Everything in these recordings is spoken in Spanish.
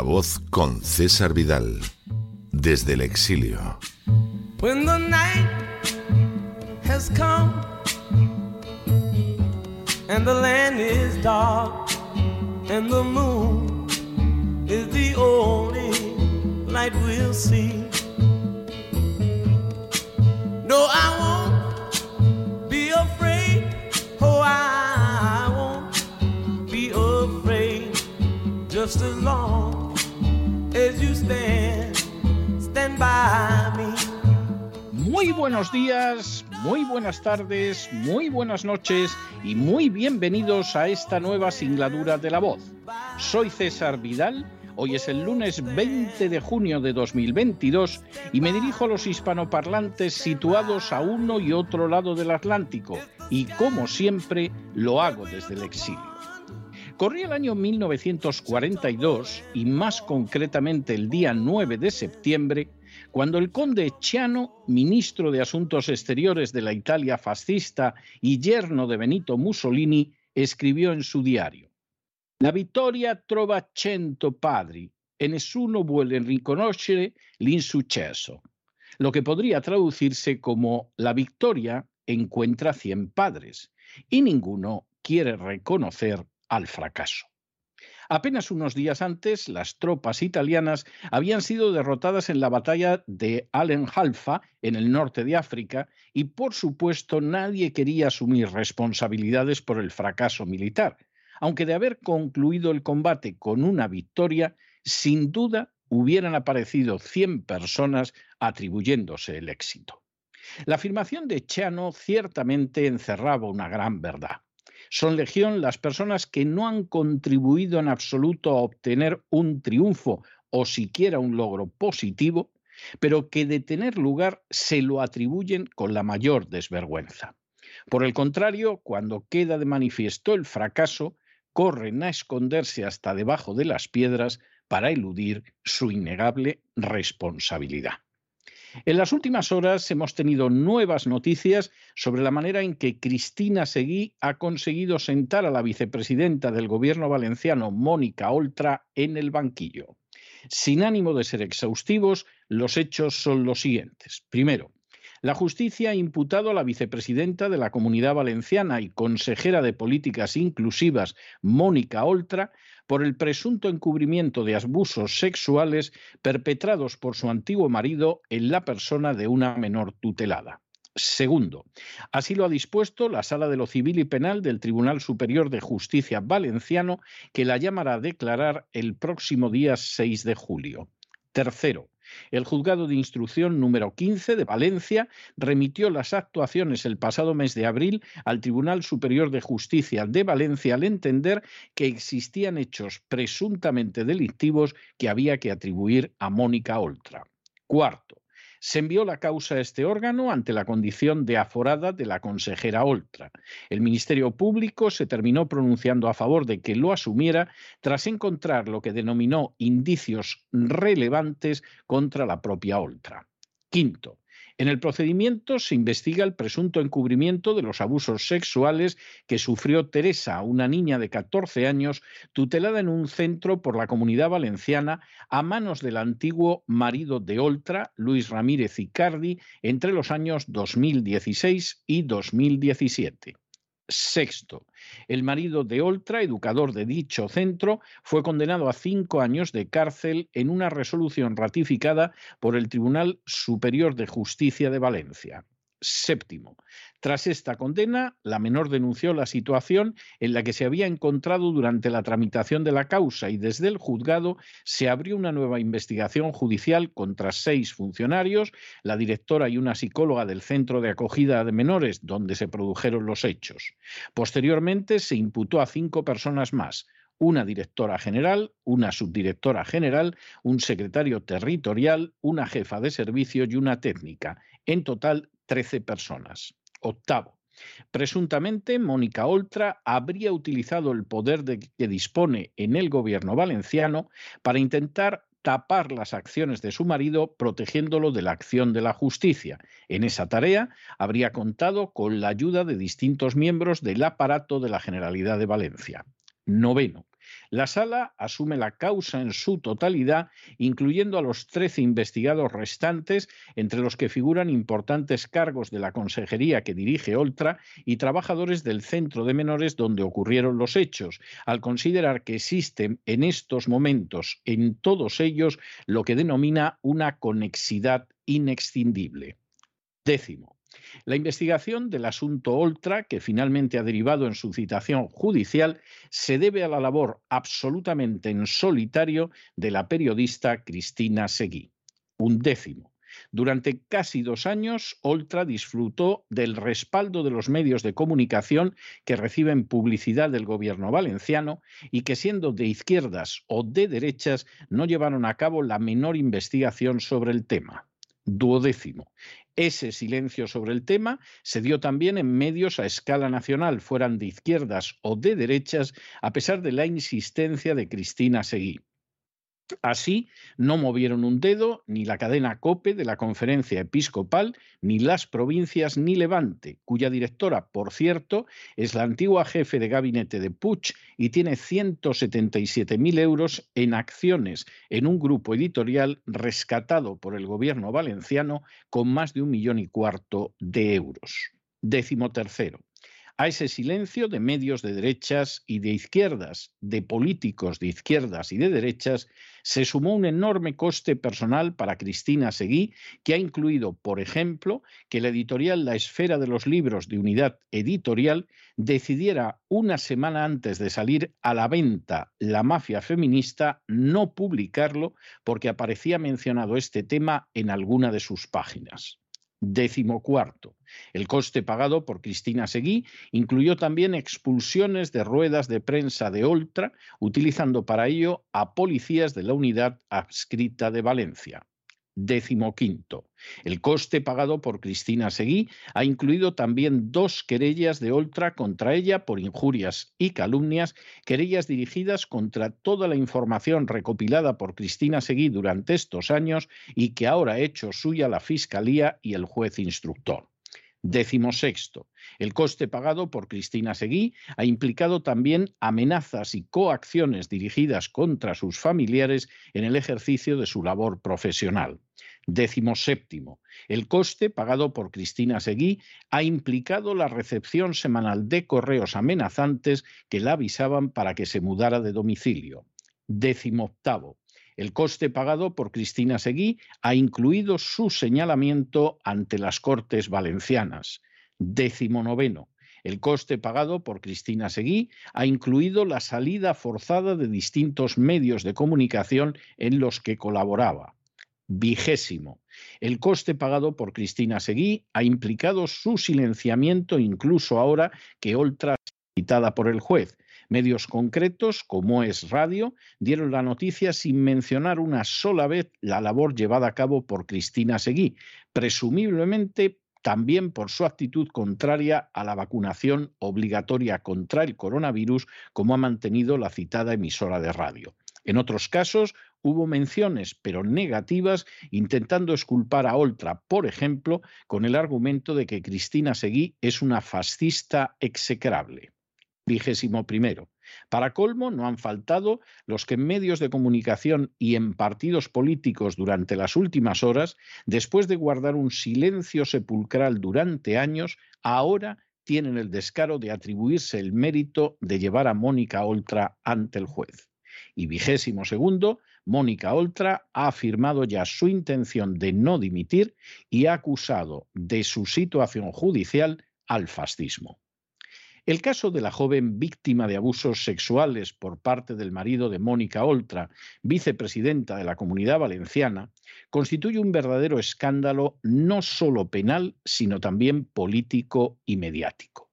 La voz con César Vidal, desde el exilio. When the night has come and the land is dark and the moon is the only light we'll see. No, I won't be afraid. Oh, I won't be afraid just as long muy buenos días, muy buenas tardes, muy buenas noches y muy bienvenidos a esta nueva singladura de la voz. Soy César Vidal. Hoy es el lunes 20 de junio de 2022 y me dirijo a los hispanoparlantes situados a uno y otro lado del Atlántico y como siempre lo hago desde el exilio. Corría el año 1942 y más concretamente el día 9 de septiembre, cuando el conde Chiano, ministro de Asuntos Exteriores de la Italia fascista y yerno de Benito Mussolini, escribió en su diario: La vittoria trova cento padri e nessuno vuole riconoscere l'insuccesso, lo que podría traducirse como la victoria encuentra cien padres y ninguno quiere reconocer al fracaso. Apenas unos días antes, las tropas italianas habían sido derrotadas en la batalla de Halfa, en el norte de África, y por supuesto nadie quería asumir responsabilidades por el fracaso militar, aunque de haber concluido el combate con una victoria, sin duda hubieran aparecido 100 personas atribuyéndose el éxito. La afirmación de Chano ciertamente encerraba una gran verdad. Son legión las personas que no han contribuido en absoluto a obtener un triunfo o siquiera un logro positivo, pero que de tener lugar se lo atribuyen con la mayor desvergüenza. Por el contrario, cuando queda de manifiesto el fracaso, corren a esconderse hasta debajo de las piedras para eludir su innegable responsabilidad. En las últimas horas hemos tenido nuevas noticias sobre la manera en que Cristina Seguí ha conseguido sentar a la vicepresidenta del gobierno valenciano, Mónica Oltra, en el banquillo. Sin ánimo de ser exhaustivos, los hechos son los siguientes. Primero, la justicia ha imputado a la vicepresidenta de la Comunidad Valenciana y consejera de Políticas Inclusivas, Mónica Oltra, por el presunto encubrimiento de abusos sexuales perpetrados por su antiguo marido en la persona de una menor tutelada. Segundo, así lo ha dispuesto la Sala de lo Civil y Penal del Tribunal Superior de Justicia Valenciano, que la llamará a declarar el próximo día 6 de julio. Tercero, el juzgado de instrucción número 15 de Valencia remitió las actuaciones el pasado mes de abril al Tribunal Superior de Justicia de Valencia al entender que existían hechos presuntamente delictivos que había que atribuir a Mónica Oltra. Cuarto, se envió la causa a este órgano ante la condición de aforada de la consejera Oltra. El Ministerio Público se terminó pronunciando a favor de que lo asumiera tras encontrar lo que denominó indicios relevantes contra la propia Oltra. Quinto, en el procedimiento se investiga el presunto encubrimiento de los abusos sexuales que sufrió Teresa, una niña de 14 años, tutelada en un centro por la comunidad valenciana a manos del antiguo marido de Oltra, Luis Ramírez Icardi, entre los años 2016 y 2017. Sexto, el marido de Oltra, educador de dicho centro, fue condenado a cinco años de cárcel en una resolución ratificada por el Tribunal Superior de Justicia de Valencia. Séptimo, tras esta condena, la menor denunció la situación en la que se había encontrado durante la tramitación de la causa y desde el juzgado se abrió una nueva investigación judicial contra seis funcionarios, la directora y una psicóloga del Centro de Acogida de Menores donde se produjeron los hechos. Posteriormente se imputó a cinco personas más, una directora general, una subdirectora general, un secretario territorial, una jefa de servicio y una técnica. En total, 13 personas. Octavo. Presuntamente, Mónica Oltra habría utilizado el poder de que dispone en el gobierno valenciano para intentar tapar las acciones de su marido protegiéndolo de la acción de la justicia. En esa tarea habría contado con la ayuda de distintos miembros del aparato de la Generalidad de Valencia. Noveno. La sala asume la causa en su totalidad, incluyendo a los 13 investigados restantes, entre los que figuran importantes cargos de la consejería que dirige Oltra y trabajadores del centro de menores donde ocurrieron los hechos, al considerar que existe en estos momentos en todos ellos lo que denomina una conexidad inexcindible. Décimo. La investigación del asunto Oltra, que finalmente ha derivado en su citación judicial, se debe a la labor absolutamente en solitario de la periodista Cristina Seguí. Un décimo. Durante casi dos años, Oltra disfrutó del respaldo de los medios de comunicación que reciben publicidad del gobierno valenciano y que, siendo de izquierdas o de derechas, no llevaron a cabo la menor investigación sobre el tema. Duodécimo. Ese silencio sobre el tema se dio también en medios a escala nacional, fueran de izquierdas o de derechas, a pesar de la insistencia de Cristina Seguí. Así, no movieron un dedo ni la cadena COPE de la Conferencia Episcopal, ni las provincias, ni Levante, cuya directora, por cierto, es la antigua jefe de gabinete de Puig y tiene 177.000 euros en acciones en un grupo editorial rescatado por el gobierno valenciano con más de un millón y cuarto de euros. Décimo tercero. A ese silencio de medios de derechas y de izquierdas, de políticos de izquierdas y de derechas, se sumó un enorme coste personal para Cristina Seguí, que ha incluido, por ejemplo, que la editorial La Esfera de los Libros de Unidad Editorial decidiera una semana antes de salir a la venta La Mafia Feminista no publicarlo porque aparecía mencionado este tema en alguna de sus páginas. Décimo cuarto. El coste pagado por Cristina Seguí incluyó también expulsiones de ruedas de prensa de Oltra, utilizando para ello a policías de la unidad adscrita de Valencia. Décimo quinto. El coste pagado por Cristina Seguí ha incluido también dos querellas de Oltra contra ella por injurias y calumnias, querellas dirigidas contra toda la información recopilada por Cristina Seguí durante estos años y que ahora ha hecho suya la Fiscalía y el juez instructor. Décimo sexto. El coste pagado por Cristina Seguí ha implicado también amenazas y coacciones dirigidas contra sus familiares en el ejercicio de su labor profesional. Décimo séptimo. El coste pagado por Cristina Seguí ha implicado la recepción semanal de correos amenazantes que la avisaban para que se mudara de domicilio. Décimo octavo. El coste pagado por Cristina Seguí ha incluido su señalamiento ante las Cortes Valencianas. Décimo noveno. El coste pagado por Cristina Seguí ha incluido la salida forzada de distintos medios de comunicación en los que colaboraba vigésimo. El coste pagado por Cristina Seguí ha implicado su silenciamiento incluso ahora que Oltra citada por el juez. Medios concretos, como es Radio, dieron la noticia sin mencionar una sola vez la labor llevada a cabo por Cristina Seguí, presumiblemente también por su actitud contraria a la vacunación obligatoria contra el coronavirus, como ha mantenido la citada emisora de radio. En otros casos, hubo menciones, pero negativas, intentando esculpar a Oltra, por ejemplo, con el argumento de que Cristina Seguí es una fascista execrable. Vigésimo primero. Para colmo, no han faltado los que en medios de comunicación y en partidos políticos durante las últimas horas, después de guardar un silencio sepulcral durante años, ahora tienen el descaro de atribuirse el mérito de llevar a Mónica Oltra ante el juez. Y vigésimo segundo, Mónica Oltra ha afirmado ya su intención de no dimitir y ha acusado de su situación judicial al fascismo. El caso de la joven víctima de abusos sexuales por parte del marido de Mónica Oltra, vicepresidenta de la Comunidad Valenciana, constituye un verdadero escándalo no solo penal, sino también político y mediático.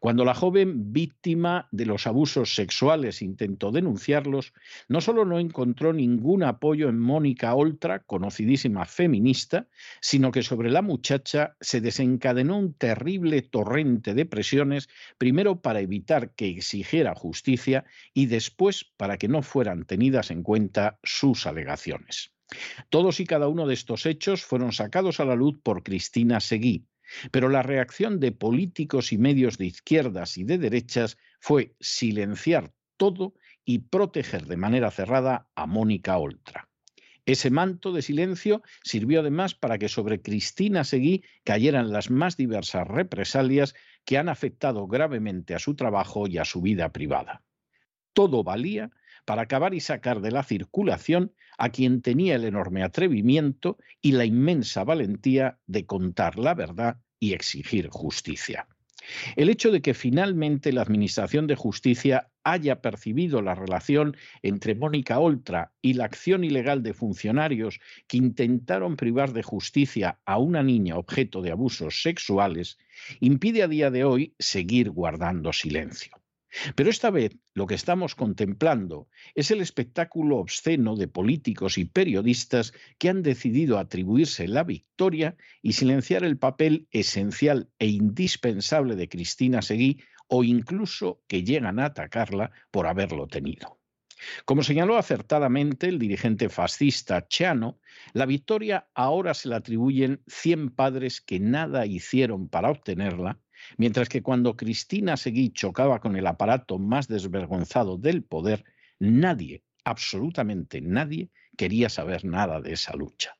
Cuando la joven víctima de los abusos sexuales intentó denunciarlos, no solo no encontró ningún apoyo en Mónica Oltra, conocidísima feminista, sino que sobre la muchacha se desencadenó un terrible torrente de presiones, primero para evitar que exigiera justicia y después para que no fueran tenidas en cuenta sus alegaciones. Todos y cada uno de estos hechos fueron sacados a la luz por Cristina Seguí, pero la reacción de políticos y medios de izquierdas y de derechas fue silenciar todo y proteger de manera cerrada a Mónica Oltra. Ese manto de silencio sirvió además para que sobre Cristina Seguí cayeran las más diversas represalias que han afectado gravemente a su trabajo y a su vida privada. Todo valía para acabar y sacar de la circulación a quien tenía el enorme atrevimiento y la inmensa valentía de contar la verdad y exigir justicia. El hecho de que finalmente la Administración de Justicia haya percibido la relación entre Mónica Oltra y la acción ilegal de funcionarios que intentaron privar de justicia a una niña objeto de abusos sexuales impide a día de hoy seguir guardando silencio. Pero esta vez lo que estamos contemplando es el espectáculo obsceno de políticos y periodistas que han decidido atribuirse la victoria y silenciar el papel esencial e indispensable de Cristina Seguí o incluso que llegan a atacarla por haberlo tenido. Como señaló acertadamente el dirigente fascista Chano, la victoria ahora se la atribuyen 100 padres que nada hicieron para obtenerla Mientras que cuando Cristina Seguí chocaba con el aparato más desvergonzado del poder, nadie, absolutamente nadie, quería saber nada de esa lucha.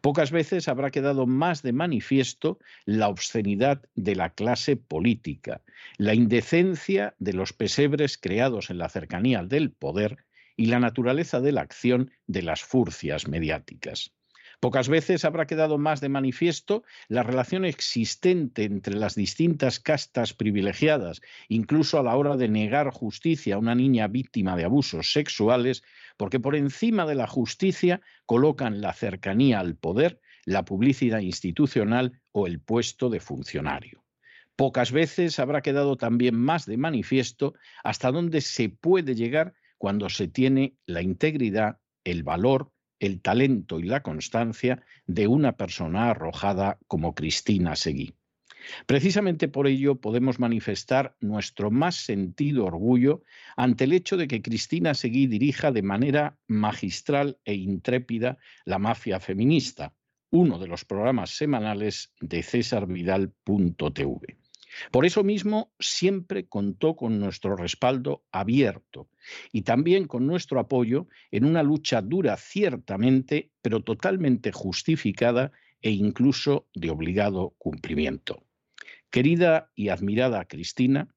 Pocas veces habrá quedado más de manifiesto la obscenidad de la clase política, la indecencia de los pesebres creados en la cercanía del poder y la naturaleza de la acción de las furcias mediáticas. Pocas veces habrá quedado más de manifiesto la relación existente entre las distintas castas privilegiadas, incluso a la hora de negar justicia a una niña víctima de abusos sexuales, porque por encima de la justicia colocan la cercanía al poder, la publicidad institucional o el puesto de funcionario. Pocas veces habrá quedado también más de manifiesto hasta dónde se puede llegar cuando se tiene la integridad, el valor, el talento y la constancia de una persona arrojada como Cristina Seguí. Precisamente por ello podemos manifestar nuestro más sentido orgullo ante el hecho de que Cristina Seguí dirija de manera magistral e intrépida la mafia feminista, uno de los programas semanales de cesarvidal.tv. Por eso mismo siempre contó con nuestro respaldo abierto y también con nuestro apoyo en una lucha dura ciertamente, pero totalmente justificada e incluso de obligado cumplimiento. Querida y admirada Cristina,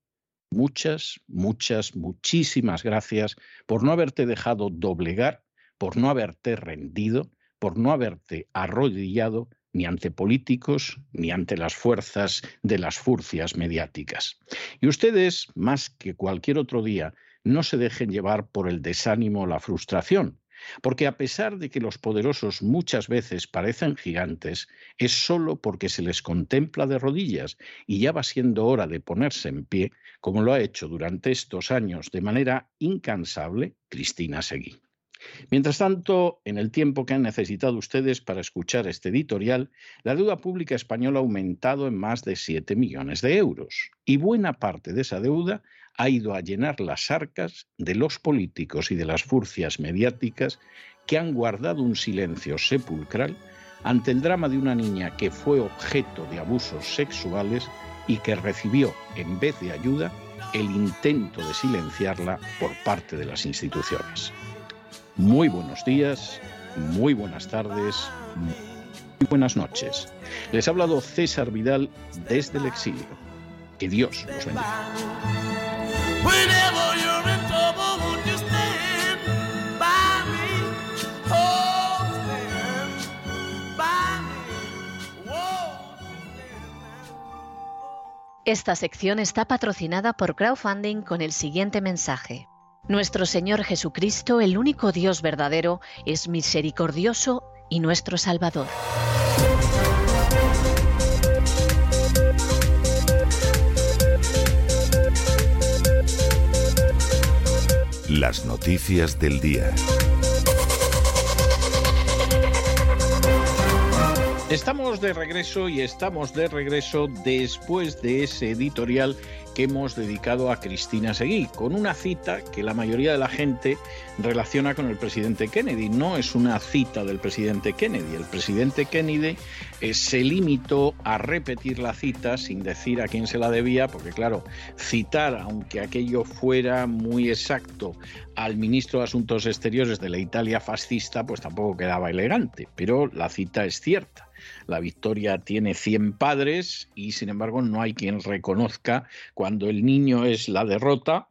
muchas, muchas, muchísimas gracias por no haberte dejado doblegar, por no haberte rendido, por no haberte arrodillado ni ante políticos ni ante las fuerzas de las furcias mediáticas. Y ustedes, más que cualquier otro día, no se dejen llevar por el desánimo o la frustración, porque a pesar de que los poderosos muchas veces parecen gigantes, es solo porque se les contempla de rodillas y ya va siendo hora de ponerse en pie, como lo ha hecho durante estos años de manera incansable Cristina Seguí. Mientras tanto, en el tiempo que han necesitado ustedes para escuchar este editorial, la deuda pública española ha aumentado en más de 7 millones de euros y buena parte de esa deuda ha ido a llenar las arcas de los políticos y de las furcias mediáticas que han guardado un silencio sepulcral ante el drama de una niña que fue objeto de abusos sexuales y que recibió, en vez de ayuda, el intento de silenciarla por parte de las instituciones. Muy buenos días, muy buenas tardes, muy buenas noches. Les ha hablado César Vidal desde el exilio. Que Dios los bendiga. Esta sección está patrocinada por crowdfunding con el siguiente mensaje. Nuestro Señor Jesucristo, el único Dios verdadero, es misericordioso y nuestro Salvador. Las noticias del día. Estamos de regreso y estamos de regreso después de ese editorial que hemos dedicado a Cristina Seguí, con una cita que la mayoría de la gente relaciona con el presidente Kennedy. No es una cita del presidente Kennedy. El presidente Kennedy eh, se limitó a repetir la cita sin decir a quién se la debía, porque claro, citar, aunque aquello fuera muy exacto, al ministro de Asuntos Exteriores de la Italia fascista, pues tampoco quedaba elegante, pero la cita es cierta. La victoria tiene 100 padres y sin embargo no hay quien reconozca cuando el niño es la derrota,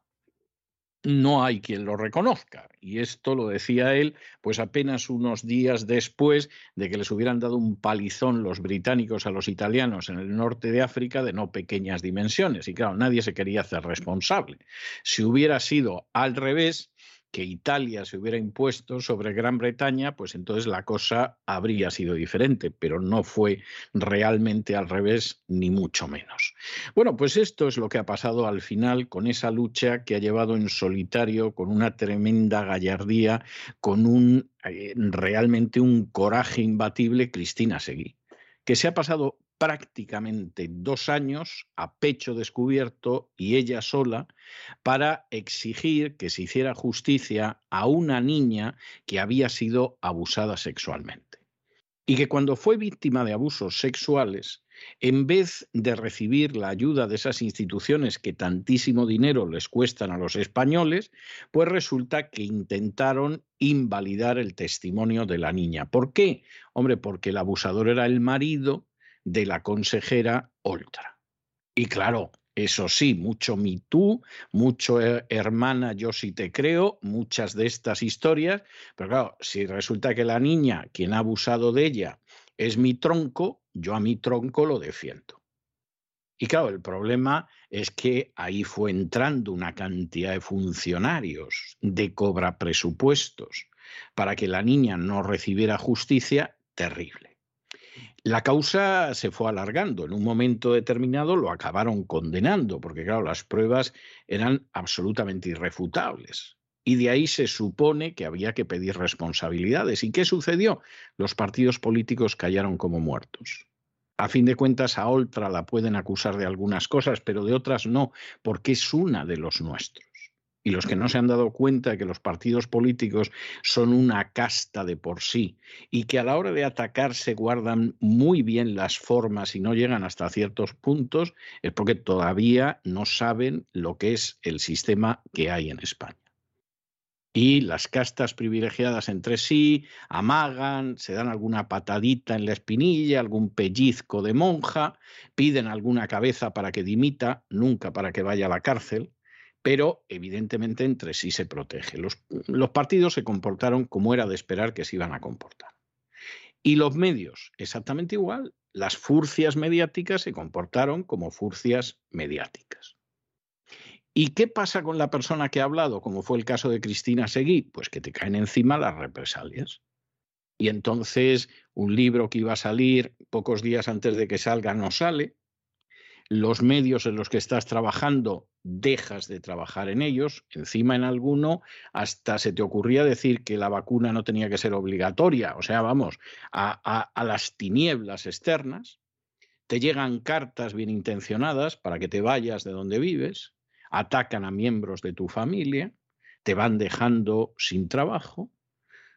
no hay quien lo reconozca. Y esto lo decía él, pues apenas unos días después de que les hubieran dado un palizón los británicos a los italianos en el norte de África de no pequeñas dimensiones. Y claro, nadie se quería hacer responsable. Si hubiera sido al revés, que Italia se hubiera impuesto sobre Gran Bretaña, pues entonces la cosa habría sido diferente, pero no fue realmente al revés, ni mucho menos. Bueno, pues esto es lo que ha pasado al final con esa lucha que ha llevado en solitario, con una tremenda gallardía, con un eh, realmente un coraje imbatible Cristina Seguí, que se ha pasado prácticamente dos años a pecho descubierto y ella sola para exigir que se hiciera justicia a una niña que había sido abusada sexualmente. Y que cuando fue víctima de abusos sexuales, en vez de recibir la ayuda de esas instituciones que tantísimo dinero les cuestan a los españoles, pues resulta que intentaron invalidar el testimonio de la niña. ¿Por qué? Hombre, porque el abusador era el marido de la consejera Oltra. Y claro, eso sí, mucho Me Too, mucho eh, hermana, yo sí te creo, muchas de estas historias, pero claro, si resulta que la niña, quien ha abusado de ella, es mi tronco, yo a mi tronco lo defiendo. Y claro, el problema es que ahí fue entrando una cantidad de funcionarios de cobra presupuestos para que la niña no recibiera justicia terrible. La causa se fue alargando. En un momento determinado lo acabaron condenando, porque claro, las pruebas eran absolutamente irrefutables. Y de ahí se supone que había que pedir responsabilidades. ¿Y qué sucedió? Los partidos políticos callaron como muertos. A fin de cuentas, a Oltra la pueden acusar de algunas cosas, pero de otras no, porque es una de los nuestros. Y los que no se han dado cuenta de que los partidos políticos son una casta de por sí y que a la hora de atacar se guardan muy bien las formas y no llegan hasta ciertos puntos, es porque todavía no saben lo que es el sistema que hay en España. Y las castas privilegiadas entre sí amagan, se dan alguna patadita en la espinilla, algún pellizco de monja, piden alguna cabeza para que dimita, nunca para que vaya a la cárcel, pero evidentemente entre sí se protege. Los, partidos se comportaron como era de esperar que se iban a comportar. Y los medios, exactamente igual. Las furcias mediáticas se comportaron como furcias mediáticas. ¿Y qué pasa con la persona que ha hablado, como fue el caso de Cristina Seguí? Pues que te caen encima las represalias. Y entonces un libro que iba a salir pocos días antes de que salga no sale. Los medios en los que estás trabajando dejas de trabajar en ellos. Encima en alguno hasta se te ocurría decir que la vacuna no tenía que ser obligatoria. O sea, vamos, a, las tinieblas externas. Te llegan cartas bien intencionadas para que te vayas de donde vives atacan a miembros de tu familia, te van dejando sin trabajo.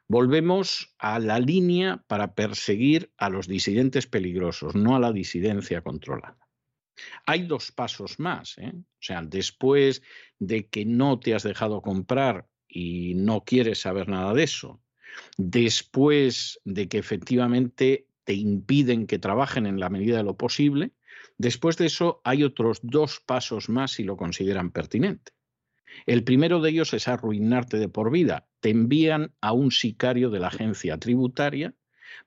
Volvemos a la línea para perseguir a los disidentes peligrosos, no a la disidencia controlada. Hay dos pasos más. ¿eh? O sea, después de que no te has dejado comprar y no quieres saber nada de eso, después de que efectivamente te impiden que trabajen en la medida de lo posible, Después de eso hay otros dos pasos más si lo consideran pertinente. El primero de ellos es arruinarte de por vida. Te envían a un sicario de la agencia tributaria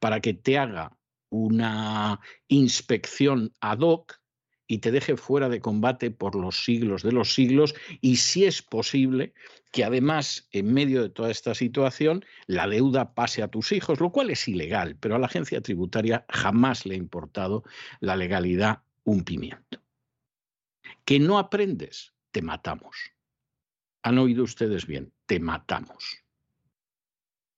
para que te haga una inspección ad hoc y te deje fuera de combate por los siglos de los siglos y si es posible que además en medio de toda esta situación la deuda pase a tus hijos, lo cual es ilegal, pero a la agencia tributaria jamás le ha importado la legalidad un pimiento. Que no aprendes, te matamos. Han oído ustedes bien, te matamos.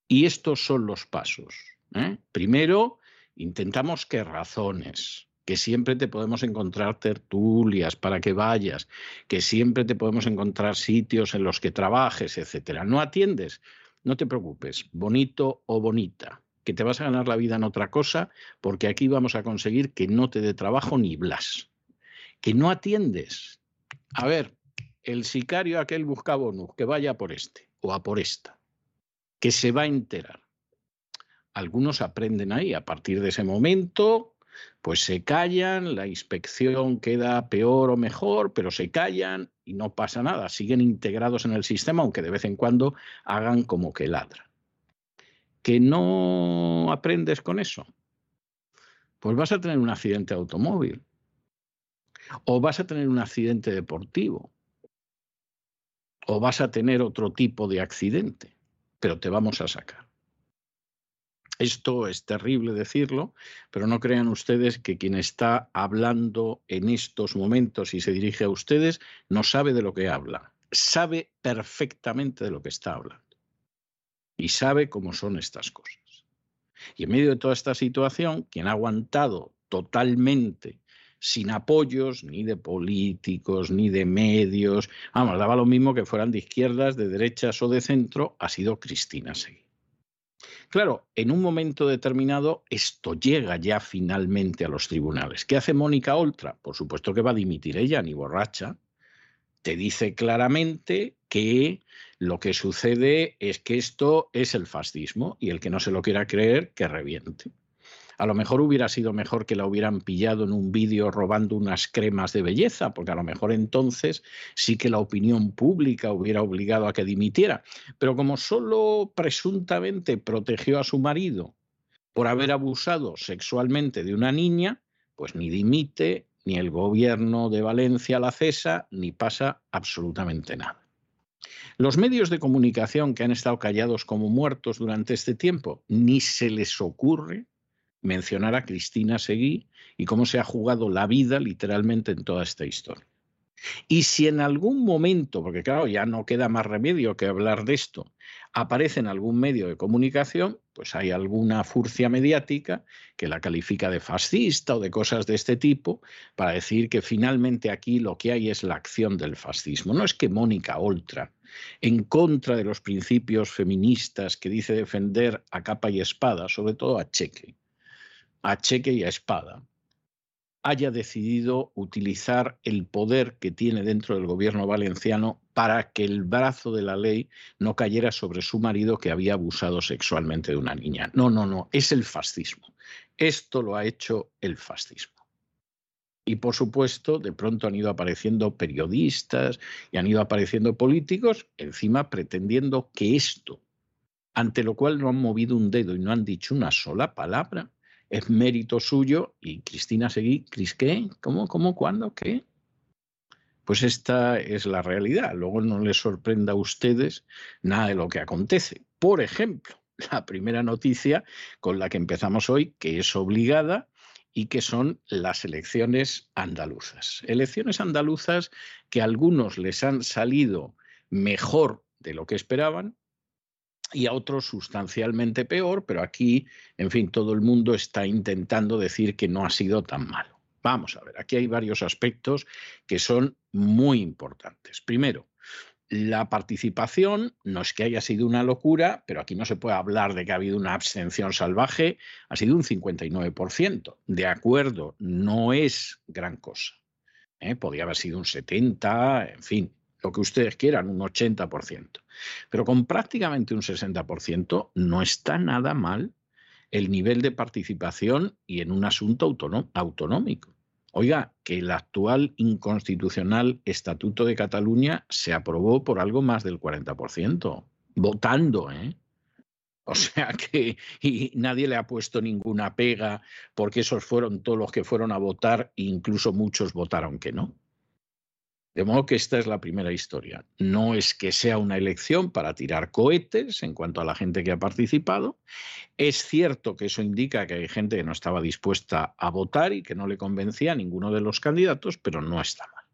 Y estos son los pasos. ¿eh? Primero, intentamos que razones, que siempre te podemos encontrar tertulias para que vayas, que siempre te podemos encontrar sitios en los que trabajes, etcétera. No atiendes, no te preocupes, bonito o bonita que te vas a ganar la vida en otra cosa, porque aquí vamos a conseguir que no te dé trabajo ni blas. Que no atiendes. A ver, el sicario aquel busca bonus, que vaya por este o a por esta, que se va a enterar. Algunos aprenden ahí, a partir de ese momento, pues se callan, la inspección queda peor o mejor, pero se callan y no pasa nada, siguen integrados en el sistema, aunque de vez en cuando hagan como que ladran. Que no aprendes con eso, pues vas a tener un accidente automóvil. O vas a tener un accidente deportivo. O vas a tener otro tipo de accidente, pero te vamos a sacar. Esto es terrible decirlo, pero no crean ustedes que quien está hablando en estos momentos y se dirige a ustedes no sabe de lo que habla, sabe perfectamente de lo que está hablando y sabe cómo son estas cosas. Y en medio de toda esta situación, quien ha aguantado totalmente sin apoyos ni de políticos ni de medios, vamos, daba lo mismo que fueran de izquierdas, de derechas o de centro, ha sido Cristina Seguí. Claro, en un momento determinado esto llega ya finalmente a los tribunales. ¿Qué hace Mónica Oltra? Por supuesto que va a dimitir ella, ni borracha. Te dice claramente que lo que sucede es que esto es el fascismo y el que no se lo quiera creer, que reviente. A lo mejor hubiera sido mejor que la hubieran pillado en un vídeo robando unas cremas de belleza, porque a lo mejor entonces sí que la opinión pública hubiera obligado a que dimitiera. Pero como solo presuntamente protegió a su marido por haber abusado sexualmente de una niña, pues ni dimite, ni el gobierno de Valencia la cesa, ni pasa absolutamente nada. Los medios de comunicación que han estado callados como muertos durante este tiempo, ni se les ocurre mencionar a Cristina Seguí y cómo se ha jugado la vida literalmente en toda esta historia. Y si en algún momento, porque claro, ya no queda más remedio que hablar de esto, aparece en algún medio de comunicación, pues hay alguna furcia mediática que la califica de fascista o de cosas de este tipo, para decir que finalmente aquí lo que hay es la acción del fascismo. No es que Mónica Oltra, en contra de los principios feministas que dice defender a capa y espada, sobre todo a Cheque, a Cheque y a Espada, haya decidido utilizar el poder que tiene dentro del gobierno valenciano para que el brazo de la ley no cayera sobre su marido que había abusado sexualmente de una niña. No, no, no, es el fascismo. Esto lo ha hecho el fascismo. Y por supuesto, de pronto han ido apareciendo periodistas y han ido apareciendo políticos, encima pretendiendo que esto, ante lo cual no han movido un dedo y no han dicho una sola palabra, es mérito suyo y Cristina Seguí, ¿Cris qué? ¿Cómo? ¿Cómo? ¿Cuándo? ¿Qué? Pues esta es la realidad. Luego no les sorprenda a ustedes nada de lo que acontece. Por ejemplo, la primera noticia con la que empezamos hoy, que es obligada y que son las elecciones andaluzas. Elecciones andaluzas que a algunos les han salido mejor de lo que esperaban, y a otros sustancialmente peor, pero aquí, en fin, todo el mundo está intentando decir que no ha sido tan malo. Vamos a ver, aquí hay varios aspectos que son muy importantes. Primero, la participación no es que haya sido una locura, pero aquí no se puede hablar de que ha habido una abstención salvaje, ha sido un 59%. De acuerdo, no es gran cosa. ¿eh? Podría haber sido un 70, en fin, lo que ustedes quieran, un 80%. Pero con prácticamente un 60% no está nada mal el nivel de participación y en un asunto autonómico. Oiga, que el actual inconstitucional Estatuto de Cataluña se aprobó por algo más del 40%, votando, ¿eh? O sea que y nadie le ha puesto ninguna pega porque esos fueron todos los que fueron a votar e incluso muchos votaron que no. De modo que esta es la primera historia. No es que sea una elección para tirar cohetes en cuanto a la gente que ha participado. Es cierto que eso indica que hay gente que no estaba dispuesta a votar y que no le convencía a ninguno de los candidatos, pero no está mal.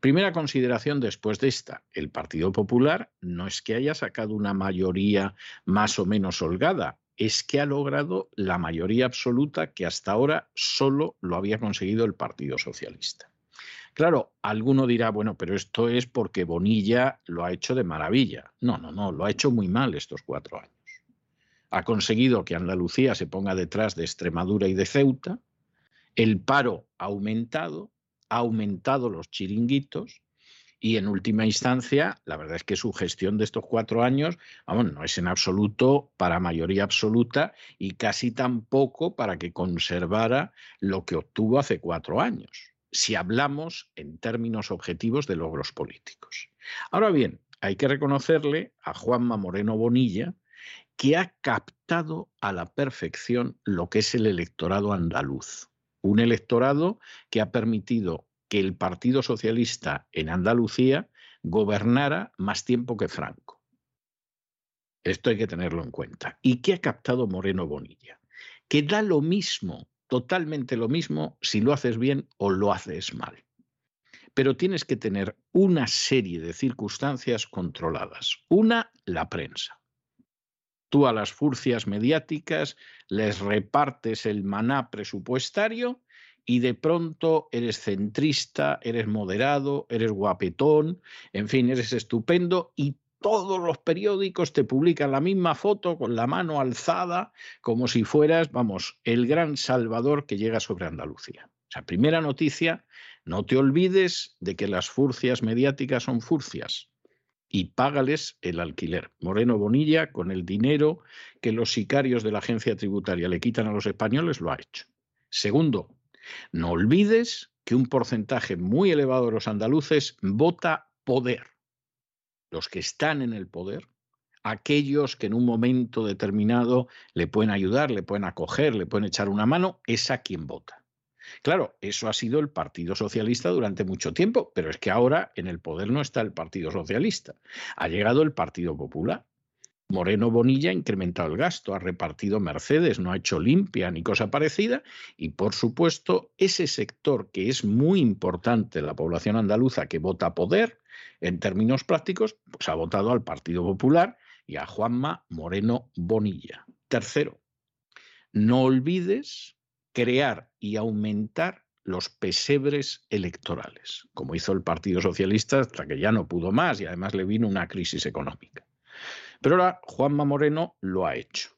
Primera consideración después de esta. El Partido Popular no es que haya sacado una mayoría más o menos holgada, es que ha logrado la mayoría absoluta que hasta ahora solo lo había conseguido el Partido Socialista. Claro, alguno dirá, bueno, pero esto es porque Bonilla lo ha hecho de maravilla. No, no, no, lo ha hecho muy mal estos cuatro años. Ha conseguido que Andalucía se ponga detrás de Extremadura y de Ceuta, el paro ha aumentado, ha aumentado los chiringuitos y en última instancia, la verdad es que su gestión de estos cuatro años, vamos, no es en absoluto para mayoría absoluta y casi tampoco para que conservara lo que obtuvo hace cuatro años si hablamos en términos objetivos de logros políticos. Ahora bien, hay que reconocerle a Juanma Moreno Bonilla que ha captado a la perfección lo que es el electorado andaluz. Un electorado que ha permitido que el Partido Socialista en Andalucía gobernara más tiempo que Franco. Esto hay que tenerlo en cuenta. ¿Y qué ha captado Moreno Bonilla? Que da lo mismo totalmente lo mismo si lo haces bien o lo haces mal. Pero tienes que tener una serie de circunstancias controladas. Una, la prensa. Tú a las furcias mediáticas les repartes el maná presupuestario y de pronto eres centrista, eres moderado, eres guapetón, en fin, eres estupendo y todos los periódicos te publican la misma foto con la mano alzada, como si fueras, vamos, el gran salvador que llega sobre Andalucía. O sea, primera noticia, no te olvides de que las furcias mediáticas son furcias y págales el alquiler. Moreno Bonilla, con el dinero que los sicarios de la agencia tributaria le quitan a los españoles, lo ha hecho. Segundo, no olvides que un porcentaje muy elevado de los andaluces vota poder los que están en el poder, aquellos que en un momento determinado le pueden ayudar, le pueden acoger, le pueden echar una mano, es a quien vota. Claro, eso ha sido el Partido Socialista durante mucho tiempo, pero es que ahora en el poder no está el Partido Socialista. Ha llegado el Partido Popular. Moreno Bonilla ha incrementado el gasto, ha repartido Mercedes, no ha hecho limpia ni cosa parecida. Y por supuesto, ese sector que es muy importante, la población andaluza que vota poder, en términos prácticos, pues ha votado al Partido Popular y a Juanma Moreno Bonilla. Tercero, no olvides crear y aumentar los pesebres electorales, como hizo el Partido Socialista hasta que ya no pudo más y además le vino una crisis económica. Pero ahora Juanma Moreno lo ha hecho.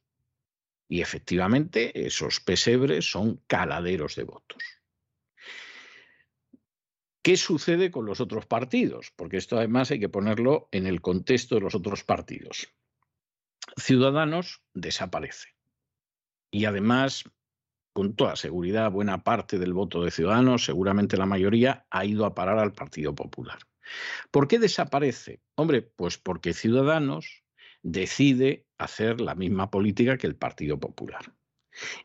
Y efectivamente esos pesebres son caladeros de votos. ¿Qué sucede con los otros partidos? Porque esto además hay que ponerlo en el contexto de los otros partidos. Ciudadanos desaparece. Y además, con toda seguridad, buena parte del voto de Ciudadanos, seguramente la mayoría, ha ido a parar al Partido Popular. ¿Por qué desaparece? Hombre, pues porque Ciudadanos decide hacer la misma política que el Partido Popular.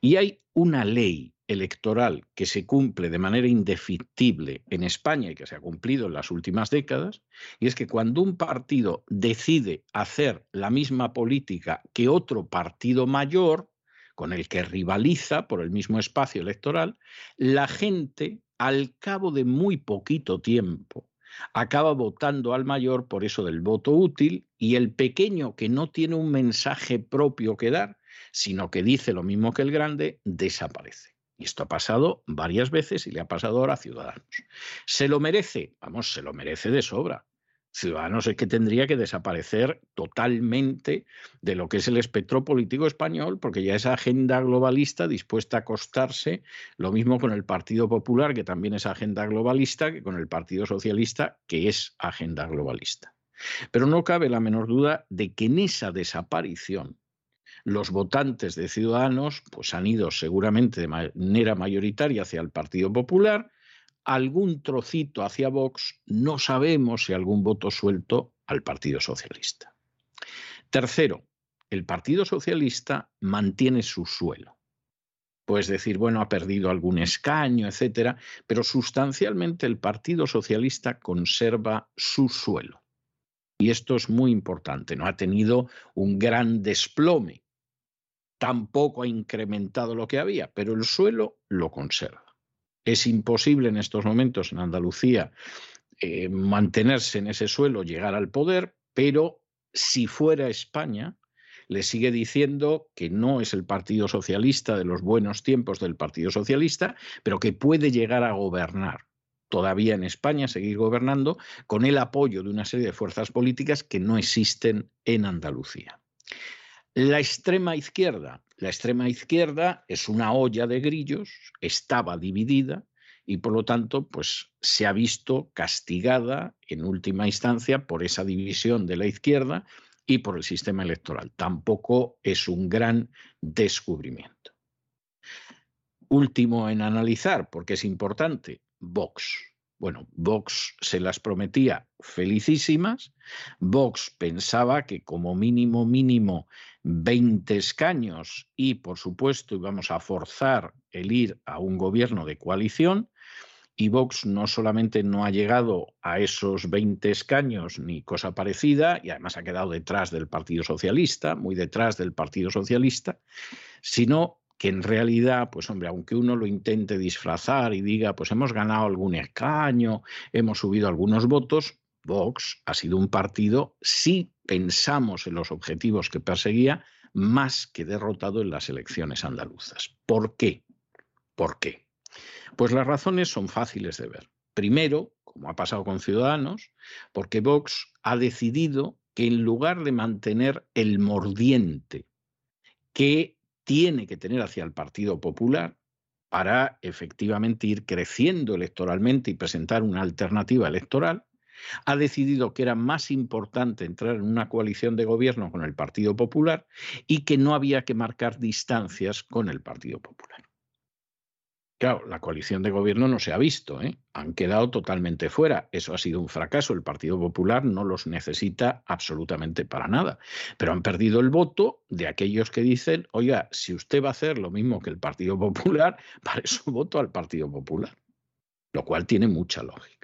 Y hay una ley electoral que se cumple de manera indefectible en España y que se ha cumplido en las últimas décadas, y es que cuando un partido decide hacer la misma política que otro partido mayor, con el que rivaliza por el mismo espacio electoral, la gente, al cabo de muy poquito tiempo, acaba votando al mayor por eso del voto útil y el pequeño que no tiene un mensaje propio que dar, sino que dice lo mismo que el grande, desaparece. Y esto ha pasado varias veces y le ha pasado ahora a Ciudadanos. ¿Se lo merece? Vamos, se lo merece de sobra. Ciudadanos es que tendría que desaparecer totalmente de lo que es el espectro político español, porque ya esa agenda globalista dispuesta a acostarse, lo mismo con el Partido Popular, que también es agenda globalista, que con el Partido Socialista, que es agenda globalista. Pero no cabe la menor duda de que en esa desaparición los votantes de Ciudadanos pues han ido seguramente de manera mayoritaria hacia el Partido Popular, algún trocito hacia Vox, no sabemos si algún voto suelto al Partido Socialista. Tercero, el Partido Socialista mantiene su suelo. Puedes decir, bueno, ha perdido algún escaño, etcétera, pero sustancialmente el Partido Socialista conserva su suelo. Y esto es muy importante, no ha tenido un gran desplome, tampoco ha incrementado lo que había, pero el suelo lo conserva. Es imposible en estos momentos en Andalucía eh, mantenerse en ese suelo, llegar al poder, pero si fuera España, le sigue diciendo que no es el Partido Socialista de los buenos tiempos del Partido Socialista, pero que puede llegar a gobernar todavía en España, seguir gobernando, con el apoyo de una serie de fuerzas políticas que no existen en Andalucía. La extrema izquierda. La extrema izquierda es una olla de grillos, estaba dividida y por lo tanto pues se ha visto castigada en última instancia por esa división de la izquierda y por el sistema electoral. Tampoco es un gran descubrimiento. Último en analizar, porque es importante, Vox. Bueno, Vox se las prometía felicísimas. Vox pensaba que como mínimo, mínimo 20 escaños y, por supuesto, íbamos a forzar el ir a un gobierno de coalición. Y Vox no solamente no ha llegado a esos 20 escaños ni cosa parecida, y además ha quedado detrás del Partido Socialista, muy detrás del Partido Socialista, sino que en realidad, pues hombre, aunque uno lo intente disfrazar y diga, pues hemos ganado algún escaño, hemos subido algunos votos, Vox ha sido un partido, si pensamos en los objetivos que perseguía, más que derrotado en las elecciones andaluzas. ¿Por qué? ¿Por qué? Pues las razones son fáciles de ver. Primero, como ha pasado con Ciudadanos, porque Vox ha decidido que en lugar de mantener el mordiente que tiene que tener hacia el Partido Popular para efectivamente ir creciendo electoralmente y presentar una alternativa electoral, ha decidido que era más importante entrar en una coalición de gobierno con el Partido Popular y que no había que marcar distancias con el Partido Popular. Claro, la coalición de gobierno no se ha visto, ¿eh? han quedado totalmente fuera. Eso ha sido un fracaso. El Partido Popular no los necesita absolutamente para nada. Pero han perdido el voto de aquellos que dicen, oiga, si usted va a hacer lo mismo que el Partido Popular, para eso voto al Partido Popular. Lo cual tiene mucha lógica.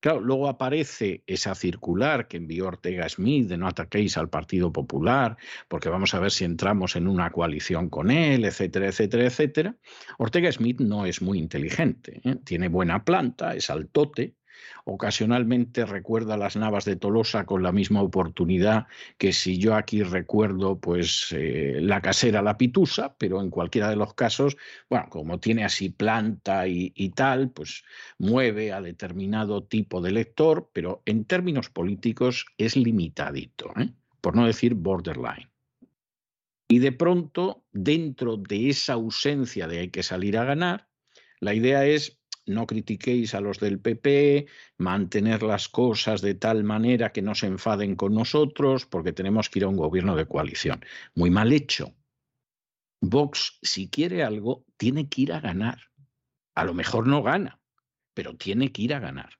Claro, luego aparece esa circular que envió Ortega Smith de no ataquéis al Partido Popular, porque vamos a ver si entramos en una coalición con él, etcétera, etcétera, etcétera. Ortega Smith no es muy inteligente, ¿eh? tiene buena planta, es altote, Ocasionalmente recuerda las Navas de Tolosa con la misma oportunidad que si yo aquí recuerdo pues eh, la casera La Pitusa, pero en cualquiera de los casos, bueno, como tiene así planta y, tal, pues mueve a determinado tipo de lector, pero en términos políticos es limitadito, ¿eh? por no decir borderline. Y de pronto, dentro de esa ausencia de hay que salir a ganar, la idea es no critiquéis a los del PP, mantener las cosas de tal manera que no se enfaden con nosotros, porque tenemos que ir a un gobierno de coalición. Muy mal hecho. Vox, si quiere algo, tiene que ir a ganar. A lo mejor no gana, pero tiene que ir a ganar.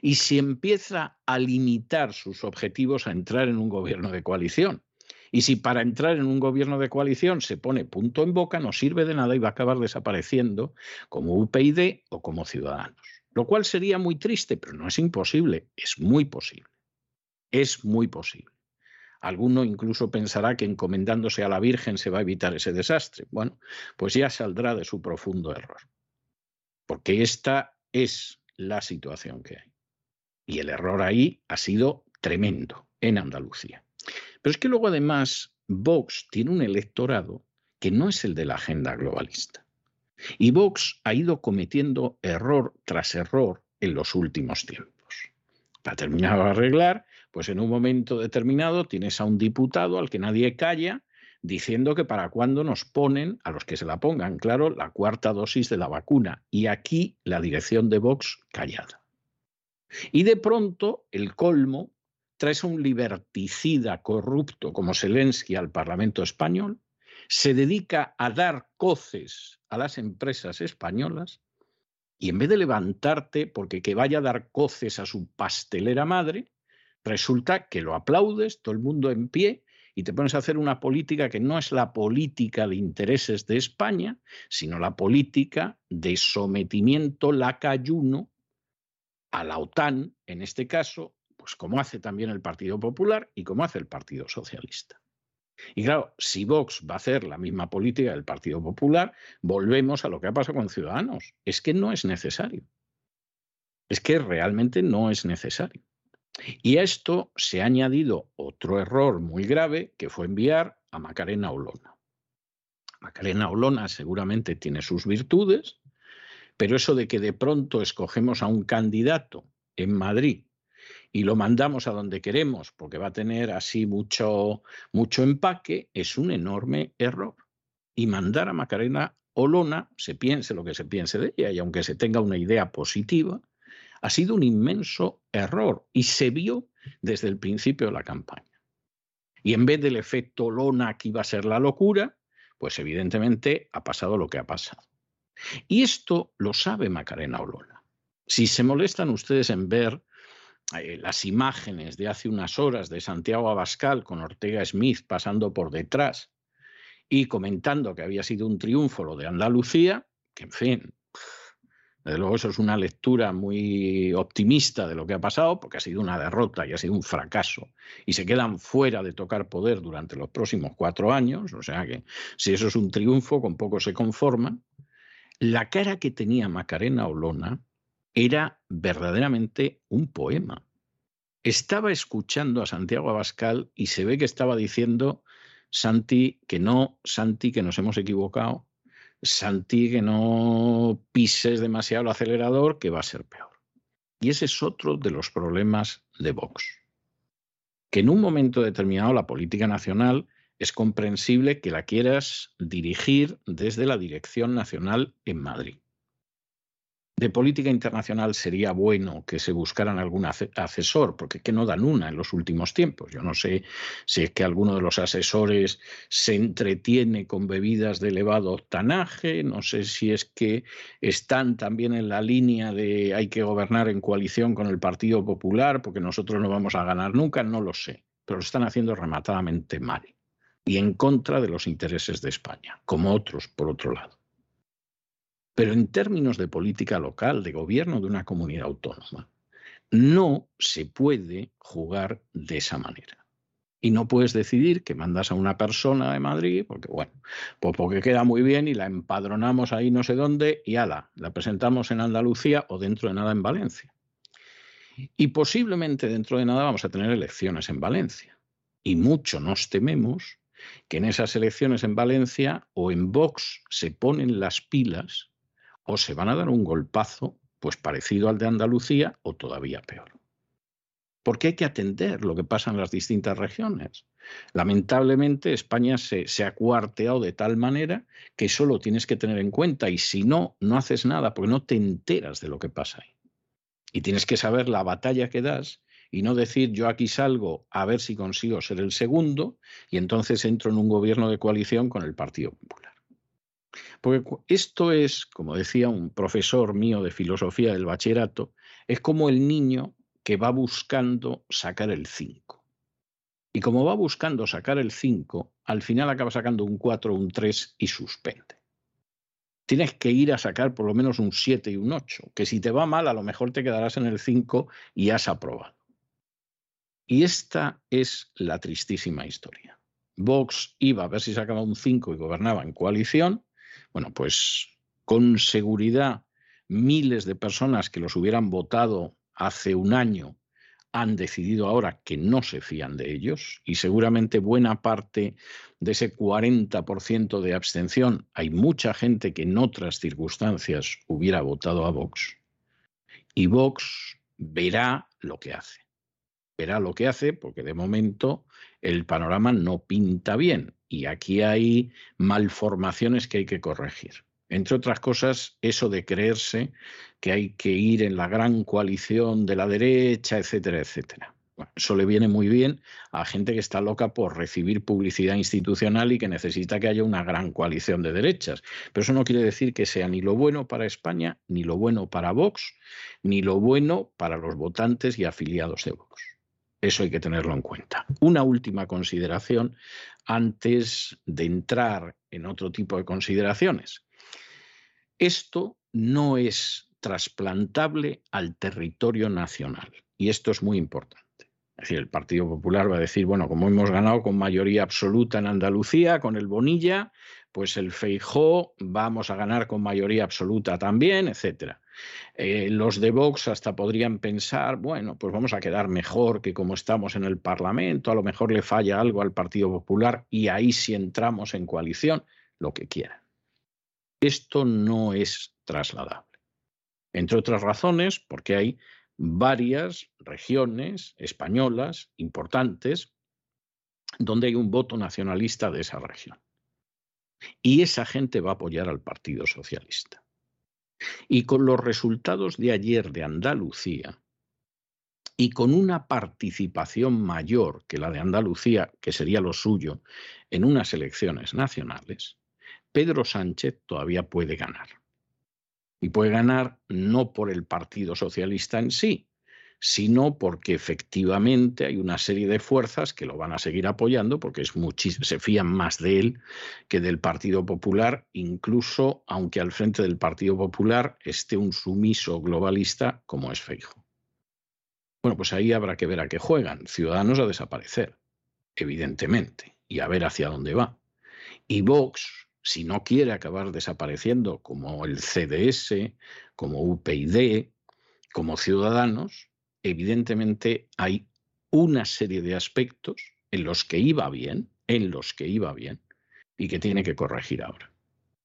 Y si empieza a limitar sus objetivos a entrar en un gobierno de coalición, y si para entrar en un gobierno de coalición se pone punto en boca, no sirve de nada y va a acabar desapareciendo como UPyD o como Ciudadanos. Lo cual sería muy triste, pero no es imposible, es muy posible. Es muy posible. Alguno incluso pensará que encomendándose a la Virgen se va a evitar ese desastre. Bueno, pues ya saldrá de su profundo error. Porque esta es la situación que hay. Y el error ahí ha sido tremendo en Andalucía. Pero es que luego además Vox tiene un electorado que no es el de la agenda globalista. Y Vox ha ido cometiendo error tras error en los últimos tiempos. Para terminar de arreglar, pues en un momento determinado tienes a un diputado al que nadie calla diciendo que para cuándo nos ponen, a los que se la pongan, claro, la cuarta dosis de la vacuna. Y aquí la dirección de Vox callada. Y de pronto el colmo traes un liberticida corrupto como Zelensky al Parlamento español, se dedica a dar coces a las empresas españolas y en vez de levantarte porque que vaya a dar coces a su pastelera madre, resulta que lo aplaudes, todo el mundo en pie, y te pones a hacer una política que no es la política de intereses de España, sino la política de sometimiento lacayuno a la OTAN, en este caso, pues como hace también el Partido Popular y como hace el Partido Socialista. Y claro, si Vox va a hacer la misma política del Partido Popular, volvemos a lo que ha pasado con Ciudadanos. Es que no es necesario. Es que realmente no es necesario. Y a esto se ha añadido otro error muy grave que fue enviar a Macarena Olona. Macarena Olona seguramente tiene sus virtudes, pero eso de que de pronto escogemos a un candidato en Madrid y lo mandamos a donde queremos porque va a tener así mucho, mucho empaque, es un enorme error. Y mandar a Macarena Olona, se piense lo que se piense de ella, y aunque se tenga una idea positiva, ha sido un inmenso error y se vio desde el principio de la campaña. Y en vez del efecto Olona que iba a ser la locura, pues evidentemente ha pasado lo que ha pasado. Y esto lo sabe Macarena Olona. Si se molestan ustedes en ver eh, las imágenes de hace unas horas de Santiago Abascal con Ortega Smith pasando por detrás y comentando que había sido un triunfo lo de Andalucía, que en fin, desde luego eso es una lectura muy optimista de lo que ha pasado, porque ha sido una derrota y ha sido un fracaso, y se quedan fuera de tocar poder durante los próximos cuatro años, o sea que si eso es un triunfo, con poco se conforman. La cara que tenía Macarena Olona era verdaderamente un poema. Estaba escuchando a Santiago Abascal y se ve que estaba diciendo, Santi, que no, Santi, que nos hemos equivocado, Santi, que no pises demasiado el acelerador, que va a ser peor. Y ese es otro de los problemas de Vox. Que en un momento determinado la política nacional es comprensible que la quieras dirigir desde la Dirección Nacional en Madrid de política internacional sería bueno que se buscaran algún asesor, porque que no dan una en los últimos tiempos. Yo no sé si es que alguno de los asesores se entretiene con bebidas de elevado octanaje, no sé si es que están también en la línea de hay que gobernar en coalición con el Partido Popular, porque nosotros no vamos a ganar nunca, no lo sé, pero lo están haciendo rematadamente mal y en contra de los intereses de España, como otros, por otro lado. Pero en términos de política local, de gobierno de una comunidad autónoma, no se puede jugar de esa manera. Y no puedes decidir que mandas a una persona de Madrid, porque bueno, pues porque queda muy bien y la empadronamos ahí no sé dónde y ala, la presentamos en Andalucía o dentro de nada en Valencia. Y posiblemente dentro de nada vamos a tener elecciones en Valencia. Y mucho nos tememos que en esas elecciones en Valencia o en Vox se ponen las pilas o se van a dar un golpazo pues parecido al de Andalucía o todavía peor. Porque hay que atender lo que pasa en las distintas regiones. Lamentablemente España se, se, ha cuarteado de tal manera que eso lo tienes que tener en cuenta y si no, no haces nada porque no te enteras de lo que pasa ahí. Y tienes que saber la batalla que das y no decir yo aquí salgo a ver si consigo ser el segundo y entonces entro en un gobierno de coalición con el Partido Popular. Porque esto es, como decía un profesor mío de filosofía del bachillerato, es como el niño que va buscando sacar el 5. Y como va buscando sacar el 5, al final acaba sacando un 4 un 3 y suspende tienes que ir a sacar por lo menos un 7 y un 8, que si te va mal a lo mejor te quedarás en el 5 y has aprobado. Y esta es la tristísima historia. Vox iba a ver si sacaba un 5 y gobernaba en coalición. Bueno, pues con seguridad miles de personas que los hubieran votado hace un año han decidido ahora que no se fían de ellos y seguramente buena parte de ese 40% de abstención hay mucha gente que en otras circunstancias hubiera votado a Vox y Vox verá lo que hace. Verá lo que hace porque de momento el panorama no pinta bien y aquí hay malformaciones que hay que corregir. Entre otras cosas, eso de creerse que hay que ir en la gran coalición de la derecha, etcétera, etcétera. eso le viene muy bien a gente que está loca por recibir publicidad institucional y que necesita que haya una gran coalición de derechas. Pero eso no quiere decir que sea ni lo bueno para España, ni lo bueno para Vox, ni lo bueno para los votantes y afiliados de Vox. Eso hay que tenerlo en cuenta. Una última consideración antes de entrar en otro tipo de consideraciones. Esto no es trasplantable al territorio nacional y esto es muy importante. Es decir, el Partido Popular va a decir, bueno, como hemos ganado con mayoría absoluta en Andalucía, con el Bonilla, pues el Feijó vamos a ganar con mayoría absoluta también, etcétera. Eh, los de Vox hasta podrían pensar, bueno, pues vamos a quedar mejor que como estamos en el Parlamento, a lo mejor le falla algo al Partido Popular y ahí sí entramos en coalición, lo que quieran. Esto no es trasladable. Entre otras razones, porque hay varias regiones españolas importantes donde hay un voto nacionalista de esa región. Y esa gente va a apoyar al Partido Socialista. Y con los resultados de ayer de Andalucía, y con una participación mayor que la de Andalucía, que sería lo suyo, en unas elecciones nacionales, Pedro Sánchez todavía puede ganar. Y puede ganar no por el Partido Socialista en sí, sino porque efectivamente hay una serie de fuerzas que lo van a seguir apoyando porque es se fían más de él que del Partido Popular, incluso aunque al frente del Partido Popular esté un sumiso globalista como es Feijo. Bueno, pues ahí habrá que ver a qué juegan. Ciudadanos a desaparecer, evidentemente, y a ver hacia dónde va. Y Vox, si no quiere acabar desapareciendo como el CDS, como UPyD, como Ciudadanos, evidentemente hay una serie de aspectos en los que iba bien, en los que iba bien, y que tiene que corregir ahora.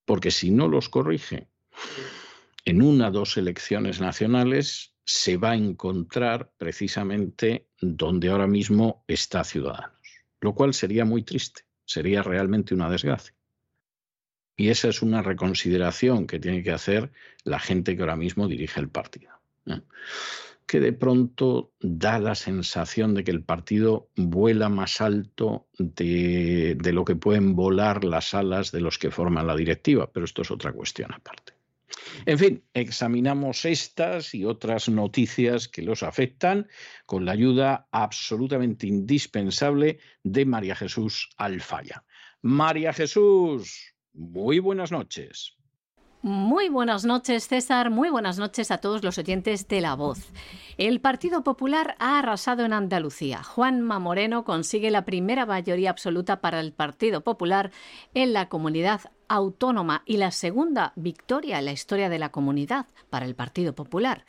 Porque si no los corrige en una o dos elecciones nacionales, se va a encontrar precisamente donde ahora mismo está Ciudadanos, lo cual sería muy triste, sería realmente una desgracia. Y esa es una reconsideración que tiene que hacer la gente que ahora mismo dirige el partido. Que de pronto da la sensación de que el partido vuela más alto de, de lo que pueden volar las alas de los que forman la directiva, pero esto es otra cuestión aparte. En fin, examinamos estas y otras noticias que los afectan con la ayuda absolutamente indispensable de María Jesús Alfaya. María Jesús, muy buenas noches. Muy buenas noches, César. Muy buenas noches a todos los oyentes de La Voz. El Partido Popular ha arrasado en Andalucía. Juanma Moreno consigue la primera mayoría absoluta para el Partido Popular en la comunidad autónoma y la segunda victoria en la historia de la comunidad para el Partido Popular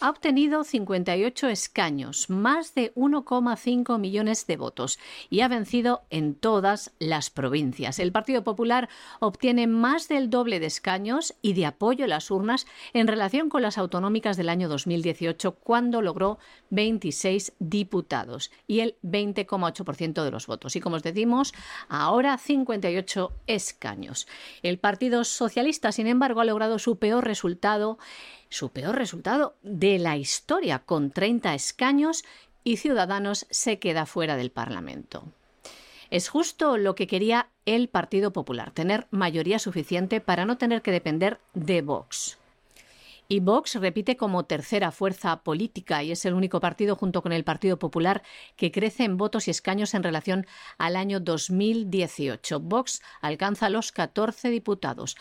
ha obtenido 58 escaños, más de 1,5 millones de votos y ha vencido en todas las provincias. El Partido Popular obtiene más del doble de escaños y de apoyo en las urnas en relación con las autonómicas del año 2018, cuando logró 26 diputados y el 20,8% de los votos. Y como os decimos, ahora 58 escaños. El Partido Socialista, sin embargo, ha logrado su peor resultado su peor resultado de la historia, con 30 escaños y Ciudadanos se queda fuera del Parlamento. Es justo lo que quería el Partido Popular, tener mayoría suficiente para no tener que depender de Vox. Y Vox repite como tercera fuerza política y es el único partido junto con el Partido Popular que crece en votos y escaños en relación al año 2018. Vox alcanza los 14 diputados,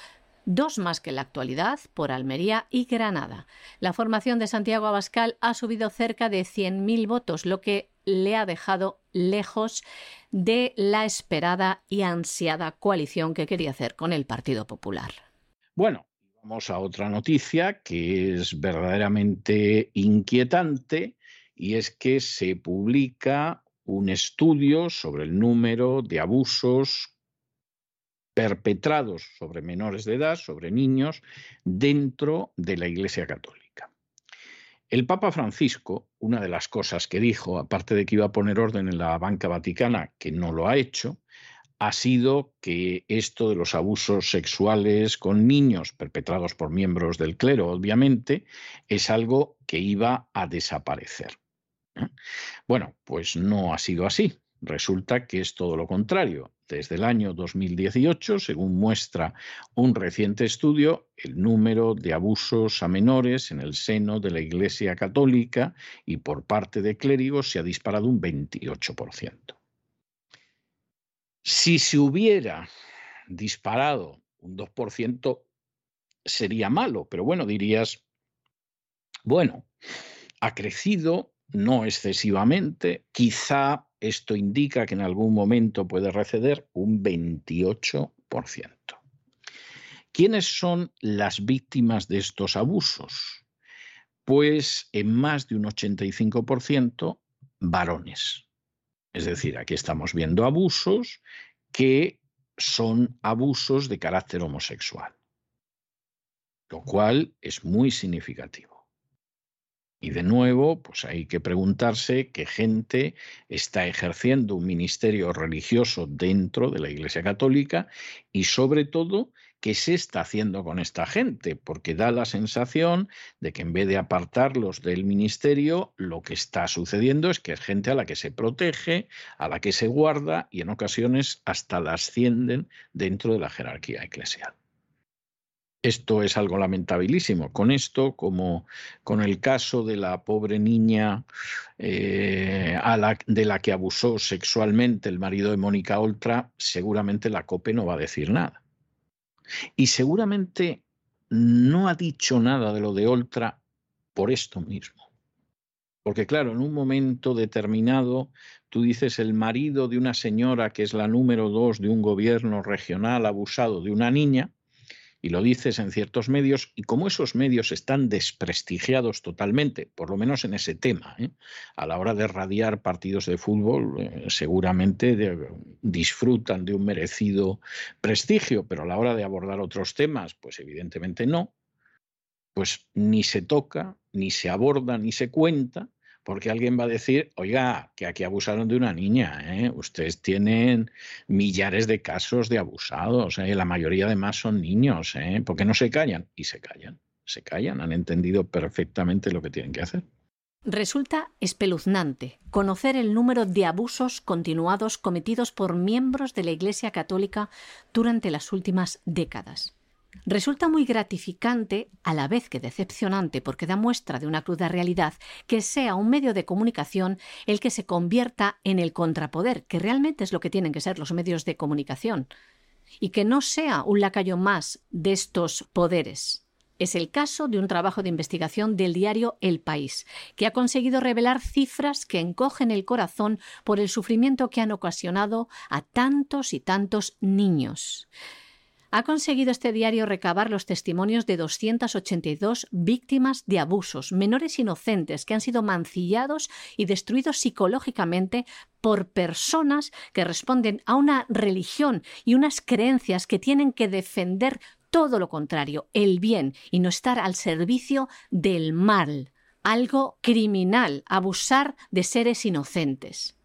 dos más que en la actualidad por Almería y Granada. La formación de Santiago Abascal ha subido cerca de 100.000 votos, lo que le ha dejado lejos de la esperada y ansiada coalición que quería hacer con el Partido Popular. Bueno, vamos a otra noticia que es verdaderamente inquietante y es que se publica un estudio sobre el número de abusos perpetrados sobre menores de edad, sobre niños, dentro de la Iglesia Católica. El Papa Francisco, una de las cosas que dijo, aparte de que iba a poner orden en la banca vaticana, que no lo ha hecho, ha sido que esto de los abusos sexuales con niños perpetrados por miembros del clero, obviamente, es algo que iba a desaparecer. ¿eh? Bueno, pues no ha sido así. Resulta que es todo lo contrario. Desde el año 2018, según muestra un reciente estudio, el número de abusos a menores en el seno de la Iglesia Católica y por parte de clérigos se ha disparado un 28%. Si se hubiera disparado un 2%, sería malo, pero bueno, dirías, bueno, ha crecido, no excesivamente, quizá esto indica que en algún momento puede receder un 28%. ¿Quiénes son las víctimas de estos abusos? Pues en más de un 85% varones. Es decir, aquí estamos viendo abusos que son abusos de carácter homosexual, lo cual es muy significativo. Y de nuevo, pues hay que preguntarse qué gente está ejerciendo un ministerio religioso dentro de la Iglesia Católica y sobre todo qué se está haciendo con esta gente, porque da la sensación de que en vez de apartarlos del ministerio, lo que está sucediendo es que es gente a la que se protege, a la que se guarda y en ocasiones hasta la ascienden dentro de la jerarquía eclesial. Esto es algo lamentabilísimo. Con esto, como con el caso de la pobre niña eh, de la que abusó sexualmente el marido de Mónica Oltra, seguramente la COPE no va a decir nada. Y seguramente no ha dicho nada de lo de Oltra por esto mismo. Porque claro, en un momento determinado, tú dices el marido de una señora que es la número dos de un gobierno regional abusado de una niña, y lo dices en ciertos medios, y como esos medios están desprestigiados totalmente, por lo menos en ese tema, ¿eh? a la hora de radiar partidos de fútbol, eh, seguramente disfrutan de un merecido prestigio, pero a la hora de abordar otros temas, pues evidentemente no, pues ni se toca, ni se aborda, ni se cuenta, porque alguien va a decir, oiga, que aquí abusaron de una niña, ¿eh? ustedes tienen millares de casos de abusados, ¿eh? la mayoría además son niños, ¿eh? ¿por qué no se callan? Y se callan, se callan, han entendido perfectamente lo que tienen que hacer. Resulta espeluznante conocer el número de abusos continuados cometidos por miembros de la Iglesia Católica durante las últimas décadas. Resulta muy gratificante, a la vez que decepcionante, porque da muestra de una cruda realidad, que sea un medio de comunicación el que se convierta en el contrapoder, que realmente es lo que tienen que ser los medios de comunicación. y que no sea un lacayo más de estos poderes. Es el caso de un trabajo de investigación del diario El País, que ha conseguido revelar cifras que encogen el corazón por el sufrimiento que han ocasionado a tantos y tantos niños. Ha conseguido este diario recabar los testimonios de 282 víctimas de abusos, menores inocentes que han sido mancillados y destruidos psicológicamente por personas que responden a una religión y unas creencias que tienen que defender todo lo contrario, el bien y no estar al servicio del mal, algo criminal, abusar de seres inocentes.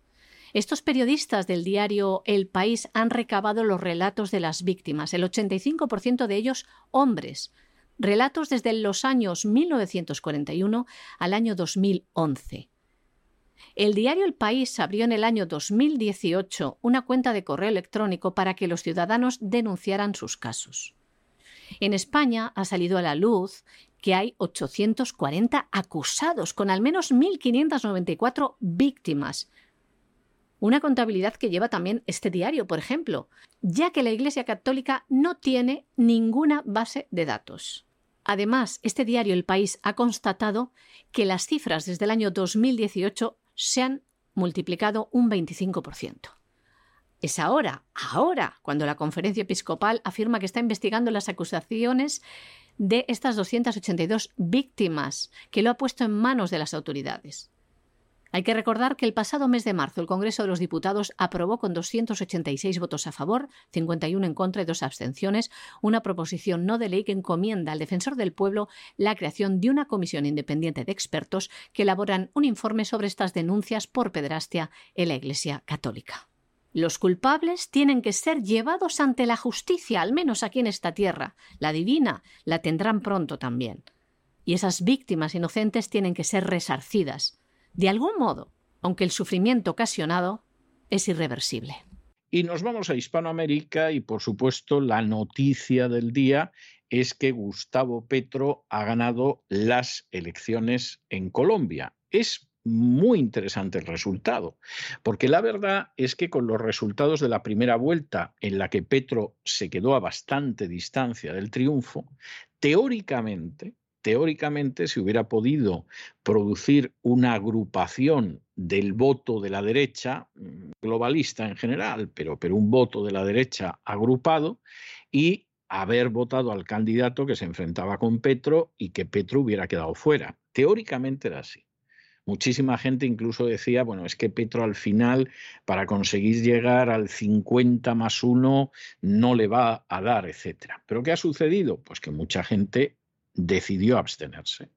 Estos periodistas del diario El País han recabado los relatos de las víctimas, el 85% de ellos hombres, relatos desde los años 1941 al año 2011. El diario El País abrió en el año 2018 una cuenta de correo electrónico para que los ciudadanos denunciaran sus casos. En España ha salido a la luz que hay 840 acusados, con al menos 1.594 víctimas. Una contabilidad que lleva también este diario, por ejemplo, ya que la Iglesia Católica no tiene ninguna base de datos. Además, este diario El País ha constatado que las cifras desde el año 2018 se han multiplicado un 25%. Es ahora, ahora, cuando la conferencia episcopal afirma que está investigando las acusaciones de estas 282 víctimas, que lo ha puesto en manos de las autoridades. Hay que recordar que el pasado mes de marzo el Congreso de los Diputados aprobó con 286 votos a favor, 51 en contra y dos abstenciones una proposición no de ley que encomienda al defensor del pueblo la creación de una comisión independiente de expertos que elaboran un informe sobre estas denuncias por pedrastia en la Iglesia Católica. Los culpables tienen que ser llevados ante la justicia, al menos aquí en esta tierra. La divina la tendrán pronto también. Y esas víctimas inocentes tienen que ser resarcidas, de algún modo, aunque el sufrimiento ocasionado es irreversible. Y nos vamos a Hispanoamérica y, por supuesto, la noticia del día es que Gustavo Petro ha ganado las elecciones en Colombia. Es muy interesante el resultado, porque la verdad es que con los resultados de la primera vuelta, en la que Petro se quedó a bastante distancia del triunfo, teóricamente, teóricamente se hubiera podido producir una agrupación del voto de la derecha, mm, globalista en general, pero, pero un voto de la derecha agrupado, y haber votado al candidato que se enfrentaba con Petro y que Petro hubiera quedado fuera. Teóricamente era así. Muchísima gente incluso decía, bueno, es que Petro al final, para conseguir llegar al 50 más 1, no le va a dar, etcétera. ¿Pero qué ha sucedido? Pues que mucha gente decidió abstenerse.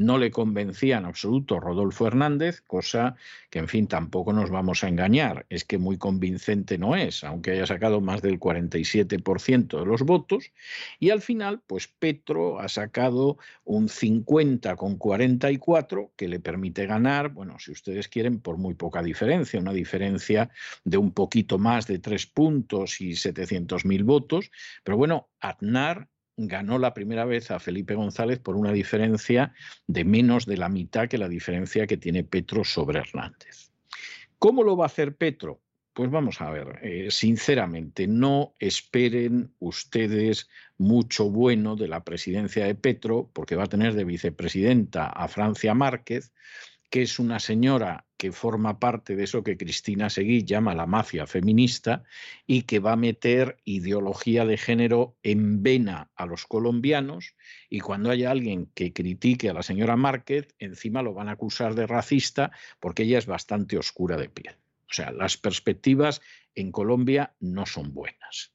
No le convencía en absoluto Rodolfo Hernández, cosa que, en fin, tampoco nos vamos a engañar, es que muy convincente no es, aunque haya sacado más del 47% de los votos, y al final, pues Petro ha sacado un 50 con 44 que le permite ganar, bueno, si ustedes quieren, por muy poca diferencia, una diferencia de un poquito más de tres puntos y 700.000 votos, pero bueno, Aznar ganó la primera vez a Felipe González por una diferencia de menos de la mitad que la diferencia que tiene Petro sobre Hernández. ¿Cómo lo va a hacer Petro? Pues vamos a ver, eh, sinceramente, no esperen ustedes mucho bueno de la presidencia de Petro, porque va a tener de vicepresidenta a Francia Márquez, que es una señora que forma parte de eso que Cristina Seguí llama la mafia feminista y que va a meter ideología de género en vena a los colombianos y cuando haya alguien que critique a la señora Márquez, encima lo van a acusar de racista porque ella es bastante oscura de piel. O sea, las perspectivas en Colombia no son buenas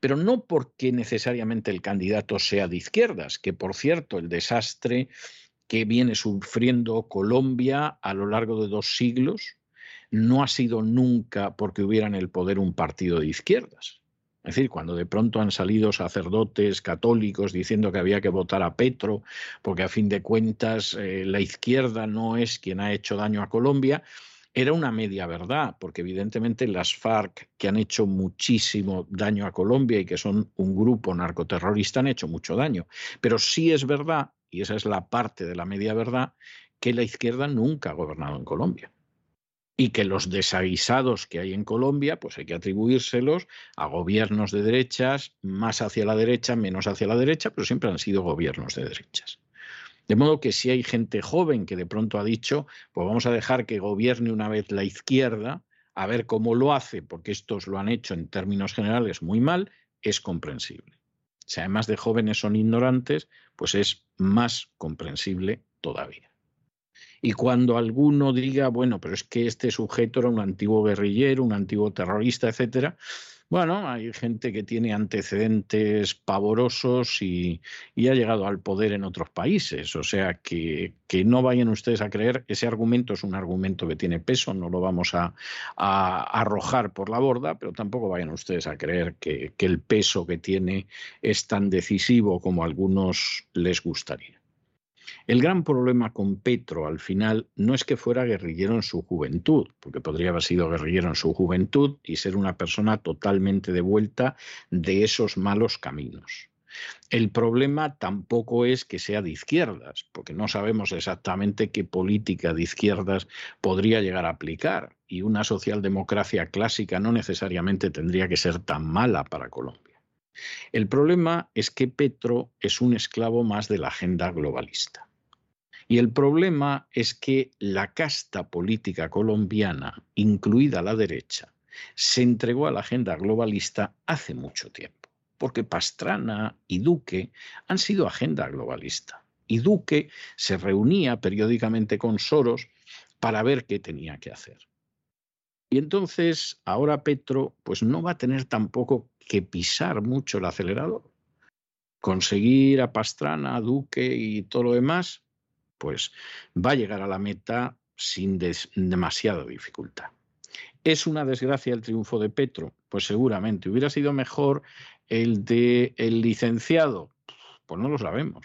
pero no porque necesariamente el candidato sea de izquierdas, que por cierto el desastre que viene sufriendo Colombia a lo largo de dos siglos no ha sido nunca porque hubiera en el poder un partido de izquierdas. Es decir, cuando de pronto han salido sacerdotes católicos diciendo que había que votar a Petro, porque a fin de cuentas eh, la izquierda no es quien ha hecho daño a Colombia, era una media verdad, porque evidentemente las FARC, que han hecho muchísimo daño a Colombia y que son un grupo narcoterrorista, han hecho mucho daño. Pero sí es verdad y esa es la parte de la media verdad, que la izquierda nunca ha gobernado en Colombia. y que los desaguisados que hay en Colombia, pues hay que atribuírselos a gobiernos de derechas, más hacia la derecha, menos hacia la derecha, pero siempre han sido gobiernos de derechas. De modo que si hay gente joven que de pronto ha dicho, pues vamos a dejar que gobierne una vez la izquierda, a ver cómo lo hace, porque estos lo han hecho en términos generales muy mal, es comprensible. Si además de jóvenes son ignorantes, pues es más comprensible todavía. Y cuando alguno diga, bueno, pero es que este sujeto era un antiguo guerrillero, un antiguo terrorista, etcétera, bueno, hay gente que tiene antecedentes pavorosos y, ha llegado al poder en otros países. O sea, que, no vayan ustedes a creer, ese argumento es un argumento que tiene peso, no lo vamos a, arrojar por la borda, pero tampoco vayan ustedes a creer que, que el peso que tiene es tan decisivo como a algunos les gustaría. El gran problema con Petro al final no es que fuera guerrillero en su juventud, porque podría haber sido guerrillero en su juventud y ser una persona totalmente de vuelta de esos malos caminos. El problema tampoco es que sea de izquierdas, porque no sabemos exactamente qué política de izquierdas podría llegar a aplicar, y una socialdemocracia clásica no necesariamente tendría que ser tan mala para Colombia. El problema es que Petro es un esclavo más de la agenda globalista. Y el problema es que la casta política colombiana, incluida la derecha, se entregó a la agenda globalista hace mucho tiempo, porque Pastrana y Duque han sido agenda globalista. Y Duque se reunía periódicamente con Soros para ver qué tenía que hacer. Y entonces ahora Petro pues no va a tener tampoco que pisar mucho el acelerador. Conseguir a Pastrana, a Duque y todo lo demás, pues va a llegar a la meta sin demasiada dificultad. ¿Es una desgracia el triunfo de Petro? Pues seguramente. ¿Hubiera sido mejor el de el licenciado? Pues no lo sabemos,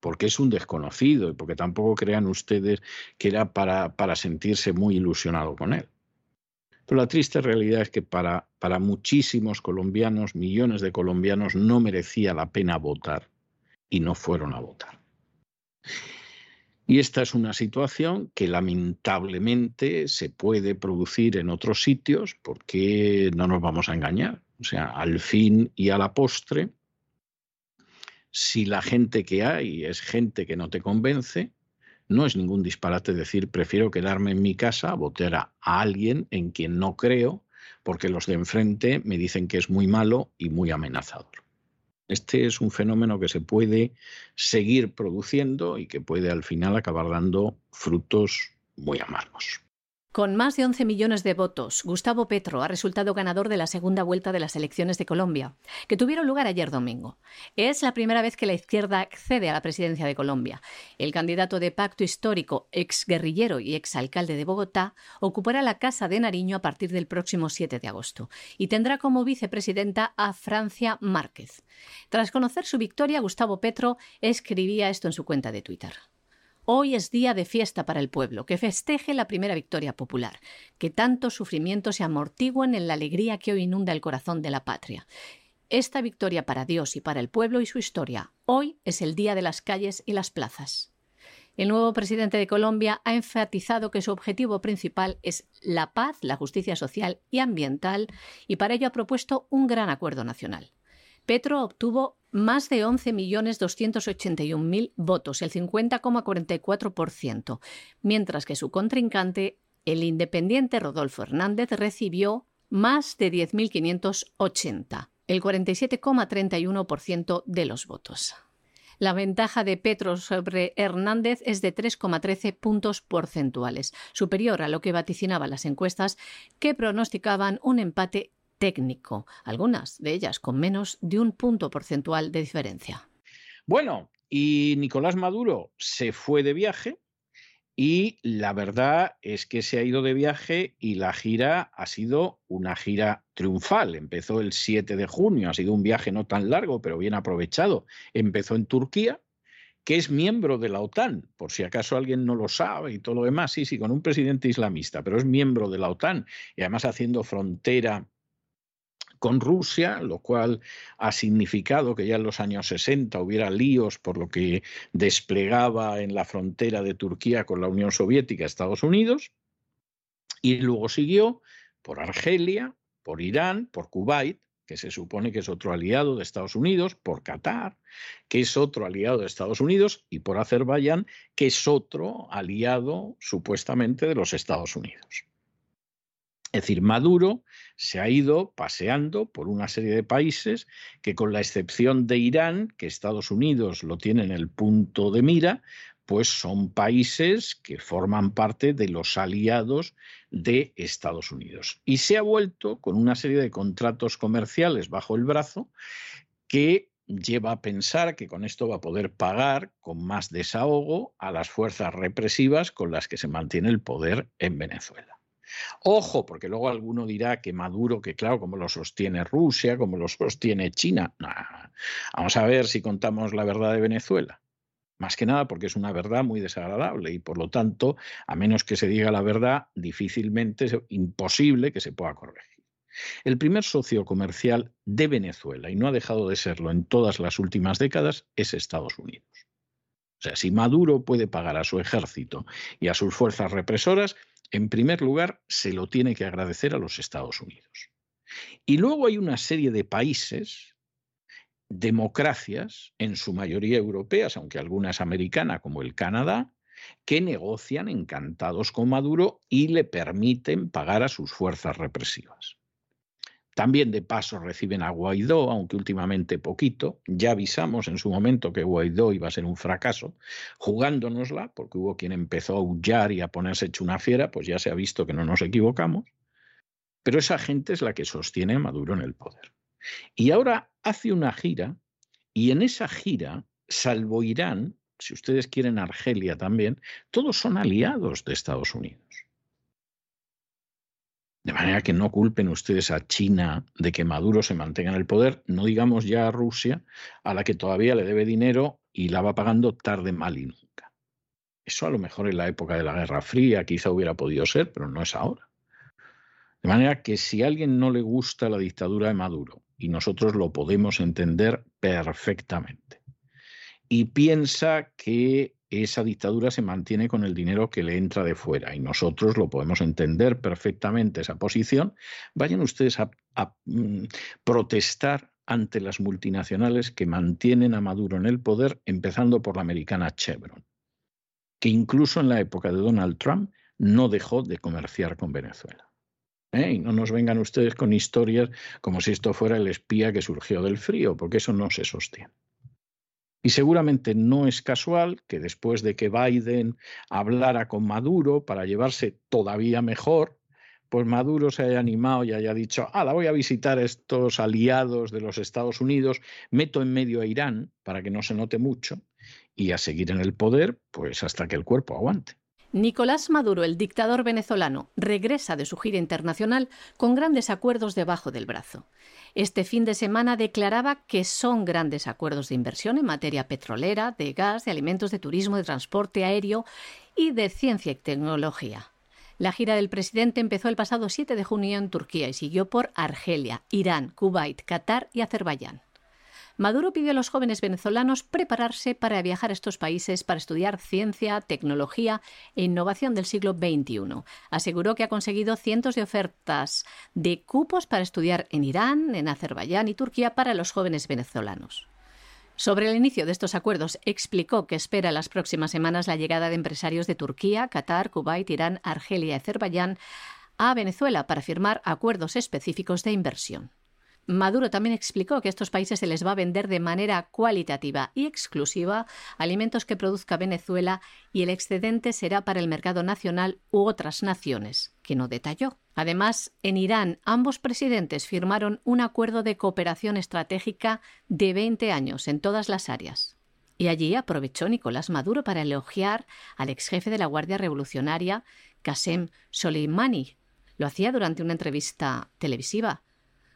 porque es un desconocido y porque tampoco crean ustedes que era para, para sentirse muy ilusionado con él. Pero la triste realidad es que para, para muchísimos colombianos, millones de colombianos, no merecía la pena votar y no fueron a votar. Y esta es una situación que lamentablemente se puede producir en otros sitios porque no nos vamos a engañar. O sea, al fin y a la postre, si la gente que hay es gente que no te convence, no es ningún disparate decir prefiero quedarme en mi casa votar a alguien en quien no creo porque los de enfrente me dicen que es muy malo y muy amenazador. Este es un fenómeno que se puede seguir produciendo y que puede al final acabar dando frutos muy amargos. Con más de 11 millones de votos, Gustavo Petro ha resultado ganador de la segunda vuelta de las elecciones de Colombia, que tuvieron lugar ayer domingo. Es la primera vez que la izquierda accede a la presidencia de Colombia. El candidato de pacto histórico, exguerrillero y exalcalde de Bogotá, ocupará la Casa de Nariño a partir del próximo 7 de agosto y tendrá como vicepresidenta a Francia Márquez. Tras conocer su victoria, Gustavo Petro escribía esto en su cuenta de Twitter. Hoy es día de fiesta para el pueblo, que festeje la primera victoria popular, que tantos sufrimientos se amortiguen en la alegría que hoy inunda el corazón de la patria. Esta victoria para Dios y para el pueblo y su historia, hoy es el día de las calles y las plazas. El nuevo presidente de Colombia ha enfatizado que su objetivo principal es la paz, la justicia social y ambiental, y para ello ha propuesto un gran acuerdo nacional. Petro obtuvo más de 11.281.000 votos, el 50,44%, mientras que su contrincante, el independiente Rodolfo Hernández, recibió más de 10.580, el 47,31% de los votos. La ventaja de Petro sobre Hernández es de 3,13 puntos porcentuales, superior a lo que vaticinaban las encuestas que pronosticaban un empate técnico, algunas de ellas con menos de un punto porcentual de diferencia. Bueno, y Nicolás Maduro se fue de viaje y la verdad es que se ha ido de viaje y la gira ha sido una gira triunfal. Empezó el 7 de junio, ha sido un viaje no tan largo, pero bien aprovechado. Empezó en Turquía, que es miembro de la OTAN, por si acaso alguien no lo sabe y todo lo demás, sí, sí, con un presidente islamista, pero es miembro de la OTAN y además haciendo frontera con Rusia, lo cual ha significado que ya en los años 60 hubiera líos por lo que desplegaba en la frontera de Turquía con la Unión Soviética Estados Unidos. Y luego siguió por Argelia, por Irán, por Kuwait, que se supone que es otro aliado de Estados Unidos, por Qatar, que es otro aliado de Estados Unidos, y por Azerbaiyán, que es otro aliado supuestamente de los Estados Unidos. Es decir, Maduro se ha ido paseando por una serie de países que, con la excepción de Irán, que Estados Unidos lo tiene en el punto de mira, pues son países que forman parte de los aliados de Estados Unidos. Y se ha vuelto con una serie de contratos comerciales bajo el brazo que lleva a pensar que con esto va a poder pagar con más desahogo a las fuerzas represivas con las que se mantiene el poder en Venezuela. Ojo, porque luego alguno dirá que Maduro, que claro, como lo sostiene Rusia, como lo sostiene China. Vamos a ver si contamos la verdad de Venezuela. Más que nada porque es una verdad muy desagradable y por lo tanto, a menos que se diga la verdad, difícilmente es imposible que se pueda corregir. El primer socio comercial de Venezuela, y no ha dejado de serlo en todas las últimas décadas, es Estados Unidos. O sea, si Maduro puede pagar a su ejército y a sus fuerzas represoras, en primer lugar se lo tiene que agradecer a los Estados Unidos. Y luego hay una serie de países democracias, en su mayoría europeas, aunque algunas americanas como el Canadá, que negocian encantados con Maduro y le permiten pagar a sus fuerzas represivas. También de paso reciben a Guaidó, aunque últimamente poquito. Ya avisamos en su momento que Guaidó iba a ser un fracaso, jugándonosla, porque hubo quien empezó a aullar y a ponerse hecho una fiera, pues ya se ha visto que no nos equivocamos. Pero esa gente es la que sostiene a Maduro en el poder. Y ahora hace una gira y en esa gira, salvo Irán, si ustedes quieren Argelia también, todos son aliados de Estados Unidos. De manera que no culpen ustedes a China de que Maduro se mantenga en el poder, no digamos ya a Rusia, a la que todavía le debe dinero y la va pagando tarde, mal y nunca. Eso a lo mejor en la época de la Guerra Fría quizá hubiera podido ser, pero no es ahora. De manera que si a alguien no le gusta la dictadura de Maduro y nosotros lo podemos entender perfectamente. Y piensa que esa dictadura se mantiene con el dinero que le entra de fuera y nosotros lo podemos entender perfectamente esa posición. Vayan ustedes a, mm, protestar ante las multinacionales que mantienen a Maduro en el poder, empezando por la americana Chevron, que incluso en la época de Donald Trump no dejó de comerciar con Venezuela. ¿eh? Y no nos vengan ustedes con historias como si esto fuera el espía que surgió del frío, porque eso no se sostiene. Y seguramente no es casual que después de que Biden hablara con Maduro para llevarse todavía mejor, pues Maduro se haya animado y haya dicho, ah, la voy a visitar estos aliados de los Estados Unidos, meto en medio a Irán para que no se note mucho y a seguir en el poder, pues hasta que el cuerpo aguante. Nicolás Maduro, el dictador venezolano, regresa de su gira internacional con grandes acuerdos debajo del brazo. Este fin de semana declaraba que son grandes acuerdos de inversión en materia petrolera, de gas, de alimentos, de turismo, de transporte aéreo y de ciencia y tecnología. La gira del presidente empezó el pasado 7 de junio en Turquía y siguió por Argelia, Irán, Kuwait, Qatar y Azerbaiyán. Maduro pidió a los jóvenes venezolanos prepararse para viajar a estos países para estudiar ciencia, tecnología e innovación del siglo XXI. Aseguró que ha conseguido cientos de ofertas de cupos para estudiar en Irán, en Azerbaiyán y Turquía para los jóvenes venezolanos. Sobre el inicio de estos acuerdos, explicó que espera las próximas semanas la llegada de empresarios de Turquía, Qatar, Kuwait, Irán, Argelia y Azerbaiyán a Venezuela para firmar acuerdos específicos de inversión. Maduro también explicó que a estos países se les va a vender de manera cualitativa y exclusiva alimentos que produzca Venezuela y el excedente será para el mercado nacional u otras naciones, que no detalló. Además, en Irán ambos presidentes firmaron un acuerdo de cooperación estratégica de 20 años en todas las áreas. Y allí aprovechó Nicolás Maduro para elogiar al ex jefe de la Guardia Revolucionaria, Qasem Soleimani. Lo hacía durante una entrevista televisiva.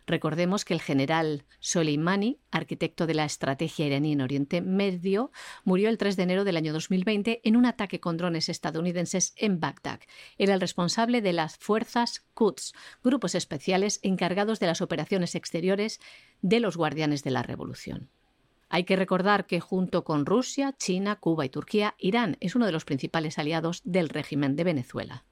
Recordemos que el general Soleimani, arquitecto de la estrategia iraní en Oriente Medio, murió el 3 de enero del año 2020 en un ataque con drones estadounidenses en Bagdad. Era el responsable de las fuerzas Quds, grupos especiales encargados de las operaciones exteriores de los guardianes de la revolución. Hay que recordar que junto con Rusia, China, Cuba y Turquía, Irán es uno de los principales aliados del régimen de Venezuela.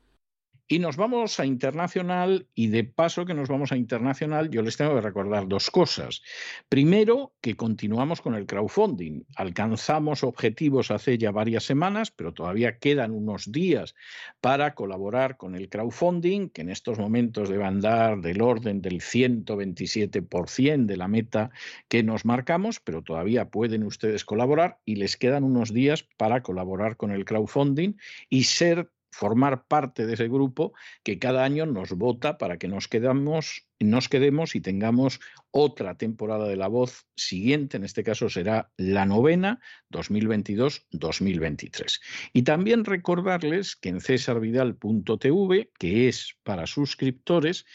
Y nos vamos a internacional y de paso que nos vamos a internacional yo les tengo que recordar dos cosas. Primero, que continuamos con el crowdfunding. Alcanzamos objetivos hace ya varias semanas, pero todavía quedan unos días para colaborar con el crowdfunding, que en estos momentos debe andar del orden del 127% de la meta que nos marcamos, pero todavía pueden ustedes colaborar y les quedan unos días para colaborar con el crowdfunding y ser formar parte de ese grupo que cada año nos vota para que nos quedamos nos quedemos y tengamos otra temporada de La Voz siguiente, en este caso será la novena 2022-2023. Y también recordarles que en cesarvidal.tv, que es para suscriptores,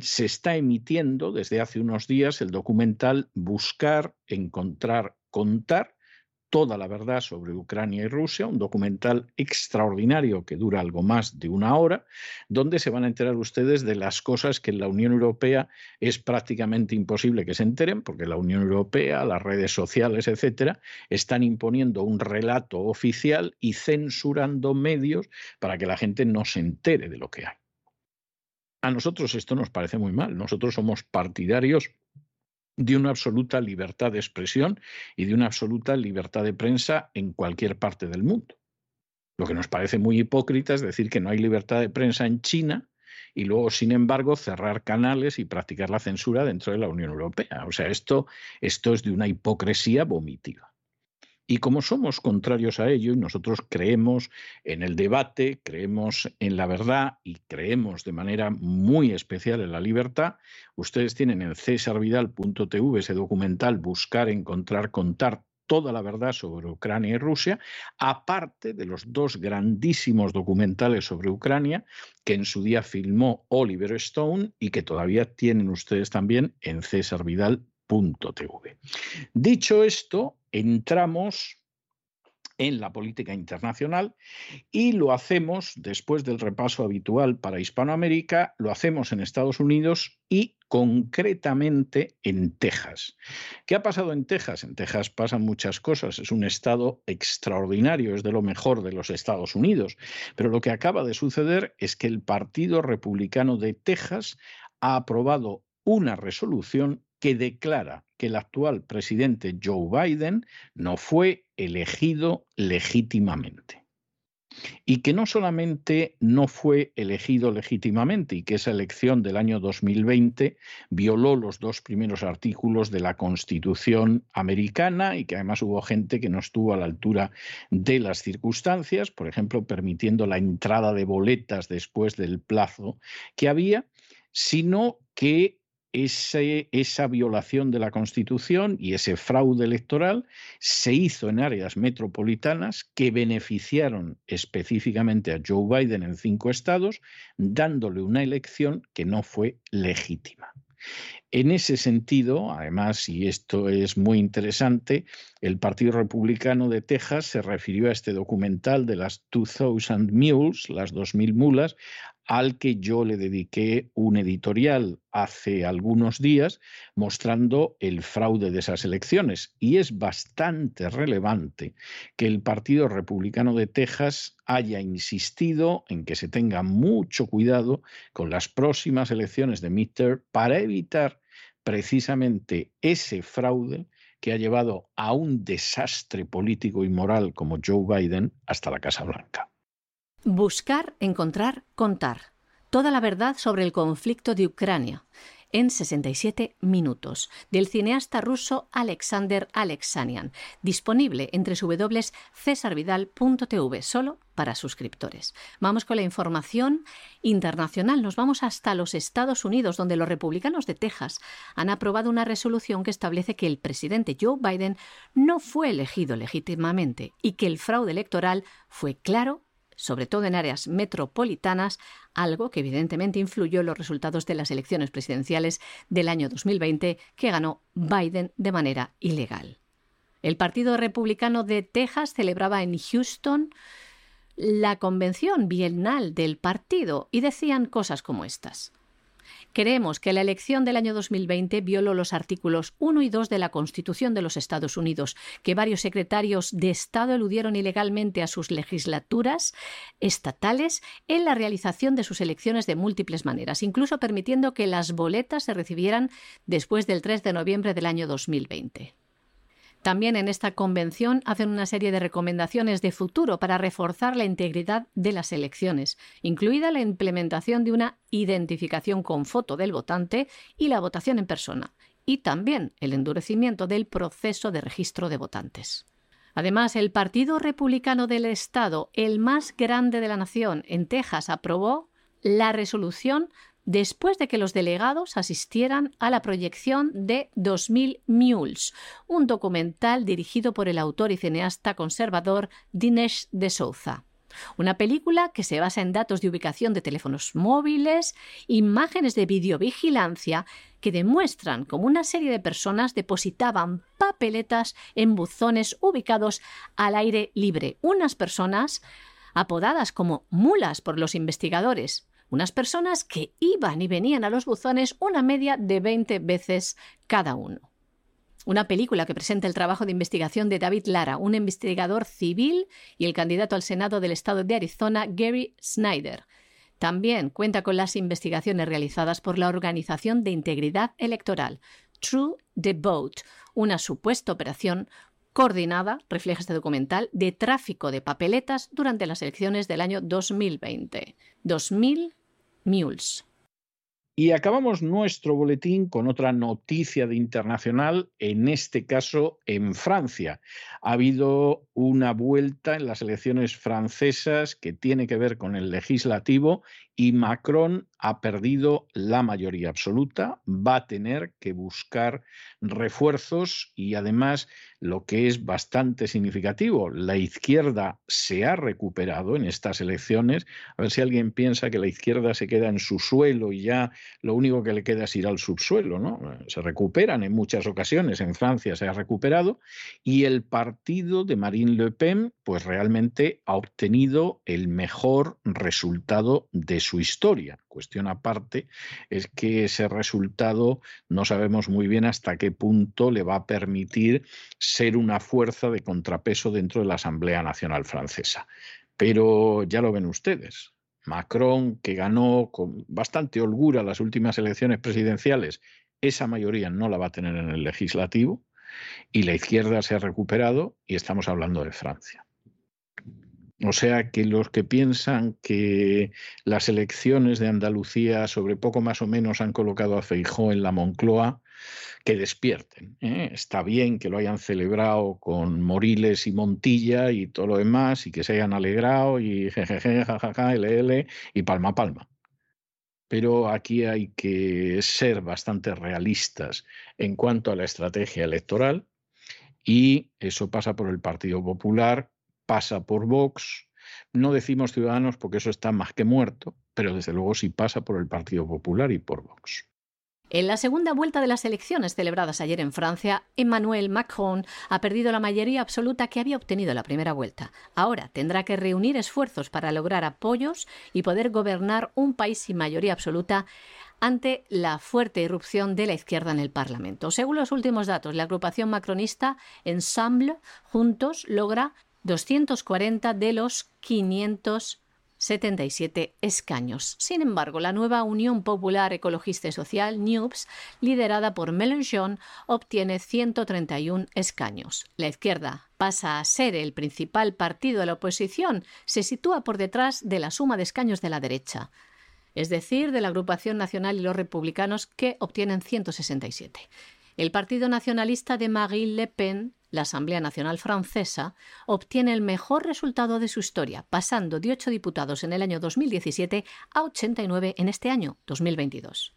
se está emitiendo desde hace unos días el documental Buscar, Encontrar, Contar, toda la verdad sobre Ucrania y Rusia, un documental extraordinario que dura algo más de una hora, donde se van a enterar ustedes de las cosas que en la Unión Europea es prácticamente imposible que se enteren, porque la Unión Europea, las redes sociales, etcétera, están imponiendo un relato oficial y censurando medios para que la gente no se entere de lo que hay. A nosotros esto nos parece muy mal. Nosotros somos partidarios de una absoluta libertad de expresión y de una absoluta libertad de prensa en cualquier parte del mundo. Lo que nos parece muy hipócrita es decir que no hay libertad de prensa en China y luego, sin embargo, cerrar canales y practicar la censura dentro de la Unión Europea. O sea, esto, esto es de una hipocresía vomitiva. Y como somos contrarios a ello y nosotros creemos en el debate, creemos en la verdad y creemos de manera muy especial en la libertad, ustedes tienen en cesarvidal.tv ese documental Buscar, Encontrar, Contar toda la verdad sobre Ucrania y Rusia, aparte de los dos grandísimos documentales sobre Ucrania que en su día filmó Oliver Stone y que todavía tienen ustedes también en cesarvidal.tv. Dicho esto, entramos en la política internacional y lo hacemos después del repaso habitual para Hispanoamérica, lo hacemos en Estados Unidos y concretamente en Texas. ¿Qué ha pasado en Texas? En Texas pasan muchas cosas, es un estado extraordinario, es de lo mejor de los Estados Unidos, pero lo que acaba de suceder es que el Partido Republicano de Texas ha aprobado una resolución que declara que el actual presidente Joe Biden no fue elegido legítimamente. Y que no solamente no fue elegido legítimamente y que esa elección del año 2020 violó los dos primeros artículos de la Constitución americana y que además hubo gente que no estuvo a la altura de las circunstancias, por ejemplo, permitiendo la entrada de boletas después del plazo que había, sino que esa violación de la Constitución y ese fraude electoral se hizo en áreas metropolitanas que beneficiaron específicamente a Joe Biden en cinco estados, dándole una elección que no fue legítima. En ese sentido, además, y esto es muy interesante, el Partido Republicano de Texas se refirió a este documental de las 2000 Mules, las 2000 mulas, al que yo le dediqué un editorial hace algunos días mostrando el fraude de esas elecciones. Y es bastante relevante que el Partido Republicano de Texas haya insistido en que se tenga mucho cuidado con las próximas elecciones de midterm para evitar precisamente ese fraude que ha llevado a un desastre político y moral como Joe Biden hasta la Casa Blanca. Buscar, encontrar, contar. Toda la verdad sobre el conflicto de Ucrania en 67 minutos, del cineasta ruso Alexander Alexanian, disponible entre www.cesarvidal.tv, solo para suscriptores. Vamos con la información internacional. Nos vamos hasta los Estados Unidos, donde los republicanos de Texas han aprobado una resolución que establece que el presidente Joe Biden no fue elegido legítimamente y que el fraude electoral fue claro sobre todo en áreas metropolitanas, algo que evidentemente influyó en los resultados de las elecciones presidenciales del año 2020 que ganó Biden de manera ilegal. El Partido Republicano de Texas celebraba en Houston la convención bienal del partido y decían cosas como estas. Creemos que la elección del año 2020 violó los artículos 1 y 2 de la Constitución de los Estados Unidos, que varios secretarios de Estado eludieron ilegalmente a sus legislaturas estatales en la realización de sus elecciones de múltiples maneras, incluso permitiendo que las boletas se recibieran después del 3 de noviembre del año 2020. También en esta convención hacen una serie de recomendaciones de futuro para reforzar la integridad de las elecciones, incluida la implementación de una identificación con foto del votante y la votación en persona, y también el endurecimiento del proceso de registro de votantes. Además, el Partido Republicano del Estado, el más grande de la nación, en Texas, aprobó la resolución después de que los delegados asistieran a la proyección de 2000 Mules, un documental dirigido por el autor y cineasta conservador Dinesh de Souza. Una película que se basa en datos de ubicación de teléfonos móviles, imágenes de videovigilancia que demuestran cómo una serie de personas depositaban papeletas en buzones ubicados al aire libre. Unas personas apodadas como mulas por los investigadores, unas personas que iban y venían a los buzones una media de 20 veces cada uno. Una película que presenta el trabajo de investigación de David Lara, un investigador civil, y el candidato al Senado del estado de Arizona, Gary Snyder. También cuenta con las investigaciones realizadas por la Organización de Integridad Electoral, True the Vote, una supuesta operación coordinada, refleja este documental, de tráfico de papeletas durante las elecciones del año 2020. 2020 Y acabamos nuestro boletín con otra noticia de internacional, en este caso en Francia. Ha habido una vuelta en las elecciones francesas que tiene que ver con el legislativo y Macron ha perdido la mayoría absoluta, va a tener que buscar refuerzos y además lo que es bastante significativo, la izquierda se ha recuperado en estas elecciones. A ver si alguien piensa que la izquierda se queda en su suelo y ya lo único que le queda es ir al subsuelo, ¿no? Se recuperan en muchas ocasiones, en Francia se ha recuperado y el partido de Marine Le Pen pues realmente ha obtenido el mejor resultado de su historia. Cuestión aparte es que ese resultado no sabemos muy bien hasta qué punto le va a permitir ser una fuerza de contrapeso dentro de la Asamblea Nacional Francesa. Pero ya lo ven ustedes. Macron, que ganó con bastante holgura las últimas elecciones presidenciales, esa mayoría no la va a tener en el legislativo y la izquierda se ha recuperado y estamos hablando de Francia. O sea que los que piensan que las elecciones de Andalucía sobre poco más o menos han colocado a Feijó en la Moncloa, que despierten. ¿eh? Está bien que lo hayan celebrado con Moriles y Montilla y todo lo demás y que se hayan alegrado y jejeje, jajaja, LL y palma palma. Pero aquí hay que ser bastante realistas en cuanto a la estrategia electoral y eso pasa por el Partido Popular pasa por Vox. No decimos Ciudadanos porque eso está más que muerto, pero desde luego sí pasa por el Partido Popular y por Vox. En la segunda vuelta de las elecciones celebradas ayer en Francia, Emmanuel Macron ha perdido la mayoría absoluta que había obtenido en la primera vuelta. Ahora tendrá que reunir esfuerzos para lograr apoyos y poder gobernar un país sin mayoría absoluta ante la fuerte irrupción de la izquierda en el Parlamento. Según los últimos datos, la agrupación macronista Ensemble Juntos logra 240 de los 577 escaños. Sin embargo, la nueva Unión Popular Ecologista y Social, NUPS, liderada por Mélenchon, obtiene 131 escaños. La izquierda pasa a ser el principal partido de la oposición, se sitúa por detrás de la suma de escaños de la derecha es decir, de la Agrupación Nacional y los Republicanos, que obtienen 167. El Partido Nacionalista de Marine Le Pen la Asamblea Nacional Francesa obtiene el mejor resultado de su historia, pasando de 8 diputados en el año 2017 a 89 en este año 2022.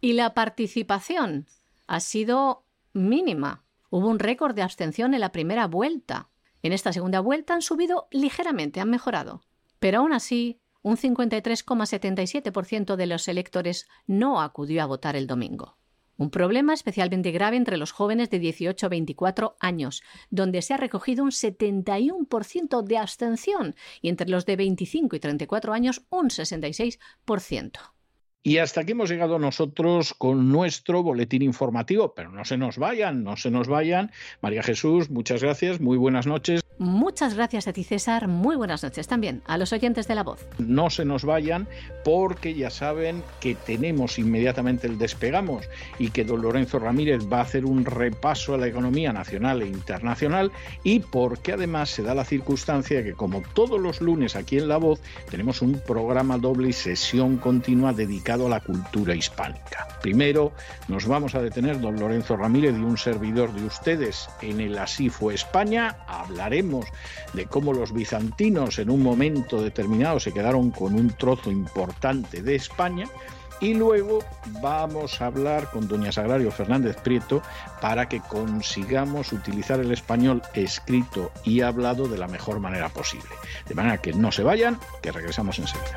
Y la participación ha sido mínima. Hubo un récord de abstención en la primera vuelta. En esta segunda vuelta han subido ligeramente, han mejorado. Pero aún así, un 53,77% de los electores no acudió a votar el domingo. Un problema especialmente grave entre los jóvenes de 18 a 24 años, donde se ha recogido un 71% de abstención y entre los de 25 y 34 años un 66%. Y hasta aquí hemos llegado nosotros con nuestro boletín informativo, pero no se nos vayan, no se nos vayan. María Jesús, muchas gracias, muy buenas noches. Muchas gracias a ti, César. Muy buenas noches también a los oyentes de la voz. No se nos vayan porque ya saben que tenemos inmediatamente el despegamos y que don Lorenzo Ramírez va a hacer un repaso a la economía nacional e internacional y porque además se da la circunstancia que como todos los lunes aquí en La Voz tenemos un programa doble y sesión continua a la cultura hispánica. Primero nos vamos a detener don Lorenzo Ramírez y un servidor de ustedes en el Así fue España. Hablaremos de cómo los bizantinos en un momento determinado se quedaron con un trozo importante de España. Y luego vamos a hablar con doña Sagrario Fernández Prieto para que consigamos utilizar el español escrito y hablado de la mejor manera posible. De manera que no se vayan, que regresamos enseguida.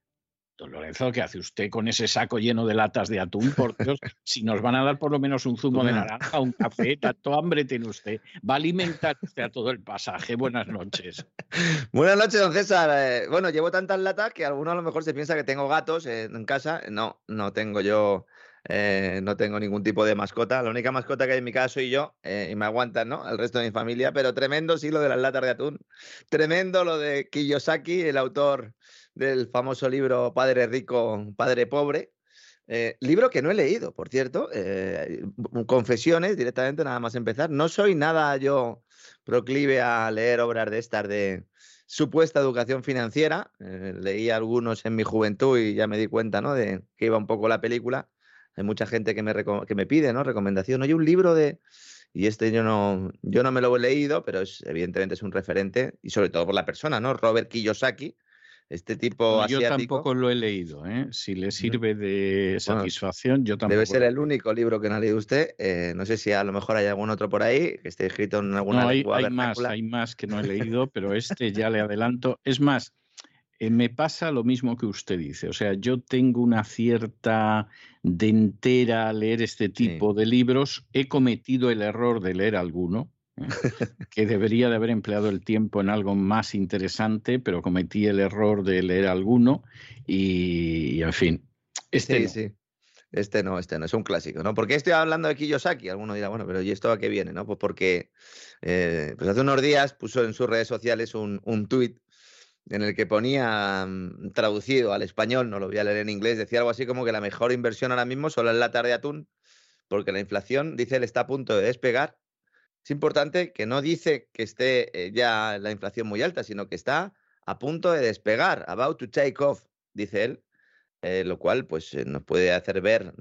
Don Lorenzo, ¿qué hace usted con ese saco lleno de latas de atún? Por Dios, si nos van a dar por lo menos un zumo de naranja, un café, tanto hambre tiene usted. Va a alimentar usted a todo el pasaje. Buenas noches. Buenas noches, don César. Eh, bueno, llevo tantas latas que alguno a lo mejor se piensa que tengo gatos en casa. No, no tengo yo. Eh, no tengo ningún tipo de mascota. La única mascota que hay en mi casa soy yo eh, y me aguantan, ¿no? El resto de mi familia. Pero tremendo sí lo de las latas de atún. Tremendo lo de Kiyosaki, el autor del famoso libro Padre Rico, Padre Pobre. Eh, libro que no he leído, por cierto. Eh, confesiones, directamente, nada más empezar. No soy nada yo proclive a leer obras de estas de supuesta educación financiera. Eh, leí algunos en mi juventud y ya me di cuenta ¿no? de que iba un poco la película. Hay mucha gente que me, que me pide ¿no? recomendación. Hay un libro de... Y este yo no, yo no me lo he leído, pero es, evidentemente es un referente, y sobre todo por la persona, ¿no? Robert Kiyosaki, este tipo Yo tampoco lo he leído, ¿eh? Si le sirve de satisfacción, yo tampoco. Debe ser el único libro que no ha leído usted. Eh, no sé si a lo mejor hay algún otro por ahí que esté escrito en alguna no, hay, hay más, hay más que no he leído, pero este ya le adelanto. Es más, eh, me pasa lo mismo que usted dice. O sea, yo tengo una cierta dentera a leer este tipo de libros. He cometido el error de leer alguno que debería de haber empleado el tiempo en algo más interesante, pero cometí el error de leer alguno y, en fin. Este sí, sí. Este no, este no, es un clásico, ¿no? porque estoy hablando de Kiyosaki? Alguno dirá, bueno, pero ¿y esto a qué viene? ¿no? Pues porque eh, pues hace unos días puso en sus redes sociales un, un tuit en el que ponía mm, traducido al español, no lo voy a leer en inglés, decía algo así como que la mejor inversión ahora mismo solo es la tarde de atún, porque la inflación, dice él, está a punto de despegar es importante que no dice que esté eh, ya la inflación muy alta, sino que está a punto de despegar, about to take off, dice él, eh, lo cual pues eh, nos puede hacer ver,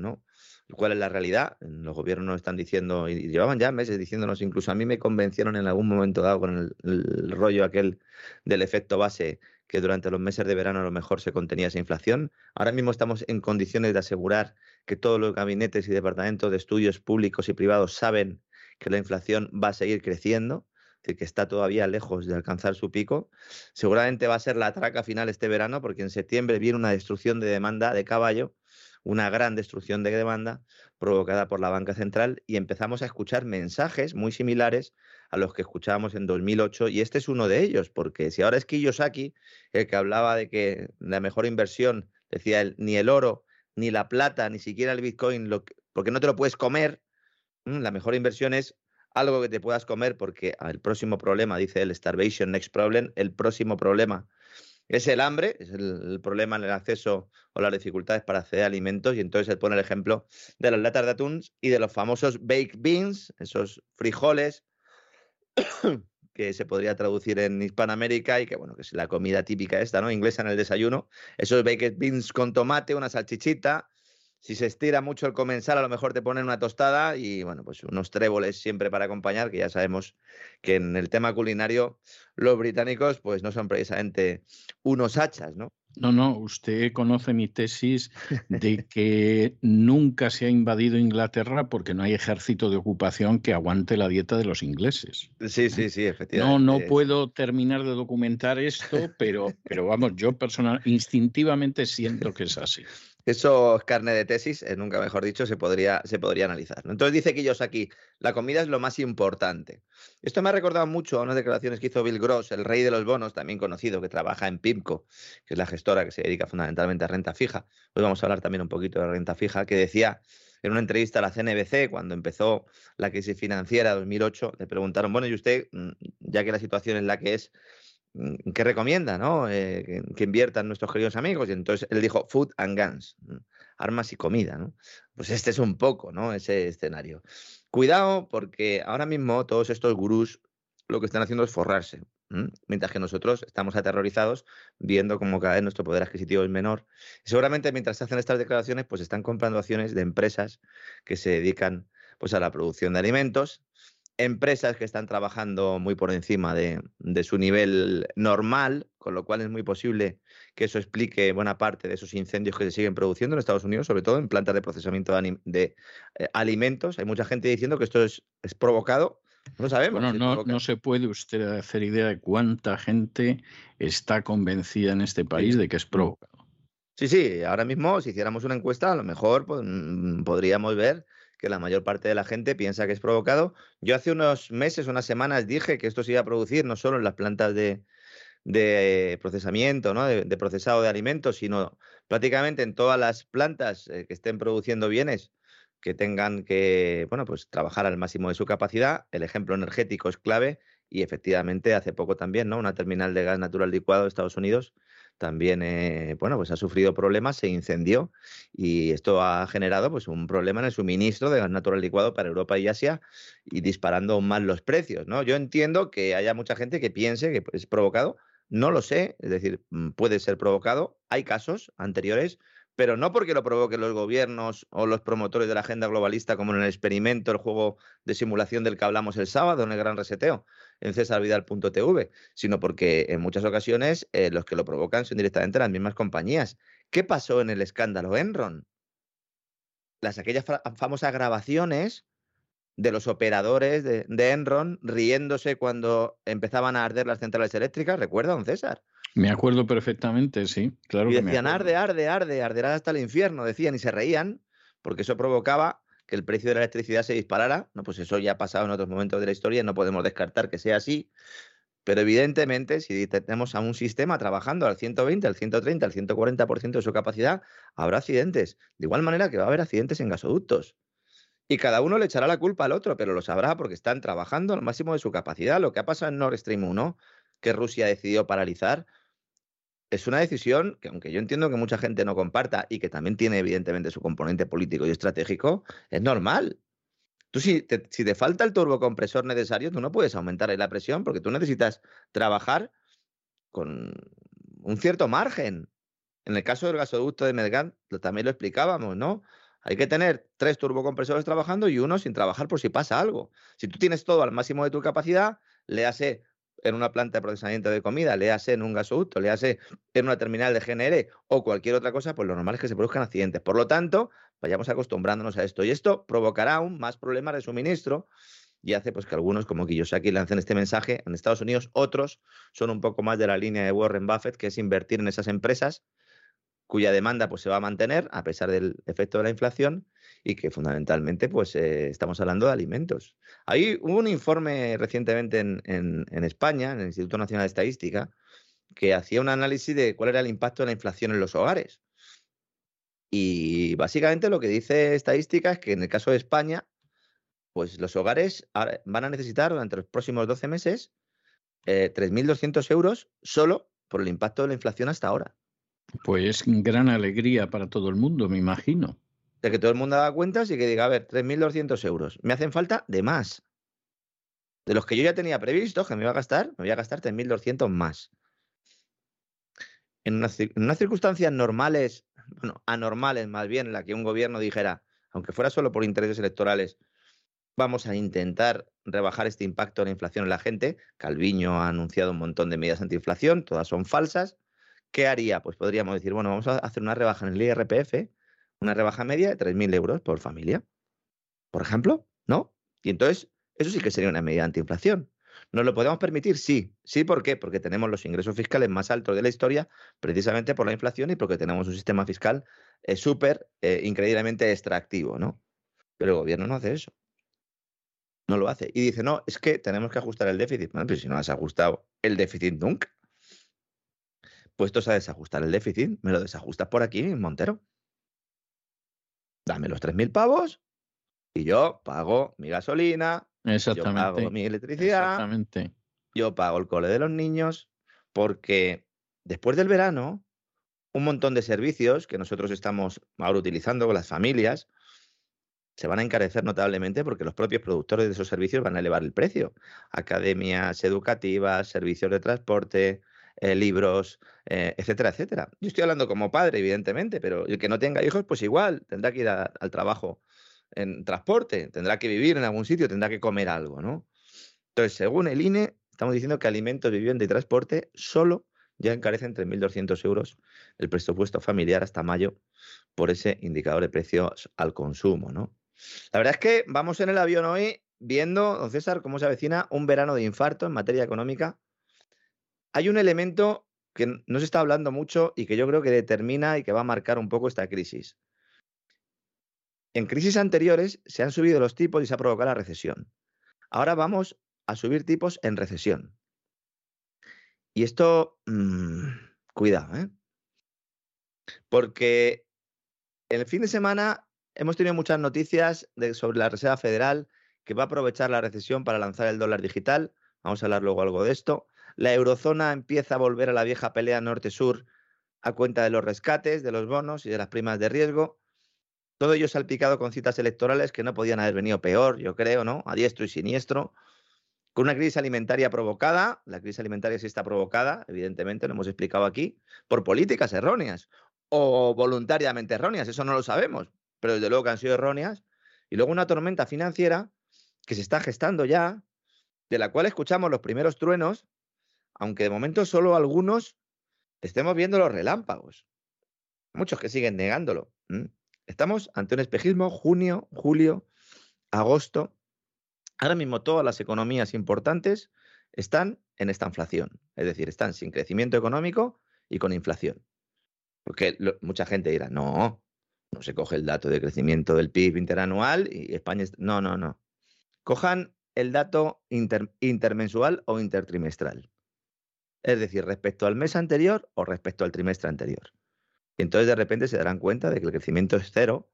cuál es la realidad. Los gobiernos nos están diciendo, y llevaban ya meses diciéndonos, incluso a mí me convencieron en algún momento dado con el, rollo aquel del efecto base, que durante los meses de verano a lo mejor se contenía esa inflación. Ahora mismo estamos en condiciones de asegurar que todos los gabinetes y departamentos de estudios públicos y privados saben que la inflación va a seguir creciendo, que está todavía lejos de alcanzar su pico. Seguramente va a ser la traca final este verano, porque en septiembre viene una destrucción de demanda de caballo, una gran destrucción de demanda provocada por la banca central y empezamos a escuchar mensajes muy similares a los que escuchábamos en 2008 y este es uno de ellos, porque si ahora es Kiyosaki el que hablaba de que la mejor inversión, decía él, ni el oro, ni la plata, ni siquiera el Bitcoin, porque no te lo puedes comer, la mejor inversión es algo que te puedas comer, porque el próximo problema, dice el Starvation Next Problem, el próximo problema es el hambre, es el, problema en el acceso o las dificultades para acceder a alimentos. Y entonces él pone el ejemplo de las latas de atún y de los famosos baked beans, esos frijoles que se podría traducir en Hispanoamérica y que, bueno, que es la comida típica esta, ¿no? Inglesa en el desayuno. Esos baked beans con tomate, una salchichita, si se estira mucho el comensal, a lo mejor te ponen una tostada y, bueno, pues unos tréboles siempre para acompañar, que ya sabemos que en el tema culinario los británicos, pues no son precisamente unos hachas, ¿no? No, no, usted conoce mi tesis de que nunca se ha invadido Inglaterra porque no hay ejército de ocupación que aguante la dieta de los ingleses. Sí, ¿eh? sí, sí, efectivamente. No, no puedo terminar de documentar esto, pero, pero vamos, yo personal, instintivamente siento que es así. Eso es carne de tesis, eh, nunca mejor dicho, se podría, se podría analizar. Entonces dice aquí, la comida es lo más importante. Esto me ha recordado mucho a unas declaraciones que hizo Bill Gross, el rey de los bonos, también conocido, que trabaja en PIMCO, que es la gestora que se dedica fundamentalmente a renta fija. Hoy vamos a hablar también un poquito de renta fija, que decía en una entrevista a la CNBC, cuando empezó la crisis financiera 2008, le preguntaron, bueno, ¿y usted, mm, ya que la situación es la que es, Mm, ¿qué recomienda, ¿no? Eh, que, inviertan nuestros queridos amigos. Y entonces él dijo food and guns, armas y comida, ¿no? Pues este es un poco, ¿no? Ese escenario. Cuidado porque ahora mismo todos estos gurús lo que están haciendo es forrarse, mientras que nosotros estamos aterrorizados viendo cómo cada vez nuestro poder adquisitivo es menor. seguramente mientras hacen estas declaraciones, pues están comprando acciones de empresas que se dedican pues a la producción de alimentos empresas que están trabajando muy por encima de, su nivel normal, con lo cual es muy posible que eso explique buena parte de esos incendios que se siguen produciendo en Estados Unidos, sobre todo en plantas de procesamiento de, eh, alimentos. Hay mucha gente diciendo que esto es, provocado. No sabemos. Bueno, no, no, se puede usted hacer idea de cuánta gente está convencida en este país de que es provocado. Sí, sí, ahora mismo si hiciéramos una encuesta, a lo mejor pues, mm, podríamos ver que la mayor parte de la gente piensa que es provocado. Yo hace unos meses, unas semanas, dije que esto se iba a producir no solo en las plantas de, procesamiento, ¿no? de, procesado de alimentos, sino prácticamente en todas las plantas eh, que estén produciendo bienes que tengan que, bueno, pues trabajar al máximo de su capacidad. El ejemplo energético es clave y efectivamente hace poco también, ¿no? Una terminal de gas natural licuado de Estados Unidos también eh, bueno, pues ha sufrido problemas, se incendió y esto ha generado pues, un problema en el suministro de gas natural licuado para Europa y Asia y disparando aún más los precios. ¿no? Yo entiendo que haya mucha gente que piense que es provocado, no lo sé, es decir, mm, puede ser provocado, hay casos anteriores, pero no porque lo provoquen los gobiernos o los promotores de la agenda globalista, como en el experimento, el juego de simulación del que hablamos el sábado en el Gran Reseteo, en cesarvidal.tv, sino porque en muchas ocasiones eh, los que lo provocan son directamente las mismas compañías. ¿Qué pasó en el escándalo Enron? Las aquellas famosas grabaciones de los operadores de, Enron riéndose cuando empezaban a arder las centrales eléctricas, ¿recuerda, don César? Me acuerdo perfectamente, sí, claro. Y decían, arde, arde, arde, arderá hasta el infierno, decían, y se reían, porque eso provocaba que el precio de la electricidad se disparara. No, pues eso ya ha pasado en otros momentos de la historia, no podemos descartar que sea así. Pero evidentemente, si tenemos a un sistema trabajando al 120, al 130, al 140% de su capacidad, habrá accidentes. De igual manera que va a haber accidentes en gasoductos. Y cada uno le echará la culpa al otro, pero lo sabrá porque están trabajando al máximo de su capacidad. Lo que ha pasado en Nord Stream 1, que Rusia decidió paralizar, es una decisión que, aunque yo entiendo que mucha gente no comparta y que también tiene evidentemente su componente político y estratégico, es normal. Tú si te, si te falta el turbocompresor necesario, tú no puedes aumentar la presión porque tú necesitas trabajar con un cierto margen. En el caso del gasoducto de Medgán, también lo explicábamos, ¿no? Hay que tener tres turbocompresores trabajando y uno sin trabajar por si pasa algo. Si tú tienes todo al máximo de tu capacidad, le hace en una planta de procesamiento de comida, le hace en un gasoducto, le hace en una terminal de GNR o cualquier otra cosa, pues lo normal es que se produzcan accidentes. Por lo tanto, vayamos acostumbrándonos a esto. Y esto provocará aún más problemas de suministro y hace pues que algunos, como Kiyosaki, lancen este mensaje en Estados Unidos, otros son un poco más de la línea de Warren Buffett, que es invertir en esas empresas cuya demanda pues, se va a mantener a pesar del efecto de la inflación y que fundamentalmente pues, eh, estamos hablando de alimentos. Hay un informe recientemente en, España, en el Instituto Nacional de Estadística, que hacía un análisis de cuál era el impacto de la inflación en los hogares. Y básicamente lo que dice estadística es que en el caso de España, pues los hogares van a necesitar durante los próximos 12 meses eh, 3.200 euros solo por el impacto de la inflación hasta ahora. Pues gran alegría para todo el mundo, me imagino. De que todo el mundo haga cuentas y que diga, a ver, 3.200 euros. Me hacen falta de más. De los que yo ya tenía previsto que me iba a gastar, me voy a gastar 3.200 más. En, unas circunstancias normales, bueno, anormales más bien, en la que un gobierno dijera, aunque fuera solo por intereses electorales, vamos a intentar rebajar este impacto de la inflación en la gente. Calviño ha anunciado un montón de medidas antiinflación, todas son falsas. ¿Qué haría? Pues podríamos decir, bueno, vamos a hacer una rebaja en el IRPF, una rebaja media de 3.000 euros por familia, por ejemplo, ¿no? Y entonces, eso sí que sería una medida antiinflación. ¿Nos lo podemos permitir? Sí. ¿Sí por qué? Porque tenemos los ingresos fiscales más altos de la historia, precisamente por la inflación y porque tenemos un sistema fiscal eh, súper, eh, increíblemente extractivo, ¿no? Pero el gobierno no hace eso no lo hace. Y dice, no, es que tenemos que ajustar el déficit. Bueno, pero si no has ajustado el déficit nunca. Puestos a desajustar el déficit, me lo desajustas por aquí, Montero. Dame los 3.000 pavos y yo pago mi gasolina, yo pago mi electricidad, Exactamente. yo pago el cole de los niños, porque después del verano, un montón de servicios que nosotros estamos ahora utilizando con las familias, se van a encarecer notablemente porque los propios productores de esos servicios van a elevar el precio. Academias educativas, servicios de transporte, eh, libros, eh, etcétera, etcétera. Yo estoy hablando como padre, evidentemente, pero el que no tenga hijos, pues igual, tendrá que ir al trabajo en transporte, tendrá que vivir en algún sitio, tendrá que comer algo, ¿no? Entonces, según el INE, estamos diciendo que alimentos, vivienda y transporte solo ya encarecen 3.200 euros el presupuesto familiar hasta mayo por ese indicador de precios al consumo, ¿no? La verdad es que vamos en el avión hoy viendo, don César, cómo se avecina un verano de infarto en materia económica. Hay un elemento que no se está hablando mucho y que yo creo que determina y que va a marcar un poco esta crisis. En crisis anteriores se han subido los tipos y se ha provocado la recesión. Ahora vamos a subir tipos en recesión. Y esto, mmm, cuidado, ¿eh? Porque el fin de semana Hemos tenido muchas noticias sobre la Reserva Federal que va a aprovechar la recesión para lanzar el dólar digital. Vamos a hablar luego algo de esto. La eurozona empieza a volver a la vieja pelea norte-sur a cuenta de los rescates, de los bonos y de las primas de riesgo. Todo ello salpicado con citas electorales que no podían haber venido peor, yo creo, ¿no? A diestro y siniestro. Con una crisis alimentaria provocada, la crisis alimentaria sí está provocada, evidentemente, lo hemos explicado aquí, por políticas erróneas o voluntariamente erróneas, eso no lo sabemos, pero desde luego que han sido erróneas. Y luego una tormenta financiera que se está gestando ya, de la cual escuchamos los primeros truenos, aunque de momento solo algunos estemos viendo los relámpagos. Muchos que siguen negándolo. Estamos ante un espejismo junio, julio, agosto. Ahora mismo todas las economías importantes están en esta inflación, es decir, están sin crecimiento económico y con inflación. Porque mucha gente dirá, no, no se coge el dato de crecimiento del PIB interanual y España. No, no, no. Cojan el dato intermensual o intertrimestral. Es decir, respecto al mes anterior o respecto al trimestre anterior. Y entonces de repente se darán cuenta de que el crecimiento es cero,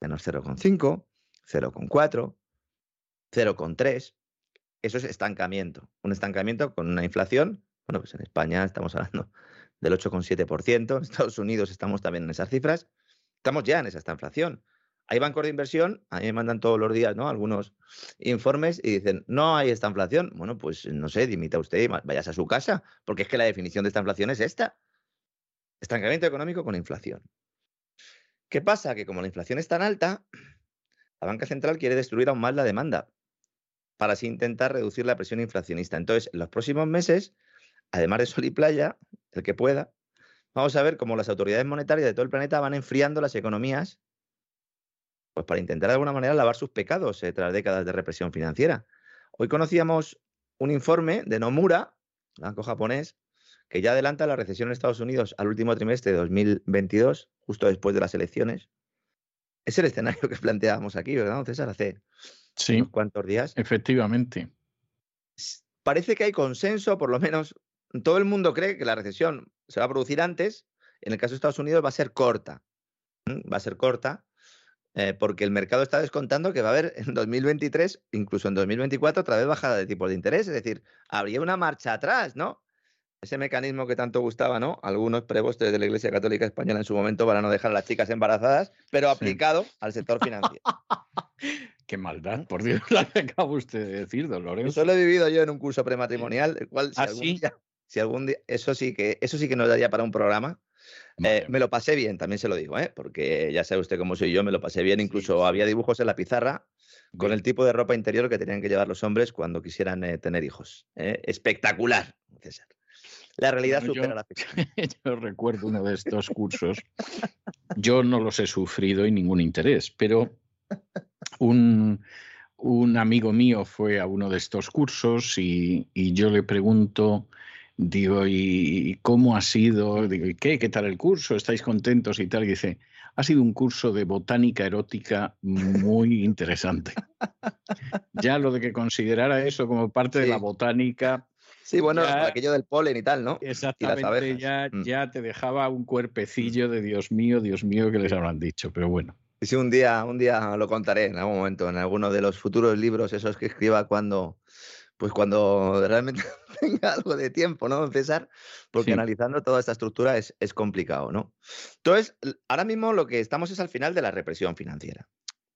menos 0,5, 0,4, 0,3. Eso es estancamiento. Un estancamiento con una inflación. Bueno, pues en España estamos hablando del 8,7%. En Estados Unidos estamos también en esas cifras. Estamos ya en esa inflación. Hay bancos de inversión, a mí me mandan todos los días ¿no? algunos informes y dicen, no hay esta inflación. Bueno, pues no sé, dimita usted y vayas a su casa, porque es que la definición de esta inflación es esta. Estancamiento económico con inflación. ¿Qué pasa? Que como la inflación es tan alta, la banca central quiere destruir aún más la demanda para así intentar reducir la presión inflacionista. Entonces, en los próximos meses, además de sol y playa, el que pueda, vamos a ver cómo las autoridades monetarias de todo el planeta van enfriando las economías pues para intentar de alguna manera lavar sus pecados eh, tras décadas de represión financiera. Hoy conocíamos un informe de Nomura, banco japonés, que ya adelanta la recesión en Estados Unidos al último trimestre de 2022, justo después de las elecciones. Es el escenario que planteábamos aquí, ¿verdad, César? Hace sí, unos cuantos días. Efectivamente. Parece que hay consenso, por lo menos todo el mundo cree que la recesión se va a producir antes, en el caso de Estados Unidos va a ser corta. Va a ser corta. Eh, porque el mercado está descontando que va a haber en 2023, incluso en 2024, otra vez bajada de tipos de interés. Es decir, habría una marcha atrás, ¿no? Ese mecanismo que tanto gustaba, ¿no? Algunos prebostes de la Iglesia Católica Española en su momento para no dejar a las chicas embarazadas, pero aplicado al sector financiero. Qué maldad, por Dios, lo acaba usted de decir, Dolores. Eso lo he vivido yo en un curso prematrimonial, el cual si ¿Ah, algún sí? día, si algún día, eso sí que, eso sí que nos daría para un programa. Eh, me lo pasé bien, también se lo digo, ¿eh? porque ya sabe usted cómo soy yo, me lo pasé bien. Incluso sí. había dibujos en la pizarra con Bien. el tipo de ropa interior que tenían que llevar los hombres cuando quisieran eh, tener hijos. Espectacular, César. La realidad Bueno, supera yo- la ficción. Yo recuerdo uno de estos cursos. Yo no los he sufrido y ningún interés, pero un, un amigo mío fue a uno de estos cursos y, y yo le pregunto, digo, ¿y cómo ha sido? Digo, ¿y qué? ¿Qué tal el curso? ¿Estáis contentos y tal? Y dice, ha sido un curso de botánica erótica muy interesante. Ya lo de que considerara eso como parte de la botánica, Sí, bueno, Ya- aquello del polen y tal, ¿no? Exactamente, ya, Mm. ya te dejaba un cuerpecillo de Dios mío, Dios mío, que les habrán dicho, pero bueno. Sí, un día, un día lo contaré en algún momento, en alguno de los futuros libros, esos que escriba cuando, pues cuando realmente tenga algo de tiempo, ¿no, César? Porque Sí. analizando toda esta estructura es, es complicado, ¿no? Entonces, ahora mismo lo que estamos es al final de la represión financiera.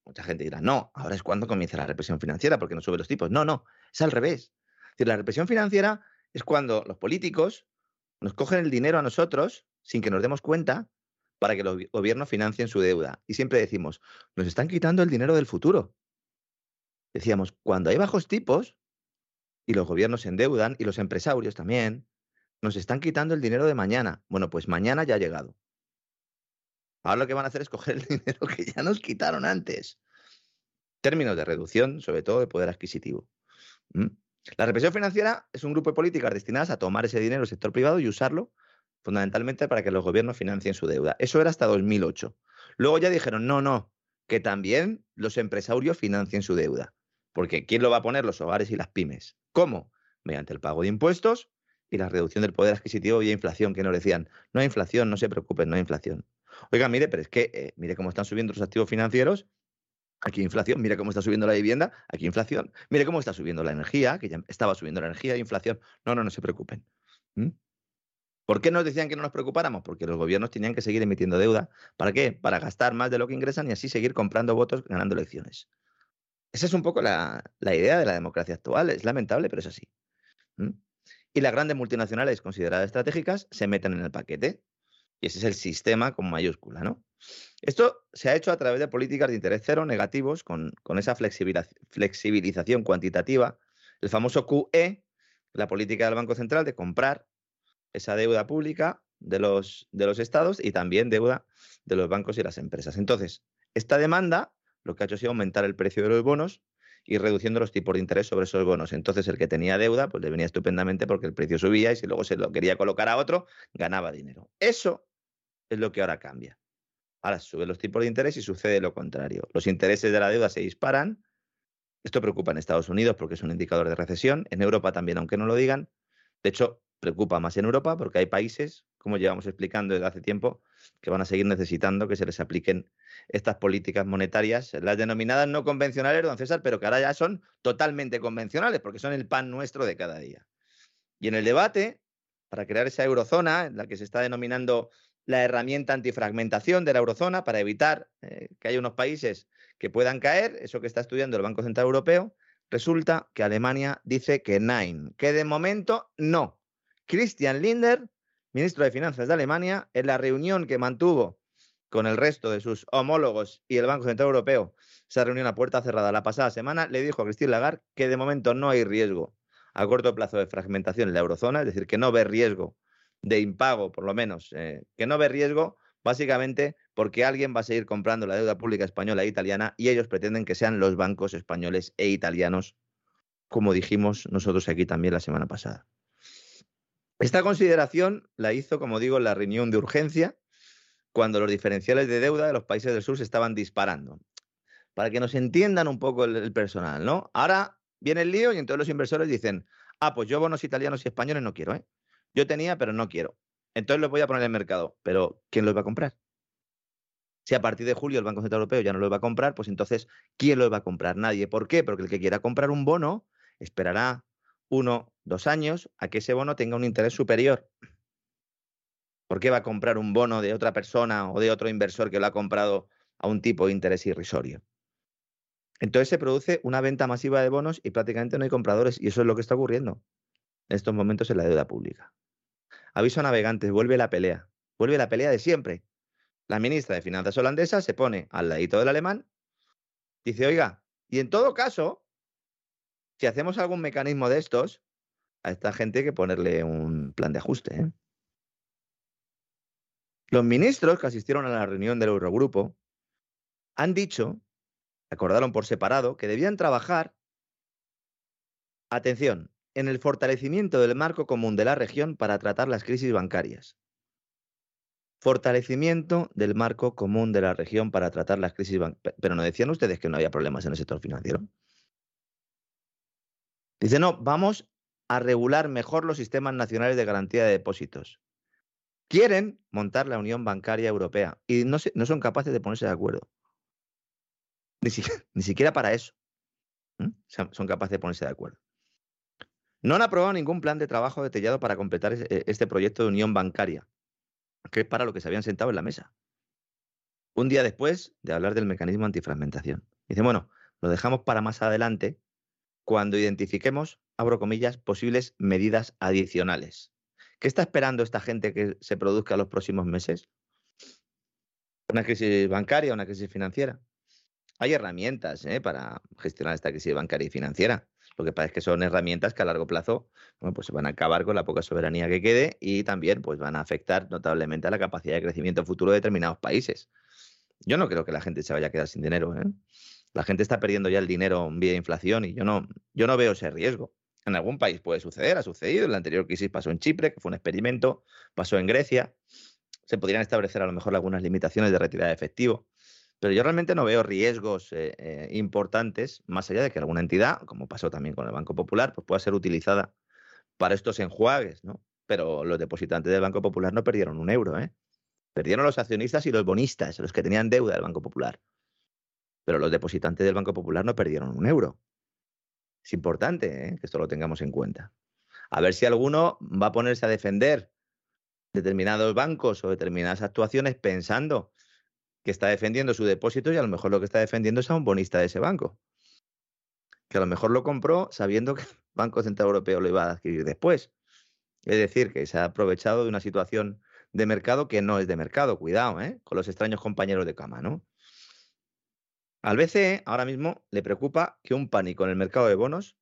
Mucha gente dirá, no, ahora es cuando comienza la represión financiera porque no sube los tipos. No, no, es al revés. Es decir, la represión financiera es cuando los políticos nos cogen el dinero a nosotros sin que nos demos cuenta para que los gobiernos financien su deuda. Y siempre decimos, nos están quitando el dinero del futuro. Decíamos, cuando hay bajos tipos y los gobiernos se endeudan y los empresarios también, nos están quitando el dinero de mañana. Bueno, pues mañana ya ha llegado. Ahora lo que van a hacer es coger el dinero que ya nos quitaron antes. Términos de reducción, sobre todo de poder adquisitivo. ¿Mm? La represión financiera es un grupo de políticas destinadas a tomar ese dinero del sector privado y usarlo fundamentalmente para que los gobiernos financien su deuda. Eso era hasta 2008. Luego ya dijeron, no, no, que también los empresarios financien su deuda. Porque ¿quién lo va a poner? Los hogares y las pymes. ¿Cómo? Mediante el pago de impuestos y la reducción del poder adquisitivo y inflación, que nos decían, no hay inflación, no se preocupen, no hay inflación. Oiga, mire, pero es que, eh, mire cómo están subiendo los activos financieros, aquí inflación, mire cómo está subiendo la vivienda, aquí inflación, mire cómo está subiendo la energía, que ya estaba subiendo la energía, inflación. No, no, no se preocupen. ¿Por qué nos decían que no nos preocupáramos? Porque los gobiernos tenían que seguir emitiendo deuda. ¿Para qué? Para gastar más de lo que ingresan y así seguir comprando votos ganando elecciones. Esa es un poco la, la idea de la democracia actual. Es lamentable, pero es así. Y las grandes multinacionales consideradas estratégicas se meten en el paquete. Y ese es el sistema con mayúscula, ¿no? Esto se ha hecho a través de políticas de interés cero negativos con, con esa flexibiliz- flexibilización cuantitativa, el famoso QE, la política del Banco Central de comprar esa deuda pública de los, de los estados y también deuda de los bancos y las empresas. Entonces, esta demanda lo que ha hecho ha sido aumentar el precio de los bonos y reduciendo los tipos de interés sobre esos bonos. Entonces, el que tenía deuda, pues le venía estupendamente porque el precio subía y si luego se lo quería colocar a otro, ganaba dinero. Eso es lo que ahora cambia. Ahora suben los tipos de interés y sucede lo contrario. Los intereses de la deuda se disparan. Esto preocupa en Estados Unidos porque es un indicador de recesión. En Europa también, aunque no lo digan. De hecho, preocupa más en Europa porque hay países, como llevamos explicando desde hace tiempo, que van a seguir necesitando que se les apliquen estas políticas monetarias, las denominadas no convencionales, don César, pero que ahora ya son totalmente convencionales porque son el pan nuestro de cada día. Y en el debate, para crear esa eurozona, la que se está denominando la herramienta antifragmentación de la eurozona para evitar eh, que haya unos países que puedan caer, eso que está estudiando el Banco Central Europeo, resulta que Alemania dice que nein, que de momento no. Christian Lindner, ministro de Finanzas de Alemania, en la reunión que mantuvo con el resto de sus homólogos y el Banco Central Europeo, esa reunión a puerta cerrada la pasada semana, le dijo a Christine Lagarde que de momento no hay riesgo a corto plazo de fragmentación en la eurozona, es decir, que no ve riesgo de impago, por lo menos, eh, que no ve riesgo básicamente porque alguien va a seguir comprando la deuda pública española e italiana y ellos pretenden que sean los bancos españoles e italianos, como dijimos nosotros aquí también la semana pasada. Esta consideración la hizo, como digo, la reunión de urgencia, cuando los diferenciales de deuda de los países del sur se estaban disparando. Para que nos entiendan un poco el, el personal, ¿no? Ahora viene el lío y entonces los inversores dicen, ah, pues yo bonos italianos y españoles no quiero, ¿eh? Yo tenía, pero no quiero. Entonces los voy a poner en el mercado. Pero ¿quién los va a comprar? Si a partir de julio el Banco Central Europeo ya no lo va a comprar, pues entonces, ¿quién lo va a comprar? Nadie. ¿Por qué? Porque el que quiera comprar un bono esperará uno, dos años a que ese bono tenga un interés superior. ¿Por qué va a comprar un bono de otra persona o de otro inversor que lo ha comprado a un tipo de interés irrisorio? Entonces se produce una venta masiva de bonos y prácticamente no hay compradores y eso es lo que está ocurriendo en estos momentos en la deuda pública. Aviso a navegantes, vuelve la pelea, vuelve la pelea de siempre. La ministra de Finanzas holandesa se pone al ladito del alemán, dice, oiga, y en todo caso, si hacemos algún mecanismo de estos, a esta gente que ponerle un plan de ajuste. ¿eh? Los ministros que asistieron a la reunión del Eurogrupo han dicho, acordaron por separado, que debían trabajar, atención, en el fortalecimiento del marco común de la región para tratar las crisis bancarias. Fortalecimiento del marco común de la región para tratar las crisis bancarias. Pero no decían ustedes que no había problemas en el sector financiero. Dice, no, vamos a regular mejor los sistemas nacionales de garantía de depósitos. Quieren montar la Unión Bancaria Europea y no, son capaces de ponerse de acuerdo. Ni, siquiera para eso. Son capaces de ponerse de acuerdo. No han aprobado ningún plan de trabajo detallado para completar e, este proyecto de unión bancaria, que es para lo que se habían sentado en la mesa. Un día después de hablar del mecanismo antifragmentación. Dice, bueno, lo dejamos para más adelante cuando identifiquemos, abro comillas, posibles medidas adicionales. ¿Qué está esperando esta gente que se produzca en los próximos meses? ¿Una crisis bancaria, una crisis financiera? Hay herramientas ¿eh? para gestionar esta crisis bancaria y financiera. Lo que pasa es que son herramientas que a largo plazo pues se van a acabar con la poca soberanía que quede y también pues, van a afectar notablemente a la capacidad de crecimiento futuro de determinados países. Yo no creo que la gente se vaya a quedar sin dinero. ¿eh? La gente está perdiendo ya el dinero vía inflación y yo no, yo no veo ese riesgo. En algún país puede suceder, ha sucedido. En la anterior crisis pasó en Chipre, que fue un experimento, pasó en Grecia. Se podrían establecer a lo mejor algunas limitaciones de retirada de efectivo. Pero yo realmente no veo riesgos eh, eh, importantes, más allá de que alguna entidad, como pasó también con el Banco Popular, pues pueda ser utilizada para estos enjuagues, ¿no? Pero los depositantes del Banco Popular no perdieron un euro, ¿eh? Perdieron los accionistas y los bonistas, los que tenían deuda del Banco Popular. Pero los depositantes del Banco Popular no perdieron un euro. Es importante ¿eh? que esto lo tengamos en cuenta. A ver si alguno va a ponerse a defender determinados bancos o determinadas actuaciones pensando que está defendiendo su depósito y a lo mejor lo que está defendiendo es a un bonista de ese banco. Que a lo mejor lo compró sabiendo que el Banco Central Europeo lo iba a adquirir después. Es decir, que se ha aprovechado de una situación de mercado que no es de mercado. Cuidado, ¿eh? Con los extraños compañeros de cama, ¿no? Al BCE ahora mismo le preocupa que un pánico en el mercado de bonos,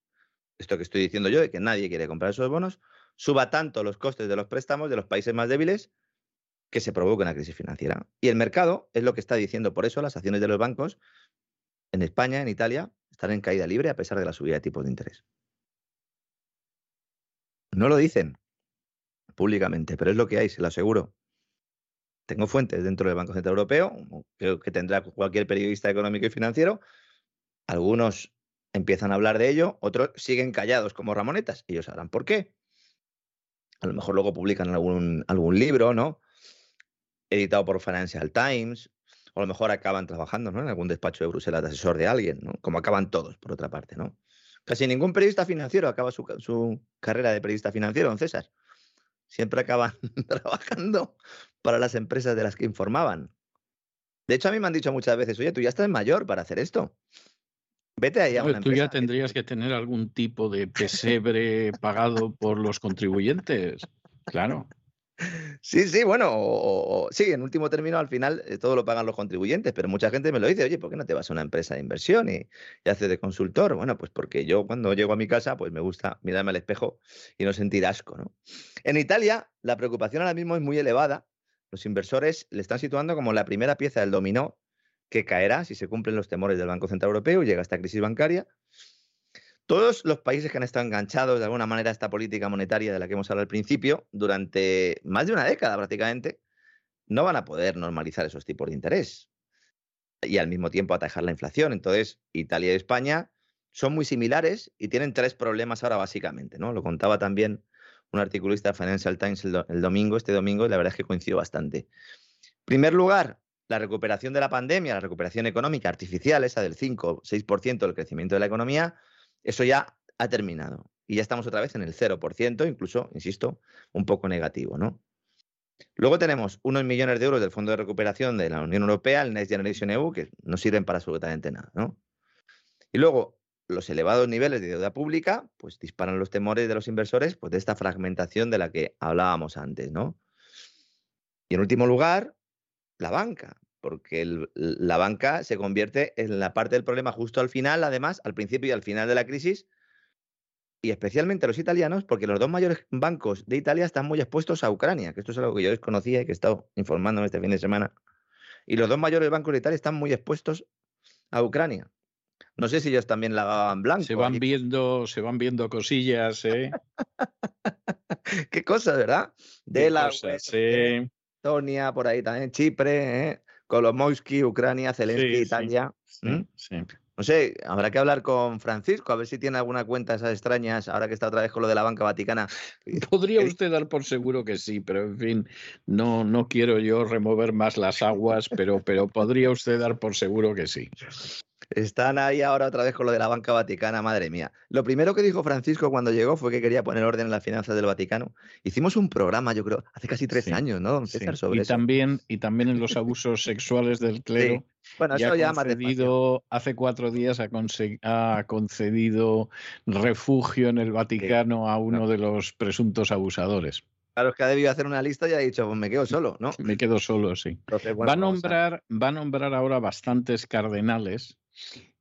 esto que estoy diciendo yo, de que nadie quiere comprar esos bonos, suba tanto los costes de los préstamos de los países más débiles que se provoque una crisis financiera. Y el mercado es lo que está diciendo. Por eso las acciones de los bancos en España, en Italia, están en caída libre a pesar de la subida de tipos de interés. No lo dicen públicamente, pero es lo que hay, se lo aseguro. Tengo fuentes dentro del Banco Central Europeo, creo que tendrá cualquier periodista económico y financiero. Algunos empiezan a hablar de ello, otros siguen callados como ramonetas. Ellos sabrán por qué. A lo mejor luego publican algún, algún libro, ¿no? editado por Financial Times, o a lo mejor acaban trabajando ¿no? en algún despacho de Bruselas de asesor de alguien, ¿no? como acaban todos, por otra parte. ¿no? Casi ningún periodista financiero acaba su, su carrera de periodista financiero, don César. Siempre acaban trabajando para las empresas de las que informaban. De hecho, a mí me han dicho muchas veces, oye, tú ya estás mayor para hacer esto. Vete ahí a una Tú ya tendrías que tener algún tipo de pesebre pagado por los contribuyentes. Claro. Sí, sí, bueno, sí, en último término, al final eh, todo lo pagan los contribuyentes, pero mucha gente me lo dice, oye, ¿por qué no te vas a una empresa de inversión y, y haces de consultor? Bueno, pues porque yo cuando llego a mi casa, pues me gusta mirarme al espejo y no sentir asco, ¿no? En Italia, la preocupación ahora mismo es muy elevada. Los inversores le están situando como la primera pieza del dominó que caerá si se cumplen los temores del Banco Central Europeo y llega esta crisis bancaria. Todos los países que han estado enganchados de alguna manera a esta política monetaria de la que hemos hablado al principio, durante más de una década prácticamente, no van a poder normalizar esos tipos de interés y al mismo tiempo atajar la inflación. Entonces, Italia y España son muy similares y tienen tres problemas ahora básicamente, ¿no? Lo contaba también un articulista de Financial Times el, domingo, este domingo, y la verdad es que coincido bastante. En primer lugar, la recuperación de la pandemia, la recuperación económica artificial, esa del 5 6% del crecimiento de la economía, eso ya ha terminado. Y ya estamos otra vez en el 0%, incluso, insisto, un poco negativo, ¿no? Luego tenemos unos millones de euros del Fondo de Recuperación de la Unión Europea, el Next Generation EU, que no sirven para absolutamente nada, ¿no? Y luego, los elevados niveles de deuda pública, pues disparan los temores de los inversores pues, de esta fragmentación de la que hablábamos antes, ¿no? Y en último lugar, la banca, porque la banca se convierte en la parte del problema justo al final, además, al principio y al final de la crisis, y especialmente los italianos, porque los dos mayores bancos de Italia están muy expuestos a Ucrania, que esto es algo que yo desconocía y que he estado informándome este fin de semana. Y los dos mayores bancos de Italia están muy expuestos a Ucrania. No sé si ellos también lavaban blanco. Se van viendo, se van viendo cosillas, ¿eh? Qué cosa, ¿verdad? De la Estonia, por ahí también, Chipre, ¿eh? Kolomoisky, Ucrania, Zelensky, Italia. sí. No sé, habrá que hablar con Francisco, a ver si tiene alguna cuenta esas extrañas, ahora que está otra vez con lo de la banca vaticana. Podría usted dar por seguro que sí, pero en fin, no, no quiero yo remover más las aguas, pero, pero podría usted dar por seguro que sí. Están ahí ahora otra vez con lo de la banca vaticana, madre mía. Lo primero que dijo Francisco cuando llegó fue que quería poner orden en las finanzas del Vaticano. Hicimos un programa, yo creo, hace casi tres años, ¿no? sobre y También, y también en los abusos sexuales del clero. Bueno, eso ya concedido, Hace cuatro días ha, ha, concedido refugio en el Vaticano a uno de los presuntos abusadores. Claro, es que ha debido hacer una lista y ha dicho, pues me quedo solo, ¿no? Me quedo solo, sí. va, a nombrar, va a nombrar ahora bastantes cardenales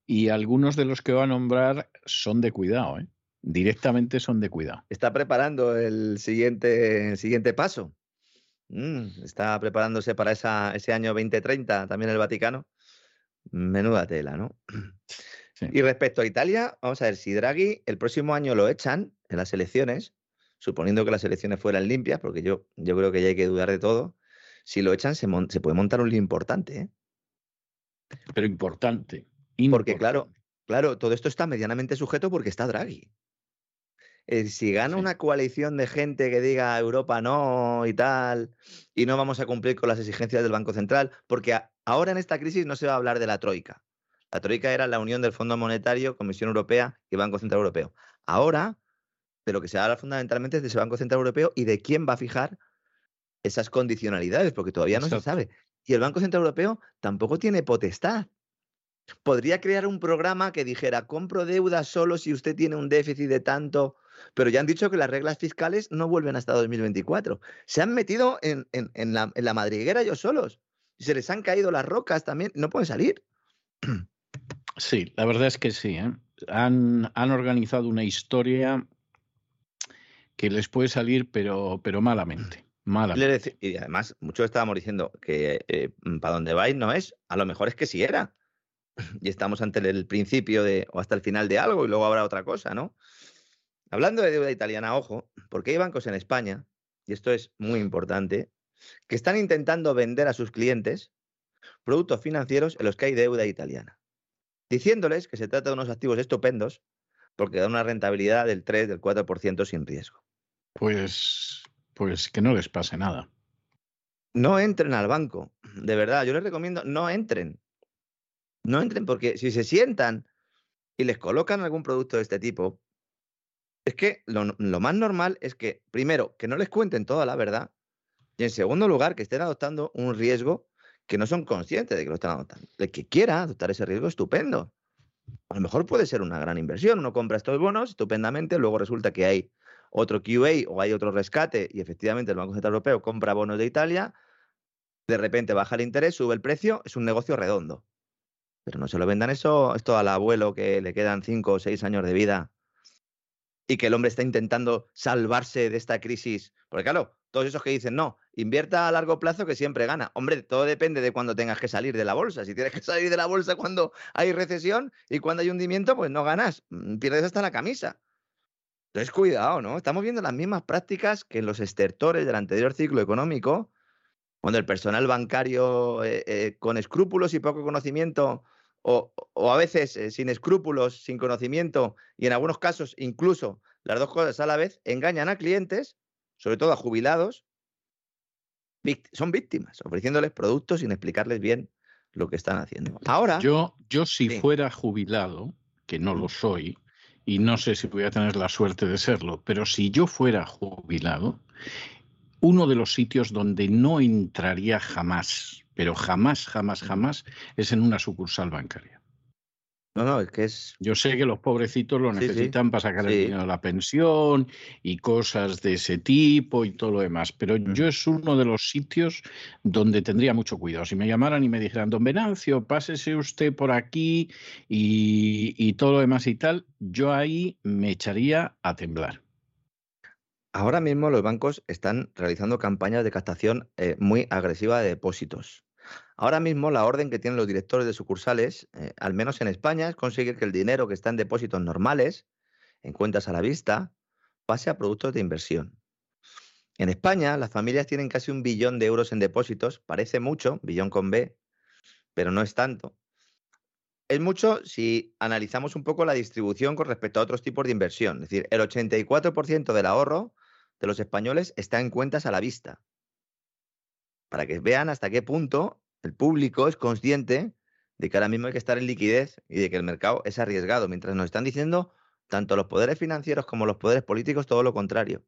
y algunos de los que va a nombrar son de cuidado, ¿eh? directamente son de cuidado. Está preparando el siguiente, siguiente paso. Mm, está preparándose para esa, ese año 2030 también el Vaticano. Menuda tela, ¿no? Y respecto a Italia, vamos a ver, si Draghi el próximo año lo echan en las elecciones, suponiendo que las elecciones fueran limpias, porque yo, yo creo que ya hay que dudar de todo, si lo echan se, se puede montar un lío importante. ¿eh? Pero importante. Porque claro, claro, todo esto está medianamente sujeto porque está Draghi. Eh, si gana una coalición de gente que diga Europa no y tal, y no vamos a cumplir con las exigencias del Banco Central, porque ahora en esta crisis no se va a hablar de la Troika. La Troika era la unión del Fondo Monetario, Comisión Europea y Banco Central Europeo. Ahora, de lo que se habla fundamentalmente es de ese Banco Central Europeo y de quién va a fijar esas condicionalidades, porque todavía no se sabe. Y el Banco Central Europeo tampoco tiene potestad podría crear un programa que dijera, compro deuda solo si usted tiene un déficit de tanto, pero ya han dicho que las reglas fiscales no vuelven hasta 2024. Se han metido en, la, madriguera ellos solos. Se les han caído las rocas también, no pueden salir. Sí, la verdad es que sí. ¿eh? Han, han, organizado una historia que les puede salir, pero, pero malamente. malamente. Y además, muchos estábamos diciendo que eh, para donde vais no es, a lo mejor es que sí era y estamos ante el principio de, o hasta el final de algo y luego habrá otra cosa, ¿no? Hablando de deuda italiana, ojo, porque hay bancos en España, y esto es muy importante, que están intentando vender a sus clientes productos financieros en los que hay deuda italiana, diciéndoles que se trata de unos activos estupendos porque dan una rentabilidad del 3, del 4% sin riesgo. Pues, pues que no les pase nada. No entren al banco, de verdad, yo les recomiendo, no entren. No entren porque si se sientan y les colocan algún producto de este tipo, es que lo, más normal es que, primero, que no les cuenten toda la verdad y en segundo lugar, que estén adoptando un riesgo que no son conscientes de que lo están adoptando. El que quiera adoptar ese riesgo, estupendo. A lo mejor puede ser una gran inversión. Uno compra estos bonos estupendamente, luego resulta que hay otro QA o hay otro rescate y efectivamente el Banco Central Europeo compra bonos de Italia, de repente baja el interés, sube el precio, es un negocio redondo. Pero no se lo vendan eso, esto al abuelo que le quedan cinco o seis años de vida y que el hombre está intentando salvarse de esta crisis. Porque claro, todos esos que dicen, no, invierta a largo plazo que siempre gana. Hombre, todo depende de cuándo tengas que salir de la bolsa. Si tienes que salir de la bolsa cuando hay recesión y cuando hay hundimiento, pues no ganas, mm, pierdes hasta la camisa. Entonces, cuidado, ¿no? Estamos viendo las mismas prácticas que en los estertores del anterior ciclo económico, cuando el personal bancario eh, eh, con escrúpulos y poco conocimiento o, a veces eh, sin escrúpulos, sin conocimiento y en algunos casos incluso las dos cosas a la vez, engañan a clientes, sobre todo a jubilados, son víctimas, ofreciéndoles productos sin explicarles bien lo que están haciendo. Ahora. Yo, yo si fuera jubilado, que no lo soy, y no sé si voy a tener la suerte de serlo, pero si yo fuera jubilado, uno de los sitios donde no entraría jamás, pero jamás, jamás, jamás, es en una sucursal bancaria. No, no, es que es. Yo sé que los pobrecitos lo necesitan para sacar el dinero de la pensión y cosas de ese tipo y todo lo demás, pero mm. yo es uno de los sitios donde tendría mucho cuidado. Si me llamaran y me dijeran, don Venancio, pásese usted por aquí y, y todo lo demás y tal, yo ahí me echaría a temblar. Ahora mismo los bancos están realizando campañas de captación eh, muy agresiva de depósitos. Ahora mismo la orden que tienen los directores de sucursales, eh, al menos en España, es conseguir que el dinero que está en depósitos normales, en cuentas a la vista, pase a productos de inversión. En España, las familias tienen casi un billón de euros en depósitos, parece mucho, billón con B, pero no es tanto. Es mucho si analizamos un poco la distribución con respecto a otros tipos de inversión. Es decir, el 84% del ahorro de los españoles está en cuentas a la vista. Para que vean hasta qué punto el público es consciente de que ahora mismo hay que estar en liquidez y de que el mercado es arriesgado, mientras nos están diciendo tanto los poderes financieros como los poderes políticos todo lo contrario.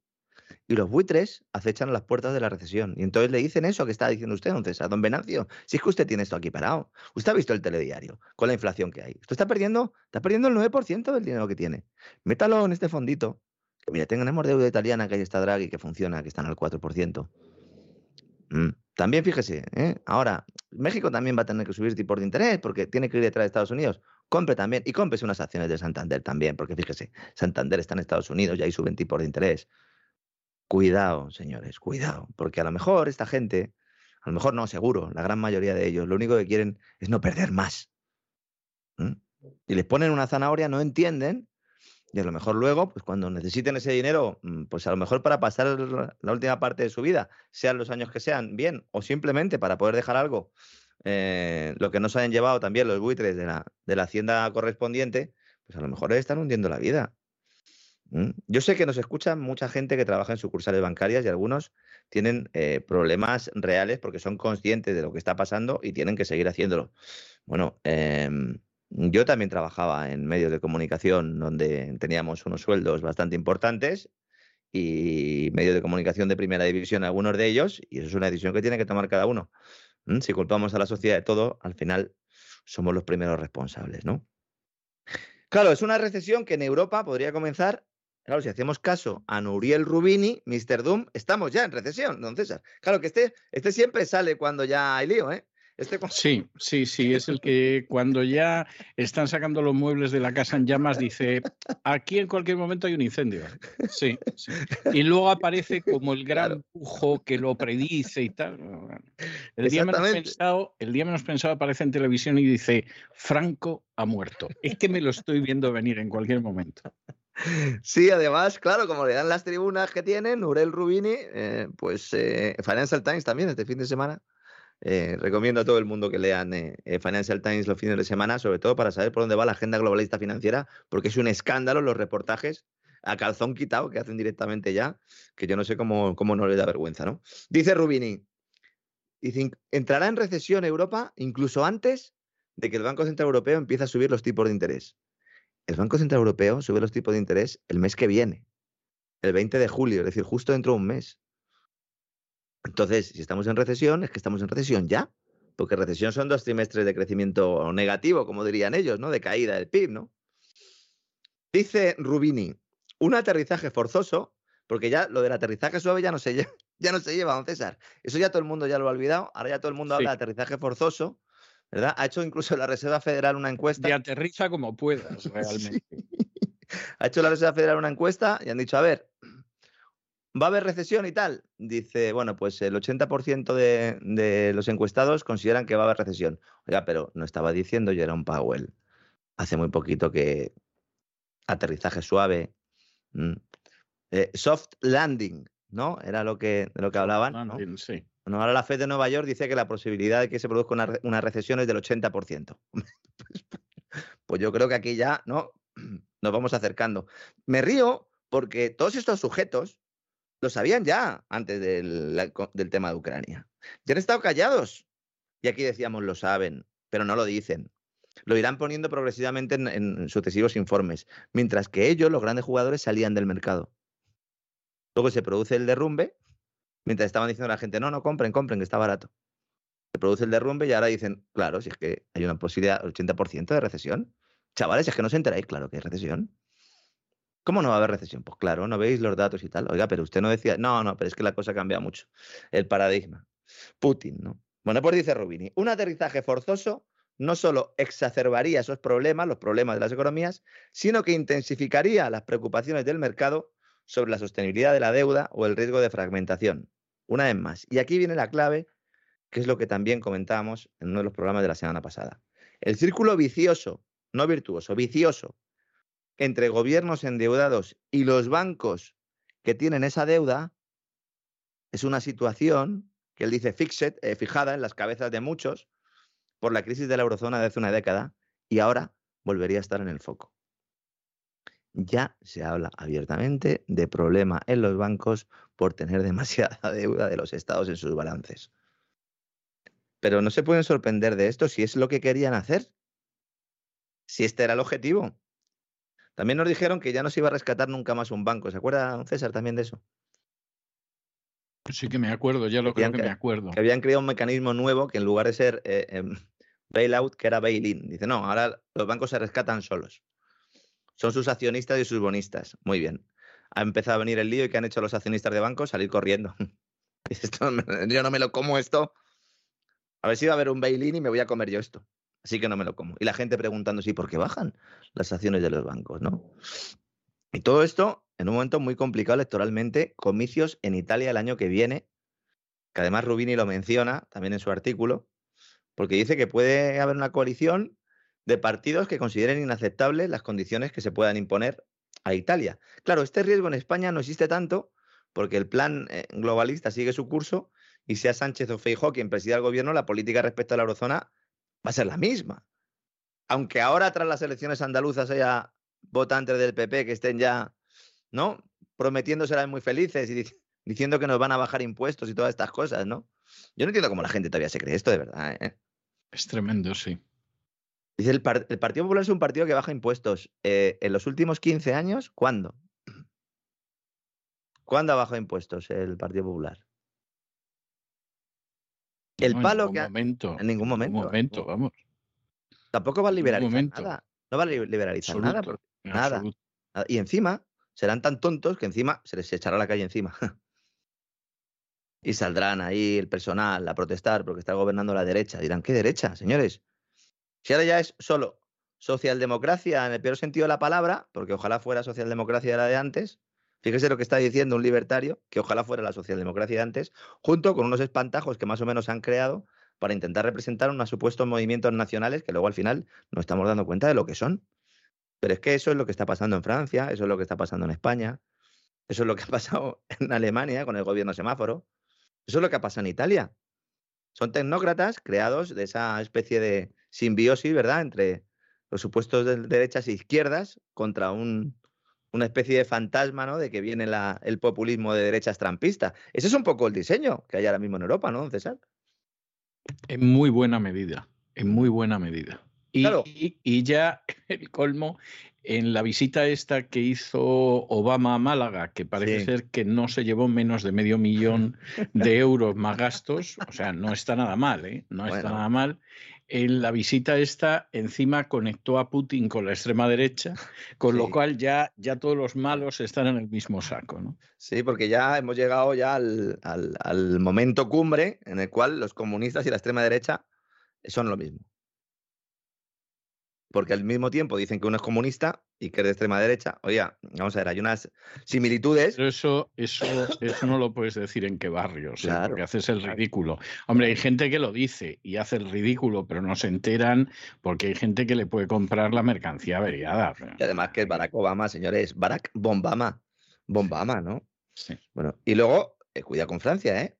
Y los buitres acechan las puertas de la recesión. Y entonces le dicen eso que está diciendo usted, entonces, a don Venancio. Si es que usted tiene esto aquí parado. Usted ha visto el telediario con la inflación que hay. Usted está perdiendo, está perdiendo el 9% del dinero que tiene. Métalo en este fondito. Que mira, tenemos deuda italiana que ahí está Draghi, que funciona, que están al 4%. Mm. También fíjese, ¿eh? ahora México también va a tener que subir tipos de interés porque tiene que ir detrás de Estados Unidos. Compre también y cómprese unas acciones de Santander también, porque fíjese, Santander está en Estados Unidos y ahí suben tipos de interés. Cuidado, señores, cuidado, porque a lo mejor esta gente, a lo mejor no, seguro, la gran mayoría de ellos, lo único que quieren es no perder más. Y les ponen una zanahoria, no entienden y a lo mejor luego, pues cuando necesiten ese dinero, mm, pues a lo mejor para pasar la última parte de su vida, sean los años que sean, bien, o simplemente para poder dejar algo, eh, lo que nos hayan llevado también los buitres de la, de la hacienda correspondiente, pues a lo mejor están hundiendo la vida. Yo sé que nos escuchan mucha gente que trabaja en sucursales bancarias y algunos tienen eh, problemas reales porque son conscientes de lo que está pasando y tienen que seguir haciéndolo. Bueno, eh, yo también trabajaba en medios de comunicación donde teníamos unos sueldos bastante importantes y medios de comunicación de primera división, algunos de ellos, y eso es una decisión que tiene que tomar cada uno. ¿Mm? Si culpamos a la sociedad de todo, al final somos los primeros responsables, ¿no? Claro, es una recesión que en Europa podría comenzar. Claro, si hacemos caso a Nuriel Rubini, Mr. Doom, estamos ya en recesión, don César. Claro que este, este siempre sale cuando ya hay lío, ¿eh? Este sí, sí, sí, es el que cuando ya están sacando los muebles de la casa en llamas dice, aquí en cualquier momento hay un incendio. Sí, Y luego aparece como el gran pujo que lo predice y tal. El día, menos pensado, el día menos pensado aparece en televisión y dice, Franco ha muerto. Es que me lo estoy viendo venir en cualquier momento. Sí, además, claro, como le dan las tribunas que tienen, Urel Rubini, eh, pues eh, Financial Times también este fin de semana eh, recomiendo a todo el mundo que lean eh, eh, Financial Times los fines de semana, sobre todo para saber por dónde va la agenda globalista financiera, porque es un escándalo los reportajes a calzón quitado que hacen directamente ya, que yo no sé cómo, cómo no le da vergüenza, ¿no? Dice Rubini, entrará en recesión Europa incluso antes de que el Banco Central Europeo empiece a subir los tipos de interés. El Banco Central Europeo sube los tipos de interés el mes que viene, el 20 de julio, es decir, justo dentro de un mes. Entonces, si estamos en recesión, es que estamos en recesión ya, porque recesión son dos trimestres de crecimiento negativo, como dirían ellos, ¿no? De caída del PIB, ¿no? Dice Rubini, un aterrizaje forzoso, porque ya lo del aterrizaje suave ya no se lleva, ya no se lleva, don César. Eso ya todo el mundo ya lo ha olvidado, ahora ya todo el mundo habla de aterrizaje forzoso, ¿verdad? Ha hecho incluso la Reserva Federal una encuesta. Y aterriza como puedas, realmente. Ha hecho la Reserva Federal una encuesta y han dicho, a ver, ¿Va a haber recesión y tal? Dice, bueno, pues el 80% de, los encuestados consideran que va a haber recesión. Oiga, pero no estaba diciendo Jerome Powell hace muy poquito que aterrizaje suave, mm, eh, soft landing, ¿no? Era lo que, de lo que hablaban. ¿no? Sí. Bueno, ahora la Fed de Nueva York dice que la posibilidad de que se produzca una, una recesión es del 80%. pues yo creo que aquí ya, ¿no? Nos vamos acercando. Me río porque todos estos sujetos Lo sabían ya antes del, tema de Ucrania. Ya han estado callados. Y aquí decíamos, lo saben, pero no lo dicen. Lo irán poniendo progresivamente en, en sucesivos informes, mientras que ellos, los grandes jugadores, salían del mercado. Luego se produce el derrumbe, mientras estaban diciendo a la gente, no, no, compren, compren, que está barato. Se produce el derrumbe y ahora dicen, claro, si es que hay una posibilidad, 80% de recesión. Chavales, es que no os enteráis, claro que hay recesión. ¿Cómo no va a haber recesión? Pues claro, no veis los datos y tal. Oiga, pero usted no decía, no, no, pero es que la cosa cambia mucho. El paradigma. Putin, ¿no? Bueno, pues dice Rubini, un aterrizaje forzoso no solo exacerbaría esos problemas, los problemas de las economías, sino que intensificaría las preocupaciones del mercado sobre la sostenibilidad de la deuda o el riesgo de fragmentación. Una vez más. Y aquí viene la clave, que es lo que también comentábamos en uno de los programas de la semana pasada. El círculo vicioso, no virtuoso, vicioso, entre gobiernos endeudados y los bancos que tienen esa deuda, es una situación que él dice eh, fijada en las cabezas de muchos por la crisis de la eurozona de hace una década y ahora volvería a estar en el foco. Ya se habla abiertamente de problema en los bancos por tener demasiada deuda de los estados en sus balances. Pero no se pueden sorprender de esto si es lo que querían hacer. Si este era el objetivo. También nos dijeron que ya no se iba a rescatar nunca más un banco. ¿Se acuerda, César, también de eso? Sí que me acuerdo, ya lo creo que que- me acuerdo. Que habían creado un mecanismo nuevo que en lugar de ser eh, em, bailout, que era bail-in. Dice, no, ahora los bancos se rescatan solos. Son sus accionistas y sus bonistas. Muy bien. Ha empezado a venir el lío y que han hecho los accionistas de bancos salir corriendo. "Esto yo no me lo como esto. A ver si va a haber un bail-in y me voy a comer yo esto. Así que no me lo como. Y la gente preguntando, sí, ¿por qué bajan las acciones de los bancos? ¿no? Y todo esto en un momento muy complicado electoralmente, comicios en Italia el año que viene, que además Rubini lo menciona también en su artículo, porque dice que puede haber una coalición de partidos que consideren inaceptables las condiciones que se puedan imponer a Italia. Claro, este riesgo en España no existe tanto porque el plan eh, globalista sigue su curso y sea Sánchez o Feijóo quien presida el gobierno, la política respecto a la eurozona va a ser la misma. Aunque ahora tras las elecciones andaluzas haya votantes del PP que estén ya, ¿no? Prometiendo ser muy felices y dic- diciendo que nos van a bajar impuestos y todas estas cosas, ¿no? Yo no entiendo cómo la gente todavía se cree esto de verdad. ¿eh? Es tremendo, sí. Dice, el, par- el Partido Popular es un partido que baja impuestos. Eh, en los últimos 15 años, ¿cuándo? ¿Cuándo ha bajado impuestos el Partido Popular? El No, en palo ningún que ha- momento. en ningún momento. momento, vamos. Tampoco va a liberalizar nada. No va a li- liberalizar nada. Absoluto, en nada. nada. Y encima, serán tan tontos que encima se les echará la calle encima. y saldrán ahí el personal a protestar porque está gobernando la derecha. Dirán, ¿qué derecha, señores? Si ahora ya es solo socialdemocracia en el peor sentido de la palabra, porque ojalá fuera socialdemocracia de la de antes, fíjese lo que está diciendo un libertario, que ojalá fuera la socialdemocracia de antes, junto con unos espantajos que más o menos han creado para intentar representar unos supuestos movimientos nacionales que luego al final nos estamos dando cuenta de lo que son. Pero es que eso es lo que está pasando en Francia, eso es lo que está pasando en España, eso es lo que ha pasado en Alemania con el gobierno semáforo, eso es lo que ha pasado en Italia. Son tecnócratas creados de esa especie de simbiosis, ¿verdad?, entre los supuestos de derechas e izquierdas contra un, una especie de fantasma, ¿no?, de que viene la- el populismo de derechas trampista. Ese es un poco el diseño que hay ahora mismo en Europa, ¿no, César? En muy buena medida, en muy buena medida. Y, Claro. y- y ya el colmo, en la visita esta que hizo Obama a Málaga, que parece Sí. ser que no se llevó menos de medio millón de euros más gastos, o sea, no está nada mal, ¿eh? No está nada mal. En la visita esta, encima conectó a Putin con la extrema derecha, con lo cual ya, ya todos los malos están en el mismo saco, ¿no? Sí, porque ya hemos llegado ya al, al- al momento cumbre en el cual los comunistas y la extrema derecha son lo mismo. Porque al mismo tiempo dicen que uno es comunista y que es de extrema derecha. Oiga, vamos a ver, hay unas similitudes. Pero eso, eso, eso no lo puedes decir en qué barrios, ¿eh? Claro, porque haces el ridículo. Hombre, hay gente que lo dice y hace el ridículo, pero no se enteran porque hay gente que le puede comprar la mercancía averiada. Y además que es Barack Obama, señores. Barack Bombama. Bombama, ¿no? Sí. Bueno, y luego, eh, cuida con Francia, ¿eh?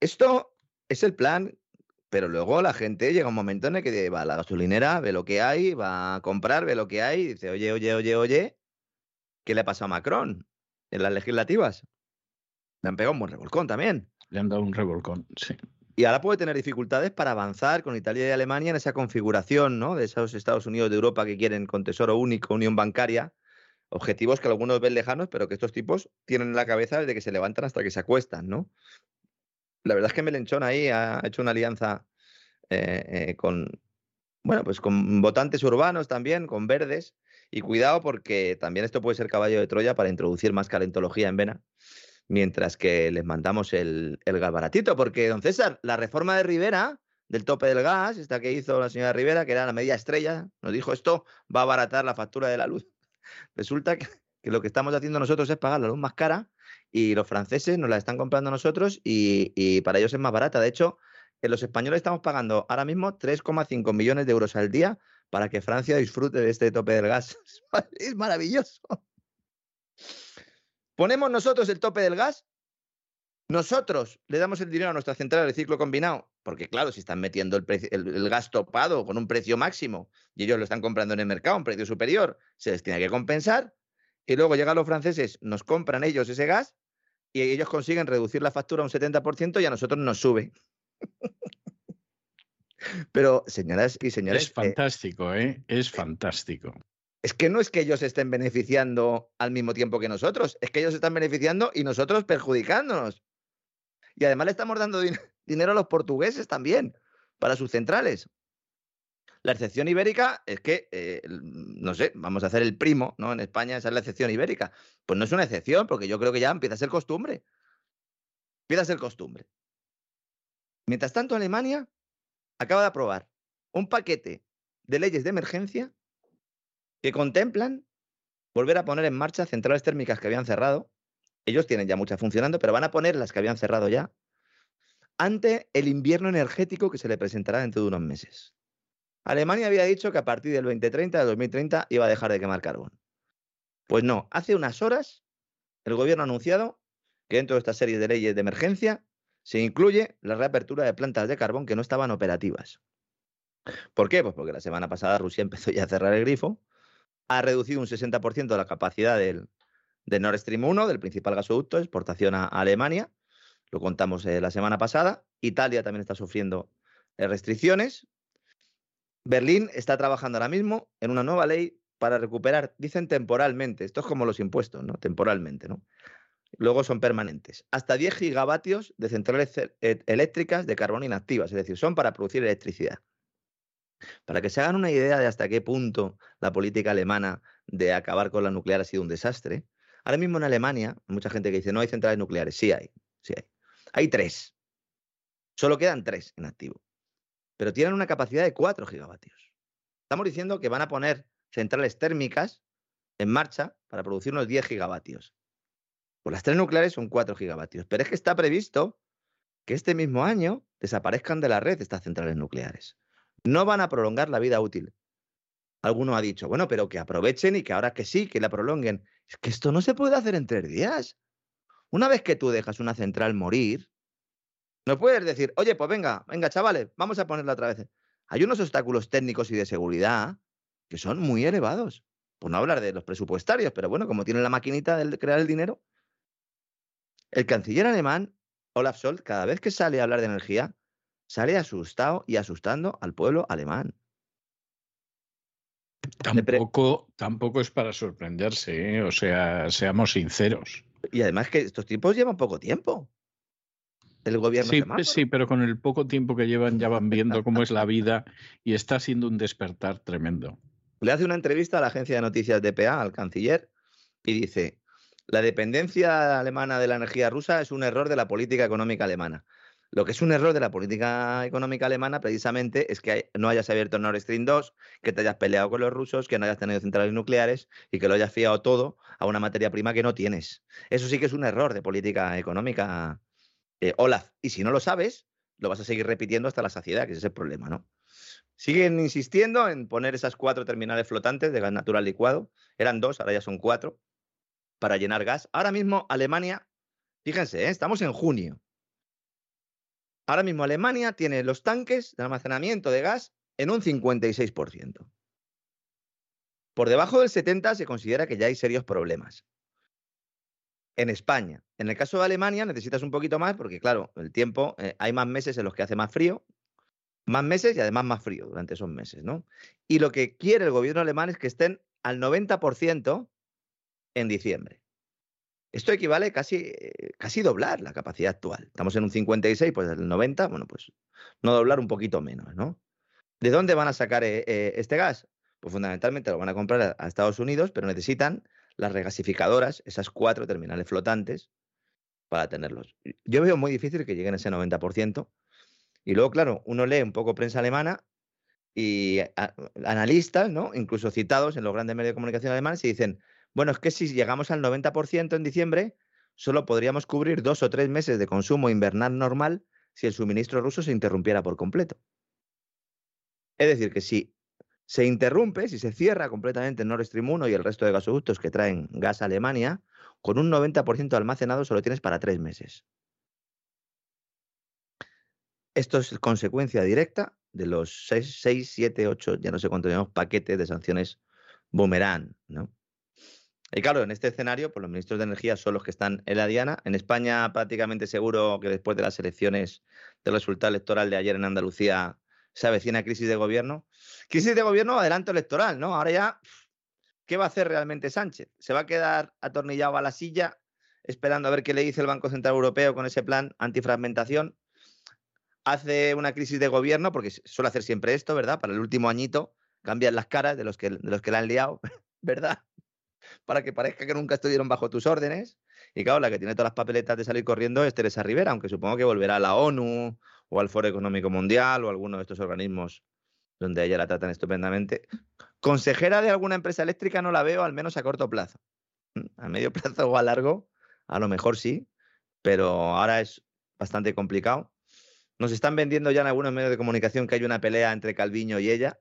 Esto es el plan, pero luego la gente llega un momento en el que va a la gasolinera, ve lo que hay, va a comprar, ve lo que hay, y dice, oye, oye, oye, oye, ¿qué le ha pasado a Macron en las legislativas? Le han pegado un buen revolcón también. Le han dado un revolcón, sí. Y ahora puede tener dificultades para avanzar con Italia y Alemania en esa configuración ¿no? de esos Estados Unidos de Europa que quieren con tesoro único, unión bancaria, objetivos que algunos ven lejanos, pero que estos tipos tienen en la cabeza desde que se levantan hasta que se acuestan. ¿no? La verdad es que Melenchón ahí ha hecho una alianza eh, eh, con, bueno, pues con votantes urbanos también, con verdes, y cuidado porque también esto puede ser caballo de Troya para introducir más calentología en Vena mientras que les mandamos el, el gas baratito. Porque, don César, la reforma de Rivera, del tope del gas, esta que hizo la señora Rivera, que era la media estrella, nos dijo esto va a abaratar la factura de la luz. Resulta que, lo que estamos haciendo nosotros es pagar la luz más cara y los franceses nos la están comprando nosotros y, para ellos es más barata. De hecho, en los españoles estamos pagando ahora mismo 3,5 millones de euros al día para que Francia disfrute de este tope del gas. Es maravilloso. Ponemos nosotros el tope del gas, nosotros le damos el dinero a nuestra central de ciclo combinado, porque claro, si están metiendo el, gas topado con un precio máximo y ellos lo están comprando en el mercado a un precio superior, se les tiene que compensar. Y luego llegan los franceses, nos compran ellos ese gas y ellos consiguen reducir la factura un 70% y a nosotros nos sube. Pero, señoras y señores. Es eh fantástico, ¿eh? Es fantástico es que no es que ellos estén beneficiando al mismo tiempo que nosotros, es que ellos están beneficiando y nosotros perjudicándonos. Y además le estamos dando dinero a los portugueses también para sus centrales. La excepción ibérica es que, eh, no sé, vamos a hacer el primo, ¿no? En España esa es la excepción ibérica. Pues no es una excepción, porque yo creo que ya empieza a ser costumbre. Empieza a ser costumbre. Mientras tanto, Alemania acaba de aprobar un paquete de leyes de emergencia que contemplan volver a poner en marcha centrales térmicas que habían cerrado. Ellos tienen ya muchas funcionando, pero van a poner las que habían cerrado ya ante el invierno energético que se le presentará dentro de unos meses. Alemania había dicho que a partir del 2030, de 2030, iba a dejar de quemar carbón. Pues no, hace unas horas el gobierno ha anunciado que dentro de esta serie de leyes de emergencia se incluye la reapertura de plantas de carbón que no estaban operativas. ¿Por qué? Pues porque la semana pasada Rusia empezó ya a cerrar el grifo ha reducido un 60% la capacidad del, Nord Stream 1, del principal gasoducto exportación a, Alemania. Lo contamos eh, la semana pasada. Italia también está sufriendo eh, restricciones. Berlín está trabajando ahora mismo en una nueva ley para recuperar, dicen temporalmente, esto es como los impuestos, ¿no? Temporalmente, ¿no? Luego son permanentes. Hasta 10 gigavatios de centrales e, eléctricas de carbón inactivas, es decir, son para producir electricidad. Para que se hagan una idea de hasta qué punto la política alemana de acabar con la nuclear ha sido un desastre, ahora mismo en Alemania mucha gente que dice no hay centrales nucleares. Sí hay, sí hay. Hay tres. Solo quedan tres en activo. Pero tienen una capacidad de 4 gigavatios. Estamos diciendo que van a poner centrales térmicas en marcha para producir unos 10 gigavatios. Pues las tres nucleares son 4 gigavatios. Pero es que está previsto que este mismo año desaparezcan de la red estas centrales nucleares no van a prolongar la vida útil. Alguno ha dicho, bueno, pero que aprovechen y que ahora que sí, que la prolonguen. Es que esto no se puede hacer en tres días. Una vez que tú dejas una central morir, no puedes decir, oye, pues venga, venga, chavales, vamos a ponerla otra vez. Hay unos obstáculos técnicos y de seguridad que son muy elevados. Por no hablar de los presupuestarios, pero bueno, como tiene la maquinita de crear el dinero. El canciller alemán, Olaf Scholz, cada vez que sale a hablar de energía, sale asustado y asustando al pueblo alemán. Tampoco, tampoco es para sorprenderse, ¿eh? o sea, seamos sinceros. Y además que estos tipos llevan poco tiempo. El gobierno. Sí, sí, pero con el poco tiempo que llevan ya van viendo cómo es la vida y está siendo un despertar tremendo. Le hace una entrevista a la agencia de noticias DPA, al canciller, y dice, la dependencia alemana de la energía rusa es un error de la política económica alemana. Lo que es un error de la política económica alemana precisamente es que no hayas abierto Nord Stream 2, que te hayas peleado con los rusos, que no hayas tenido centrales nucleares y que lo hayas fiado todo a una materia prima que no tienes. Eso sí que es un error de política económica, eh, Olaf. Y si no lo sabes, lo vas a seguir repitiendo hasta la saciedad, que ese es el problema, ¿no? Siguen insistiendo en poner esas cuatro terminales flotantes de gas natural licuado. Eran dos, ahora ya son cuatro, para llenar gas. Ahora mismo Alemania, fíjense, ¿eh? estamos en junio. Ahora mismo Alemania tiene los tanques de almacenamiento de gas en un 56%. Por debajo del 70% se considera que ya hay serios problemas. en España. En el caso de Alemania necesitas un poquito más porque, claro, el tiempo, eh, hay más meses en los que hace más frío, más meses y además más frío durante esos meses, ¿no? Y lo que quiere el gobierno alemán es que estén al 90% en diciembre. Esto equivale casi, eh, casi doblar la capacidad actual. Estamos en un 56, pues el 90, bueno, pues no doblar un poquito menos, ¿no? ¿De dónde van a sacar eh, eh, este gas? Pues fundamentalmente lo van a comprar a, Estados Unidos, pero necesitan las regasificadoras, esas cuatro terminales flotantes, para tenerlos. Yo veo muy difícil que lleguen a ese 90%. Y luego, claro, uno lee un poco prensa alemana y analistas, ¿no? incluso citados en los grandes medios de comunicación alemanes, y dicen, bueno, es que si llegamos al 90% en diciembre, solo podríamos cubrir dos o tres meses de consumo invernal normal si el suministro ruso se interrumpiera por completo. Es decir, que si se interrumpe, si se cierra completamente Nord Stream 1 y el resto de gasoductos que traen gas a Alemania, con un 90% almacenado solo tienes para tres meses. Esto es consecuencia directa de los 6, 7, 8, ya no sé cuánto llamamos, paquetes de sanciones boomerang, ¿no? Y claro, en este escenario, pues los ministros de Energía son los que están en la diana. En España, prácticamente seguro que después de las elecciones, del resultado electoral de ayer en Andalucía, se avecina crisis de gobierno. Crisis de gobierno, adelanto electoral, ¿no? Ahora ya, ¿qué va a hacer realmente Sánchez? ¿Se va a quedar atornillado a la silla esperando a ver qué le dice el Banco Central Europeo con ese plan antifragmentación? Hace una crisis de gobierno, porque suele hacer siempre esto, ¿verdad? Para el último añito cambian las caras de los que, de los que la han liado, ¿verdad? para que parezca que nunca estuvieron bajo tus órdenes. Y claro, la que tiene todas las papeletas de salir corriendo es Teresa Rivera, aunque supongo que volverá a la ONU o al Foro Económico Mundial o alguno de estos organismos donde ella la tratan estupendamente. Consejera de alguna empresa eléctrica no la veo, al menos a corto plazo. Mm, a medio plazo o a largo, a lo mejor sí, pero ahora es bastante complicado. Nos están vendiendo ya en algunos medios de comunicación que hay una pelea entre Calviño y ella.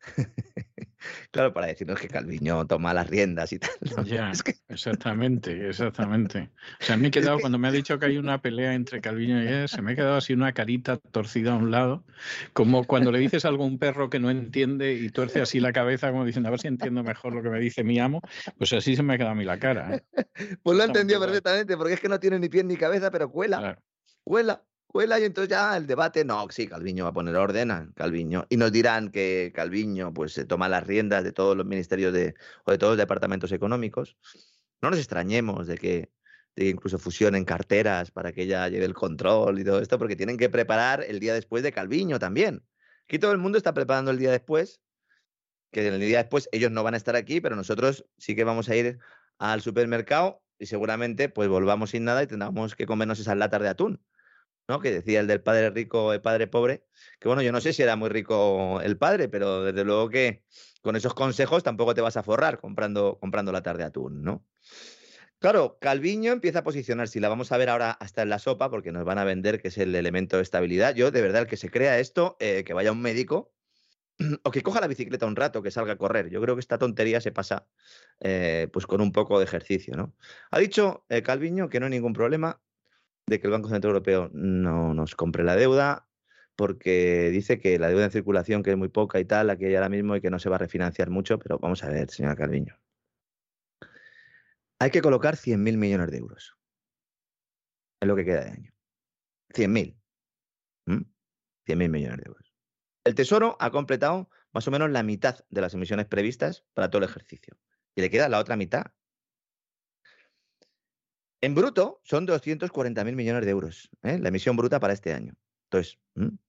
Claro, para decirnos que Calviño toma las riendas y tal. Ya, exactamente, exactamente. O sea, me he quedado, cuando me ha dicho que hay una pelea entre Calviño y ella, se me ha quedado así una carita torcida a un lado, como cuando le dices algo a un perro que no entiende y tuerce así la cabeza, como diciendo, a ver si entiendo mejor lo que me dice mi amo, pues así se me ha quedado a mí la cara. ¿eh? Pues lo entendió perfectamente, porque es que no tiene ni pie ni cabeza, pero cuela. Cuela y entonces ya el debate, no, sí, Calviño va a poner orden, Calviño, y nos dirán que Calviño pues se toma las riendas de todos los ministerios de, o de todos los departamentos económicos. No nos extrañemos de que, de que incluso fusionen carteras para que ella lleve el control y todo esto, porque tienen que preparar el día después de Calviño también. Aquí todo el mundo está preparando el día después, que el día después ellos no van a estar aquí, pero nosotros sí que vamos a ir al supermercado y seguramente pues volvamos sin nada y tendremos que comernos esas latas de atún Que decía el del padre rico, el padre pobre, que bueno, yo no sé si era muy rico el padre, pero desde luego que con esos consejos tampoco te vas a forrar comprando, comprando la tarde atún, ¿no? Claro, Calviño empieza a posicionarse y la vamos a ver ahora hasta en la sopa porque nos van a vender que es el elemento de estabilidad. Yo, de verdad, el que se crea esto, eh, que vaya un médico o que coja la bicicleta un rato, que salga a correr. Yo creo que esta tontería se pasa eh, pues con un poco de ejercicio, ¿no? Ha dicho eh, Calviño que no hay ningún problema, de que el Banco Central Europeo no nos compre la deuda, porque dice que la deuda en circulación, que es muy poca y tal, aquí hay ahora mismo y que no se va a refinanciar mucho, pero vamos a ver, señora Calviño. Hay que colocar 100.000 millones de euros. Es lo que queda de año. 100.000. 100.000 millones de euros. El Tesoro ha completado más o menos la mitad de las emisiones previstas para todo el ejercicio. Y le queda la otra mitad, en bruto son 240.000 millones de euros, ¿eh? la emisión bruta para este año. Entonces,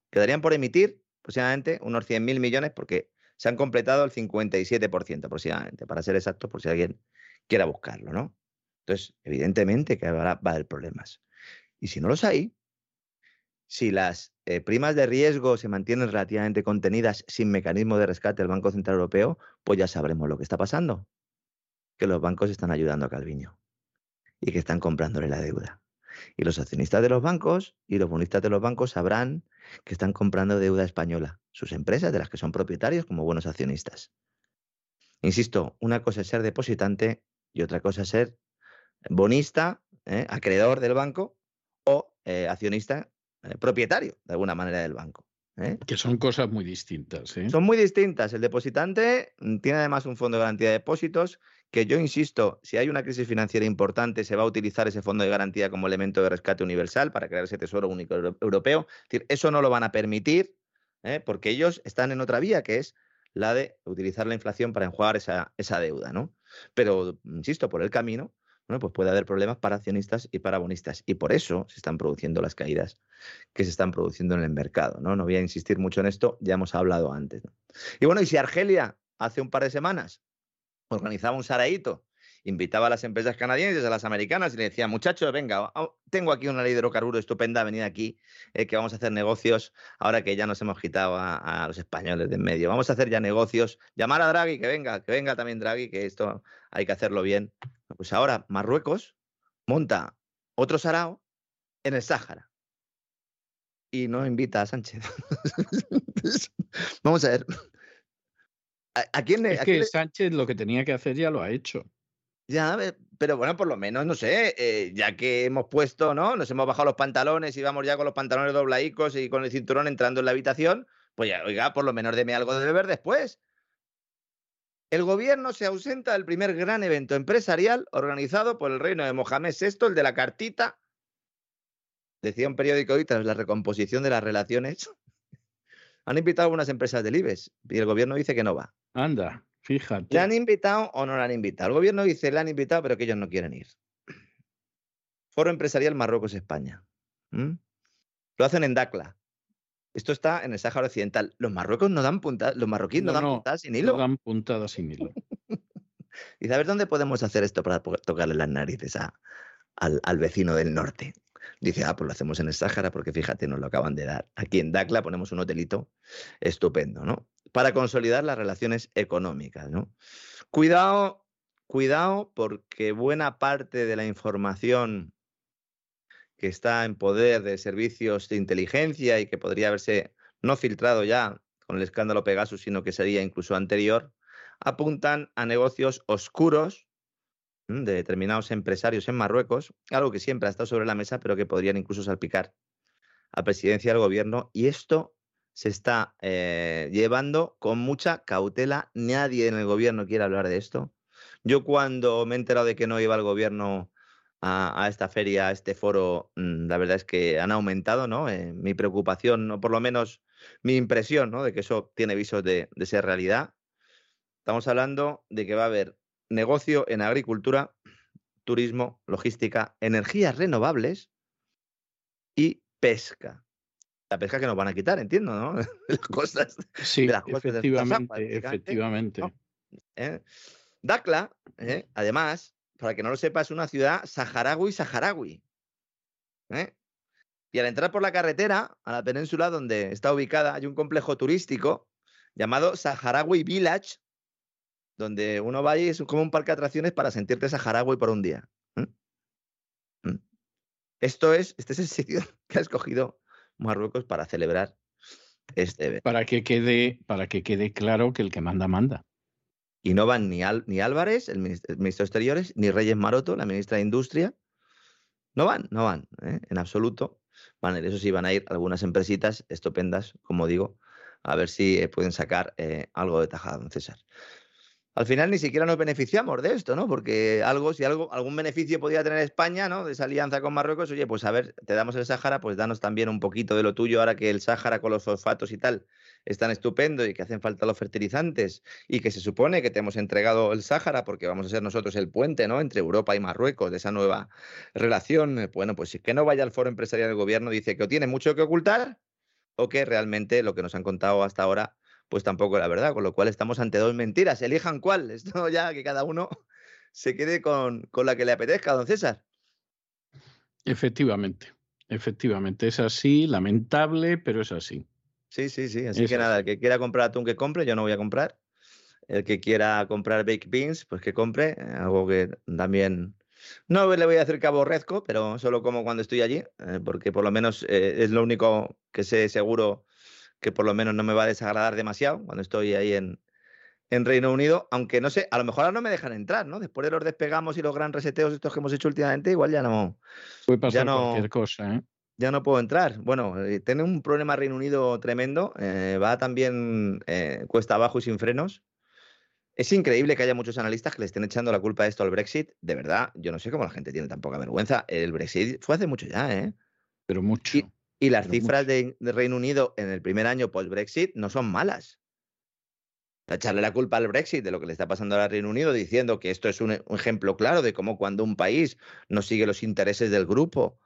quedarían por emitir aproximadamente unos 100.000 millones porque se han completado el 57% aproximadamente, para ser exacto, por si alguien quiera buscarlo, ¿no? Entonces, evidentemente que va a haber problemas. Y si no los hay, si las eh, primas de riesgo se mantienen relativamente contenidas sin mecanismo de rescate del Banco Central Europeo, pues ya sabremos lo que está pasando. Que los bancos están ayudando a Calviño y que están comprándole la deuda. Y los accionistas de los bancos y los bonistas de los bancos sabrán que están comprando deuda española, sus empresas de las que son propietarios como buenos accionistas. Insisto, una cosa es ser depositante y otra cosa es ser bonista, ¿eh? acreedor del banco o eh, accionista, eh, propietario de alguna manera del banco. ¿eh? Que son cosas muy distintas. ¿eh? Son muy distintas. El depositante mm, tiene además un fondo de garantía de depósitos que yo insisto, si hay una crisis financiera importante, se va a utilizar ese fondo de garantía como elemento de rescate universal para crear ese tesoro único europeo. Decir, eso no lo van a permitir ¿eh? porque ellos están en otra vía, que es la de utilizar la inflación para enjuagar esa, esa deuda, ¿no? Pero, insisto, por el camino, bueno, pues puede haber problemas para accionistas y para bonistas. Y por eso se están produciendo las caídas que se están produciendo en el mercado. No, no voy a insistir mucho en esto, ya hemos hablado antes. Y bueno, y si Argelia hace un par de semanas organizaba un saraíto, invitaba a las empresas canadienses, a las americanas y le decía, muchachos, venga, tengo aquí una ley de hidrocarburos estupenda, venid aquí, eh, que vamos a hacer negocios ahora que ya nos hemos quitado a, los españoles de en medio. Vamos a hacer ya negocios, llamar a Draghi, que venga, que venga también Draghi, que esto hay que hacerlo bien. Pues ahora Marruecos monta otro sarao en el Sáhara y no invita a Sánchez. Vamos a ver, ¿A, quién Es que Sánchez lo que tenía que hacer ya lo ha hecho. Ya, pero bueno, por lo menos, no sé, eh, ya que hemos puesto, ¿no? Nos hemos bajado los pantalones y vamos ya con los pantalones doblaicos y con el cinturón entrando en la habitación, pues ya, oiga, por lo menos deme algo de beber después. El gobierno se ausenta del primer gran evento empresarial organizado por el reino de Mohamed VI, el de la cartita. Decía un periódico hoy tras la recomposición de las relaciones han invitado a algunas empresas del IBEX y el gobierno dice que no va. Anda, fíjate. ¿Le han invitado o no le han invitado? El gobierno dice le han invitado, pero que ellos no quieren ir. Foro Empresarial Marruecos-España. Lo hacen en Dacla. Esto está en el Sáhara Occidental. Los marruecos no dan puntadas, los marroquíes no, dan puntadas sin hilo. No dan puntadas sin hilo. y a ver dónde podemos hacer esto para tocarle las narices al vecino del norte. Dice, ah, pues lo hacemos en el Sáhara porque fíjate, nos lo acaban de dar. Aquí en Dacla ponemos un hotelito estupendo, ¿no? Para consolidar las relaciones económicas, ¿no? Cuidado, cuidado porque buena parte de la información que está en poder de servicios de inteligencia y que podría haberse no filtrado ya con el escándalo Pegasus, sino que sería incluso anterior, apuntan a negocios oscuros de determinados empresarios en Marruecos, algo que siempre ha estado sobre la mesa, pero que podrían incluso salpicar a presidencia del gobierno. Y esto se está eh, llevando con mucha cautela. Nadie en el gobierno quiere hablar de esto. Yo cuando me he enterado de que no iba el gobierno a, esta feria, a este foro, mm, la verdad es que han aumentado ¿no? Eh, mi preocupación, o por lo menos mi impresión ¿no? de que eso tiene visos de ser realidad. Estamos hablando de que va a haber negocio en agricultura, turismo, logística, energías renovables y pesca. La pesca que nos van a quitar, entiendo, ¿no? las costas, sí, efectivamente, efectivamente. ¿Eh? Dakla, ¿eh? además, para que no lo sepa, es una ciudad saharaui-saharaui. ¿eh? Y al entrar por la carretera a la península donde está ubicada, hay un complejo turístico llamado Saharaui Village, donde uno va y es como un parque de atracciones para sentirte saharaui por un día. Esto es, este es el sitio que ha escogido Marruecos para celebrar este evento. Para que quede, para que quede claro que el que manda, manda. Y no van ni, ni Álvarez, el ministro, de Exteriores, ni Reyes Maroto, la ministra de Industria. No van, no van, ¿eh? en absoluto. Van, eso sí, van a ir algunas empresitas estupendas, como digo, a ver si eh, pueden sacar eh, algo de tajada, don César al final ni siquiera nos beneficiamos de esto, ¿no? Porque algo, si algo, algún beneficio podía tener España, ¿no? De esa alianza con Marruecos, oye, pues a ver, te damos el Sáhara, pues danos también un poquito de lo tuyo, ahora que el Sáhara con los fosfatos y tal es tan estupendo y que hacen falta los fertilizantes y que se supone que te hemos entregado el Sáhara porque vamos a ser nosotros el puente, ¿no? Entre Europa y Marruecos de esa nueva relación. Bueno, pues si que no vaya al foro empresarial del gobierno, dice que o tiene mucho que ocultar o que realmente lo que nos han contado hasta ahora pues tampoco la verdad, con lo cual estamos ante dos mentiras, elijan cuál, esto ya que cada uno se quede con, con la que le apetezca, don César. Efectivamente, efectivamente, es así, lamentable, pero es así. Sí, sí, sí, así que nada, el que quiera comprar atún que compre, yo no voy a comprar. El que quiera comprar baked beans, pues que compre, eh, algo que también no le voy a hacer que aborrezco, pero solo como cuando estoy allí, eh, porque por lo menos eh, es lo único que sé seguro que por lo menos no me va a desagradar demasiado cuando estoy ahí en, en Reino Unido, aunque no sé, a lo mejor ahora no me dejan entrar, ¿no? Después de los despegamos y los gran reseteos estos que hemos hecho últimamente, igual ya no. Puede pasar cualquier cosa, ¿eh? ya no puedo entrar. Bueno, eh, tiene un problema Reino Unido tremendo, eh, va también eh, cuesta abajo y sin frenos. Es increíble que haya muchos analistas que le estén echando la culpa de esto al Brexit. De verdad, yo no sé cómo la gente tiene tan poca vergüenza. El Brexit fue hace mucho ya, ¿eh? Pero mucho. Y, las cifras de, Reino Unido en el primer año post-Brexit no son malas. Echarle la culpa al Brexit de lo que le está pasando al Reino Unido, diciendo que esto es un, un ejemplo claro de cómo cuando un país no sigue los intereses del grupo,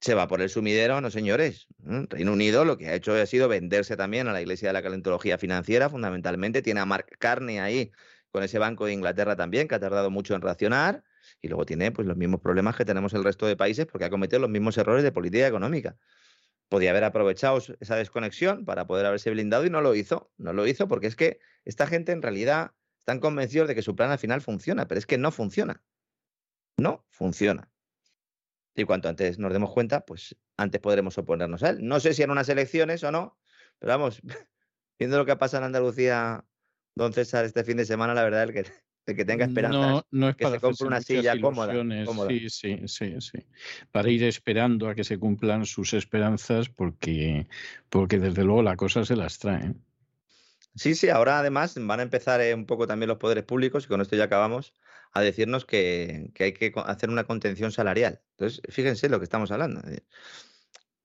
se va por el sumidero, no señores. Reino Unido lo que ha hecho ha sido venderse también a la Iglesia de la Calentología Financiera, fundamentalmente. Tiene a Mark Carney ahí con ese Banco de Inglaterra también, que ha tardado mucho en reaccionar. Y luego tiene pues, los mismos problemas que tenemos el resto de países porque ha cometido los mismos errores de política económica. Podía haber aprovechado esa desconexión para poder haberse blindado y no lo hizo. No lo hizo porque es que esta gente en realidad están convencidos de que su plan al final funciona, pero es que no funciona. No funciona. Y cuanto antes nos demos cuenta, pues antes podremos oponernos a él. No sé si en unas elecciones o no, pero vamos, viendo lo que pasa en Andalucía, don César, este fin de semana, la verdad es que el que tenga esperanza no, es que para se compre una silla cómoda, Sí, sí, sí, sí. Para ir esperando a que se cumplan sus esperanzas, porque, porque desde luego la cosa se las trae. Sí, sí, ahora además van a empezar eh, un poco también los poderes públicos, y con esto ya acabamos, a decirnos que, hay que hacer una contención salarial. Entonces, fíjense lo que estamos hablando.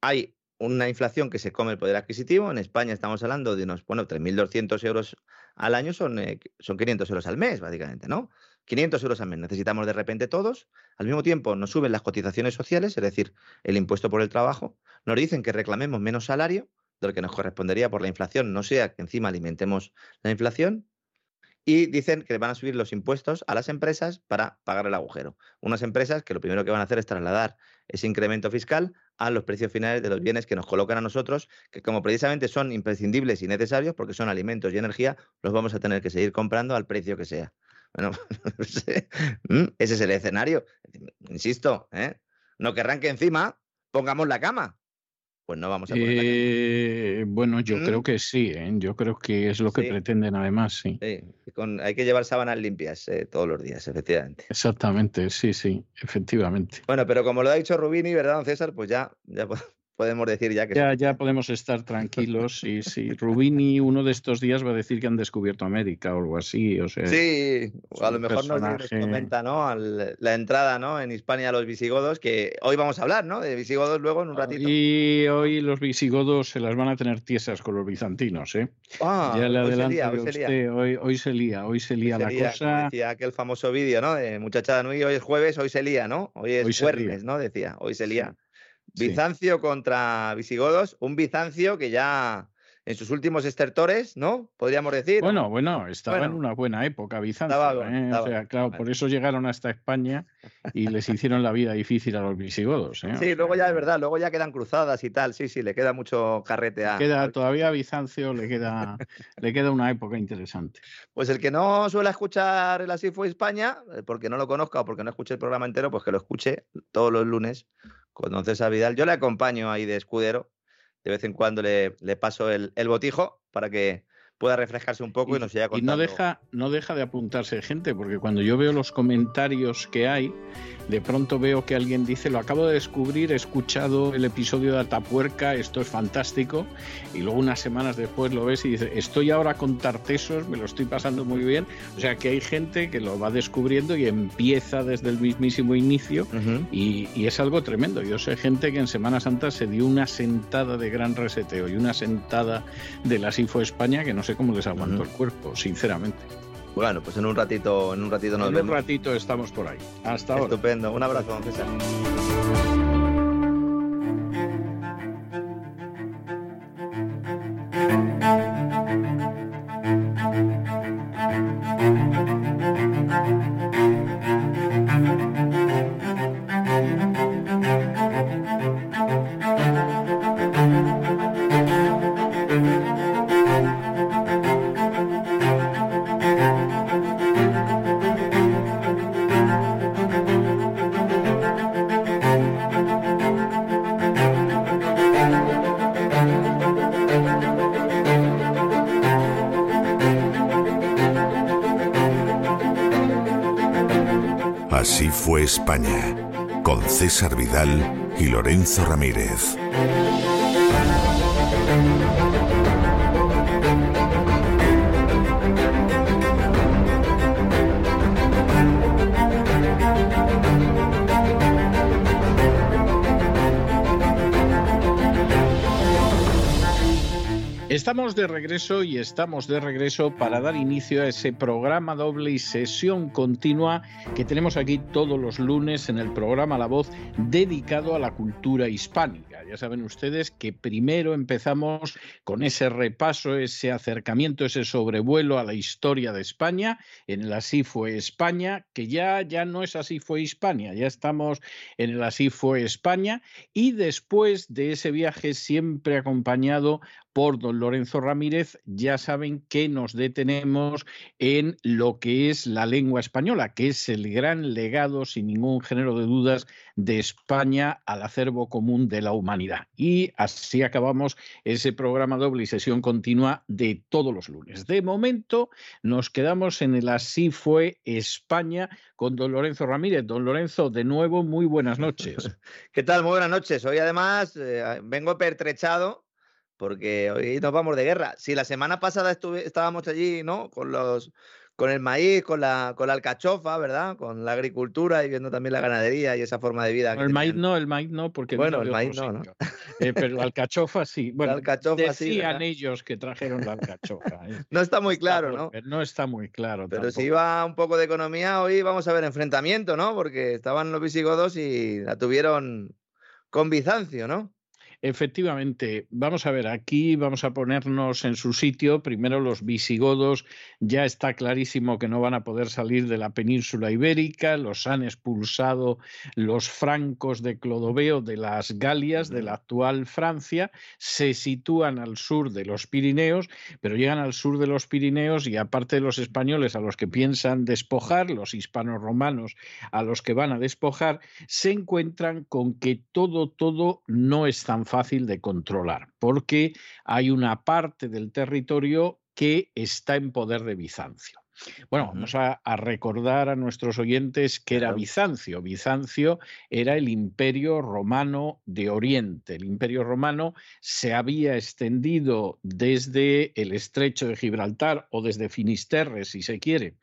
Hay una inflación que se come el poder adquisitivo. En España estamos hablando de unos, bueno, 3.200 euros al año son, eh, son 500 euros al mes, básicamente, ¿no? 500 euros al mes necesitamos de repente todos. Al mismo tiempo nos suben las cotizaciones sociales, es decir, el impuesto por el trabajo. Nos dicen que reclamemos menos salario de lo que nos correspondería por la inflación, no sea que encima alimentemos la inflación. Y dicen que van a subir los impuestos a las empresas para pagar el agujero. Unas empresas que lo primero que van a hacer es trasladar ese incremento fiscal a los precios finales de los bienes que nos colocan a nosotros, que como precisamente son imprescindibles y necesarios, porque son alimentos y energía, los vamos a tener que seguir comprando al precio que sea. Bueno, ese es el escenario. Insisto, ¿eh? no querrán que encima pongamos la cama pues no vamos a poner eh, Bueno, yo creo ¿Mm? que sí, ¿eh? yo creo que es lo que pretenden además, sí. hay que llevar sábanas limpias eh, todos los días, efectivamente. Exactamente, sí, sí, efectivamente. Bueno, pero como lo ha dicho Rubini, ¿verdad, don César? Pues ya, ya podemos decir ya que... Ya, ya podemos estar tranquilos y si Rubini uno de estos días va a decir que han descubierto América o algo así, o sea... Sí, a lo mejor nos, comenta, ¿no? la entrada, ¿no? En Hispania a los visigodos, que hoy vamos a hablar, ¿no? De visigodos luego en un ratito. Y hoy los visigodos se las van a tener tiesas con los bizantinos, ¿eh? Ah, ya le adelanto hoy, se lía, hoy, se lía, hoy se lía la cosa... Decía aquel famoso vídeo, ¿no? De muchachada Nui, hoy es jueves, hoy se lía, ¿no? Hoy es jueves, ¿no? Decía, hoy se lía. Bizancio contra visigodos, un Bizancio que ya en sus últimos estertores, ¿no? Podríamos decir. Bueno, bueno, estaba en una buena época Bizancio. ¿eh? o sea, claro, por eso llegaron hasta España y les hicieron la vida difícil a los visigodos. ¿eh? Sí, luego ya es verdad, luego ya quedan cruzadas y tal. Sí, sí, le queda mucho carrete a. Queda, todavía a Bizancio le queda, le queda una época interesante. Pues el que no suele escuchar el Así fue España, eh, porque no lo conozca o porque no escuche el programa entero, pues que lo escuche todos los lunes con don César Vidal. Yo le acompaño ahí de escudero. De vez en cuando le, le paso el, el, botijo para que pueda refrescarse un poco y, nos siga contando. Y no deja, no deja de apuntarse gente, porque cuando yo veo los comentarios que hay, de pronto veo que alguien dice, lo acabo de descubrir, he escuchado el episodio de Atapuerca, esto es fantástico, y luego unas semanas después lo ves y dice, estoy ahora con Tartesos, me lo estoy pasando muy bien, o sea que hay gente que lo va descubriendo y empieza desde el mismísimo inicio, y, es algo tremendo. Yo sé gente que en Semana Santa se dio una sentada de gran reseteo y una sentada de la SIFO España que no sé cómo les aguantó el cuerpo, sinceramente. Bueno, pues en un ratito, en un ratito nos En un ratito estamos por ahí. Hasta ahora. Estupendo. Un abrazo, César. España, con César Vidal y Lorenzo Ramírez. Estamos de regreso y estamos de regreso para dar inicio a ese programa doble y sesión continua que tenemos aquí todos los lunes en el programa La Voz dedicado a la cultura hispánica. Ya saben ustedes que primero empezamos con ese repaso, ese acercamiento, ese sobrevuelo a la historia de España, en el Así fue España, que ya, ya no es Así fue España, ya estamos en el Así fue España y después de ese viaje siempre acompañado por don Lorenzo Ramírez, ya saben que nos detenemos en lo que es la lengua española, que es el gran legado, sin ningún género de dudas, de España al acervo común de la humanidad. Y así acabamos ese programa doble y sesión continua de todos los lunes. De momento nos quedamos en el Así fue España con don Lorenzo Ramírez. Don Lorenzo, de nuevo, muy buenas noches. ¿Qué tal? Muy buenas noches. Hoy además eh, vengo pertrechado porque hoy nos vamos de guerra. Si la semana pasada estábamos allí, ¿no? Con los con el maíz, con la, con la alcachofa, ¿verdad? Con la agricultura y viendo también la ganadería y esa forma de vida. el maíz no, el maíz no, porque bueno, el maíz no, ¿no? Eh, pero la alcachofa sí. Bueno, la alcachofa decían ellos que trajeron la alcachofa. ¿eh? no está muy claro, ¿no? No está muy claro. Pero si iba un poco de economía, hoy vamos a ver enfrentamiento, ¿no? Porque estaban los visigodos y la tuvieron con Bizancio, ¿no? Efectivamente, vamos a ver, aquí vamos a ponernos en su sitio. Primero los visigodos, ya está clarísimo que no van a poder salir de la península ibérica, los han expulsado los francos de Clodoveo de las Galias, de la actual Francia, se sitúan al sur de los Pirineos, pero llegan al sur de los Pirineos y aparte de los españoles a los que piensan despojar, los hispanos romanos a los que van a despojar, se encuentran con que todo, todo no es tan fácil fácil de controlar, porque hay una parte del territorio que está en poder de Bizancio. Bueno, vamos a, recordar a nuestros oyentes que era Bizancio. Bizancio era el imperio romano de Oriente. El imperio romano se había extendido desde el estrecho de Gibraltar o desde Finisterre, si se quiere,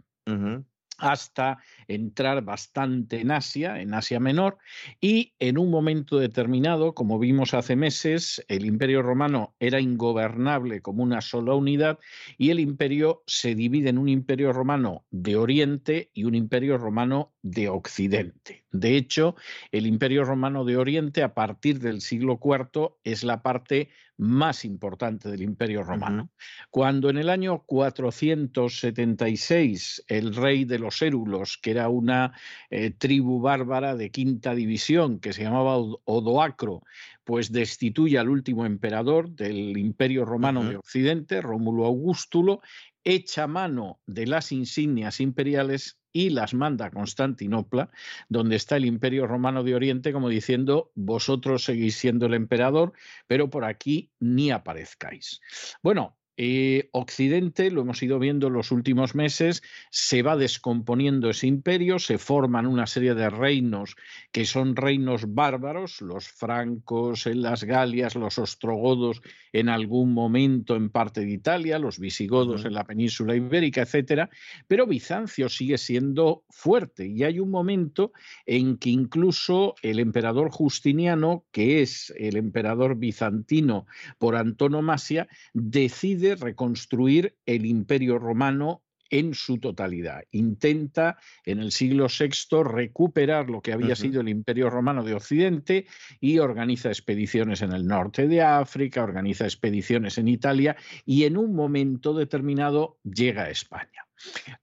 hasta entrar bastante en Asia, en Asia Menor, y en un momento determinado, como vimos hace meses, el imperio romano era ingobernable como una sola unidad y el imperio se divide en un imperio romano de Oriente y un imperio romano de Occidente. De hecho, el imperio romano de Oriente a partir del siglo IV es la parte más importante del Imperio Romano. Cuando en el año 476 el rey de los Érulos, que era una eh, tribu bárbara de quinta división que se llamaba Odoacro, pues destituye al último emperador del Imperio Romano de Occidente, Rómulo Augustulo, echa mano de las insignias imperiales y las manda a Constantinopla, donde está el Imperio Romano de Oriente, como diciendo, vosotros seguís siendo el emperador, pero por aquí ni aparezcáis. Bueno, eh, Occidente, lo hemos ido viendo en los últimos meses, se va descomponiendo ese imperio, se forman una serie de reinos que son reinos bárbaros, los francos en las Galias, los ostrogodos en algún momento en parte de Italia, los visigodos en la península ibérica, etcétera, pero Bizancio sigue siendo fuerte y hay un momento en que incluso el emperador Justiniano, que es el emperador bizantino por antonomasia, decide reconstruir el imperio romano en su totalidad. Intenta en el siglo VI recuperar lo que había sido el Imperio Romano de Occidente y organiza expediciones en el norte de África, organiza expediciones en Italia y en un momento determinado llega a España.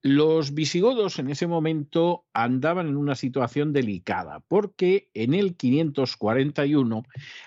Los visigodos en ese momento andaban en una situación delicada porque en el 541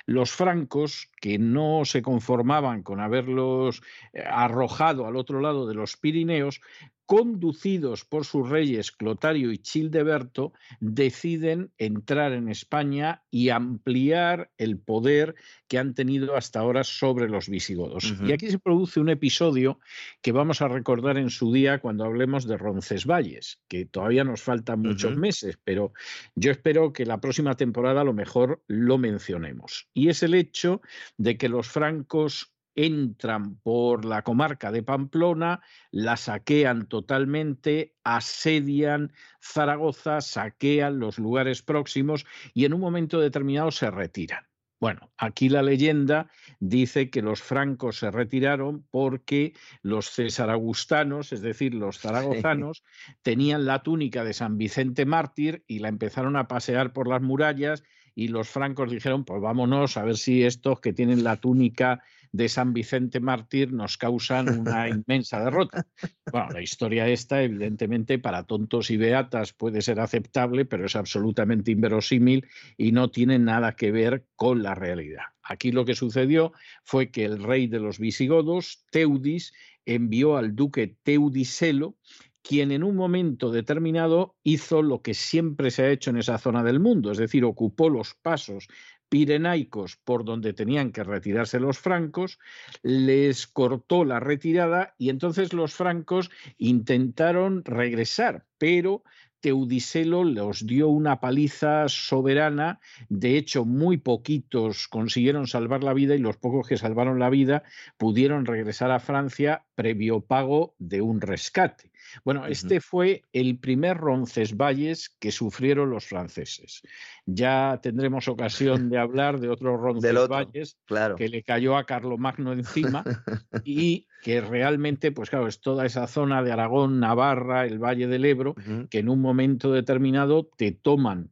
los francos, que no se conformaban con haberlos eh, arrojado al otro lado de los Pirineos, conducidos por sus reyes Clotario y Childeberto, deciden entrar en España y ampliar el poder que han tenido hasta ahora sobre los visigodos. Y aquí se produce un episodio que vamos a recordar en su día cuando hablemos de Roncesvalles, que todavía nos faltan muchos meses, pero yo espero que la próxima temporada a lo mejor lo mencionemos. Y es el hecho de que los francos entran por la comarca de Pamplona, la saquean totalmente, asedian Zaragoza, saquean los lugares próximos y en un momento determinado se retiran. Bueno, aquí la leyenda dice que los francos se retiraron porque los cesaragustanos, es decir, los zaragozanos, tenían la túnica de San Vicente Mártir y la empezaron a pasear por las murallas y los francos dijeron, pues vámonos a ver si estos que tienen la túnica de San Vicente Mártir nos causan una inmensa derrota. Bueno, la historia esta, evidentemente, para tontos y beatas puede ser aceptable, pero es absolutamente inverosímil y no tiene nada que ver con la realidad. Aquí lo que sucedió fue que el rey de los visigodos, Teudis, envió al duque Teudiselo quien en un momento determinado hizo lo que siempre se ha hecho en esa zona del mundo, es decir, ocupó los pasos pirenaicos por donde tenían que retirarse los francos, les cortó la retirada y entonces los francos intentaron regresar, pero Teudiselo los dio una paliza soberana, de hecho muy poquitos consiguieron salvar la vida y los pocos que salvaron la vida pudieron regresar a Francia previo pago de un rescate. Bueno, este fue el primer Roncesvalles que sufrieron los franceses. Ya tendremos ocasión de hablar de otro Roncesvalles claro. que le cayó a Carlomagno encima y que realmente, pues claro, es toda esa zona de Aragón, Navarra, el Valle del Ebro, que en un momento determinado te toman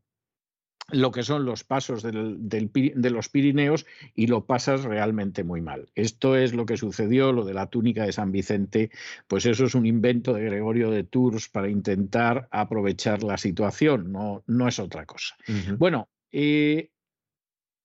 lo que son los pasos de los Pirineos y lo pasas realmente muy mal. Esto es lo que sucedió, lo de la túnica de San Vicente, pues eso es un invento de Gregorio de Tours para intentar aprovechar la situación, no, no es otra cosa. Bueno, eh,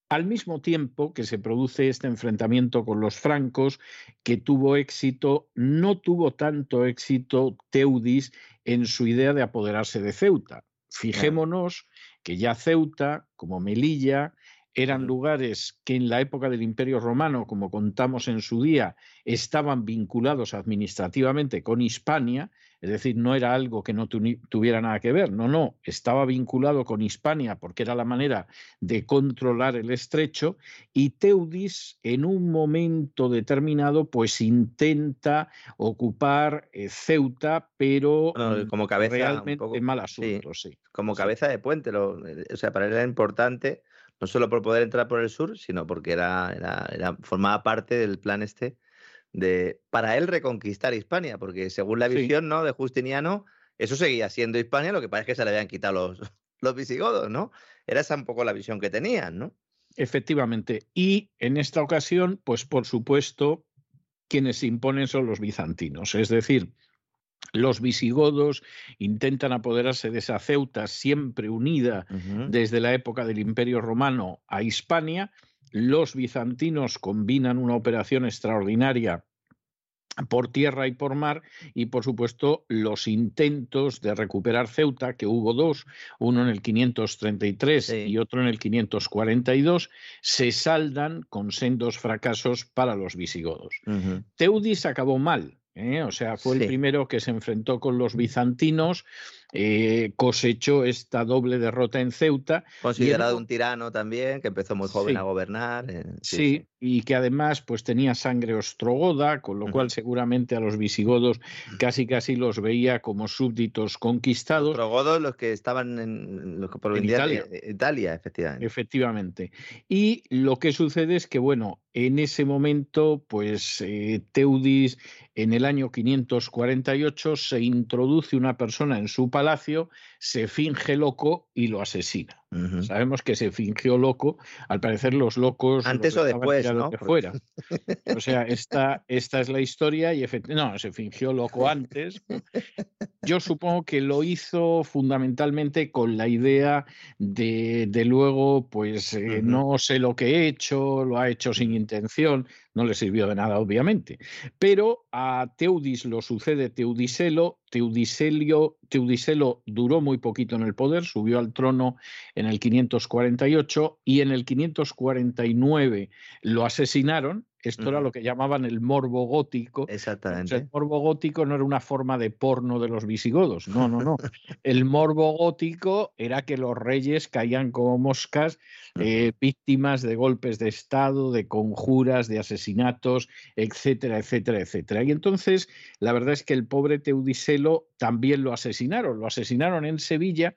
al mismo tiempo que se produce este enfrentamiento con los francos, que tuvo éxito, no tuvo tanto éxito Teudis en su idea de apoderarse de Ceuta. Fijémonos que ya Ceuta, como Melilla, eran lugares que en la época del Imperio Romano, como contamos en su día, estaban vinculados administrativamente con Hispania, es decir, no era algo que no tuviera nada que ver, no, no, estaba vinculado con Hispania porque era la manera de controlar el estrecho y Teudis en un momento determinado pues intenta ocupar eh, Ceuta, pero como cabeza, realmente mal asunto, sí, Como cabeza de puente, lo, eh, o sea, para él era importante no solo por poder entrar por el sur, sino porque era, era, formaba parte del plan este de, para él, reconquistar Hispania, porque según la visión ¿no? de Justiniano, eso seguía siendo Hispania, lo que es que se le habían quitado los, los visigodos, ¿no? Era esa un poco la visión que tenían, ¿no? Efectivamente. Y en esta ocasión, pues por supuesto, quienes se imponen son los bizantinos, es decir, los visigodos intentan apoderarse de esa Ceuta siempre unida desde la época del Imperio Romano a Hispania. Los bizantinos combinan una operación extraordinaria por tierra y por mar y por supuesto los intentos de recuperar Ceuta, que hubo dos, uno en el 533 y otro en el 542, se saldan con sendos fracasos para los visigodos. Teudis acabó mal, ¿eh? o sea, fue el primero que se enfrentó con los bizantinos, eh, cosechó esta doble derrota en Ceuta. Considerado un tirano también, que empezó muy joven a gobernar. Eh, sí, y que además pues tenía sangre ostrogoda, con lo cual seguramente a los visigodos casi casi los veía como súbditos conquistados. Ostrogodos los que estaban en, los que Italia. Italia, efectivamente. Efectivamente. Y lo que sucede es que, bueno, en ese momento, pues Teudis en el año 548 se introduce una persona en su palacio, se finge loco y lo asesina. Sabemos que se fingió loco, al parecer los locos... Antes o después, ¿no? fuera. O sea, esta, esta es la historia y efectivamente, no, se fingió loco antes. yo supongo que lo hizo fundamentalmente con la idea de, de luego, pues eh, no sé lo que he hecho, lo ha hecho sin intención, no le sirvió de nada, obviamente. Pero a Teudis lo sucede Teudiselo. Teudiselio, Teudiselo duró muy poquito en el poder, subió al trono en el 548 y en el 549 lo asesinaron esto era lo que llamaban el morbo gótico. Exactamente. el morbo gótico no era una forma de porno de los visigodos. No, no, no. el morbo gótico era que los reyes caían como moscas, eh, víctimas de golpes de Estado, de conjuras, de asesinatos, etcétera, etcétera, etcétera. Y entonces, la verdad es que el pobre Teudiselo también lo asesinaron. Lo asesinaron en Sevilla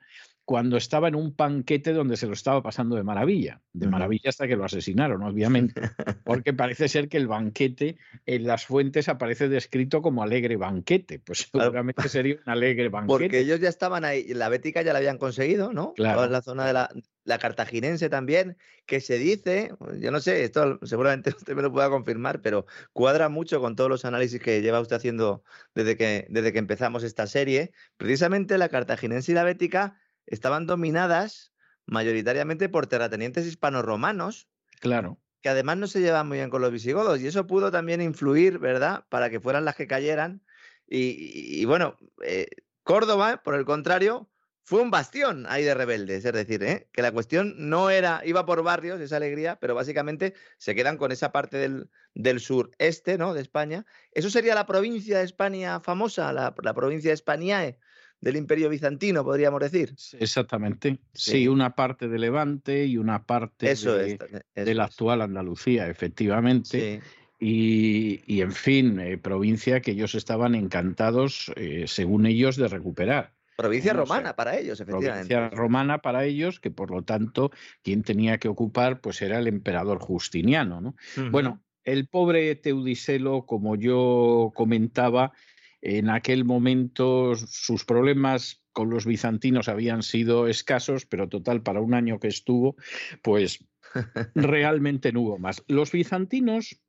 cuando estaba en un panquete donde se lo estaba pasando de maravilla, de maravilla hasta que lo asesinaron, obviamente, porque parece ser que el banquete en las fuentes aparece descrito como alegre banquete, pues seguramente sería un alegre banquete. Porque ellos ya estaban ahí, la Bética ya la habían conseguido, ¿no? Claro. En la zona de la, la cartaginense también, que se dice, yo no sé, esto seguramente usted me lo pueda confirmar, pero cuadra mucho con todos los análisis que lleva usted haciendo desde que, desde que empezamos esta serie. Precisamente la cartaginense y la bética estaban dominadas mayoritariamente por terratenientes hispanos-romanos. Claro. Que además no se llevaban muy bien con los visigodos y eso pudo también influir, ¿verdad?, para que fueran las que cayeran. Y, bueno, eh, Córdoba, por el contrario, fue un bastión ahí de rebeldes. Es decir, ¿eh? que la cuestión no era, iba por barrios, esa alegría, pero básicamente se quedan con esa parte del, del sureste ¿no? de España. Eso sería la provincia de España famosa, la, la provincia de Spaniae del Imperio Bizantino, podríamos decir. Exactamente. Sí, una parte de Levante y una parte de, la actual Andalucía, efectivamente. Y, en fin, eh, provincia que ellos estaban encantados, eh, según ellos, de recuperar. Provincia romana para ellos, efectivamente. Provincia romana para ellos, que por lo tanto quien tenía que ocupar pues era el emperador Justiniano. ¿no? Bueno, el pobre Teudiselo, como yo comentaba, en aquel momento sus problemas con los bizantinos habían sido escasos, pero total, para un año que estuvo, pues realmente no hubo más. Los bizantinos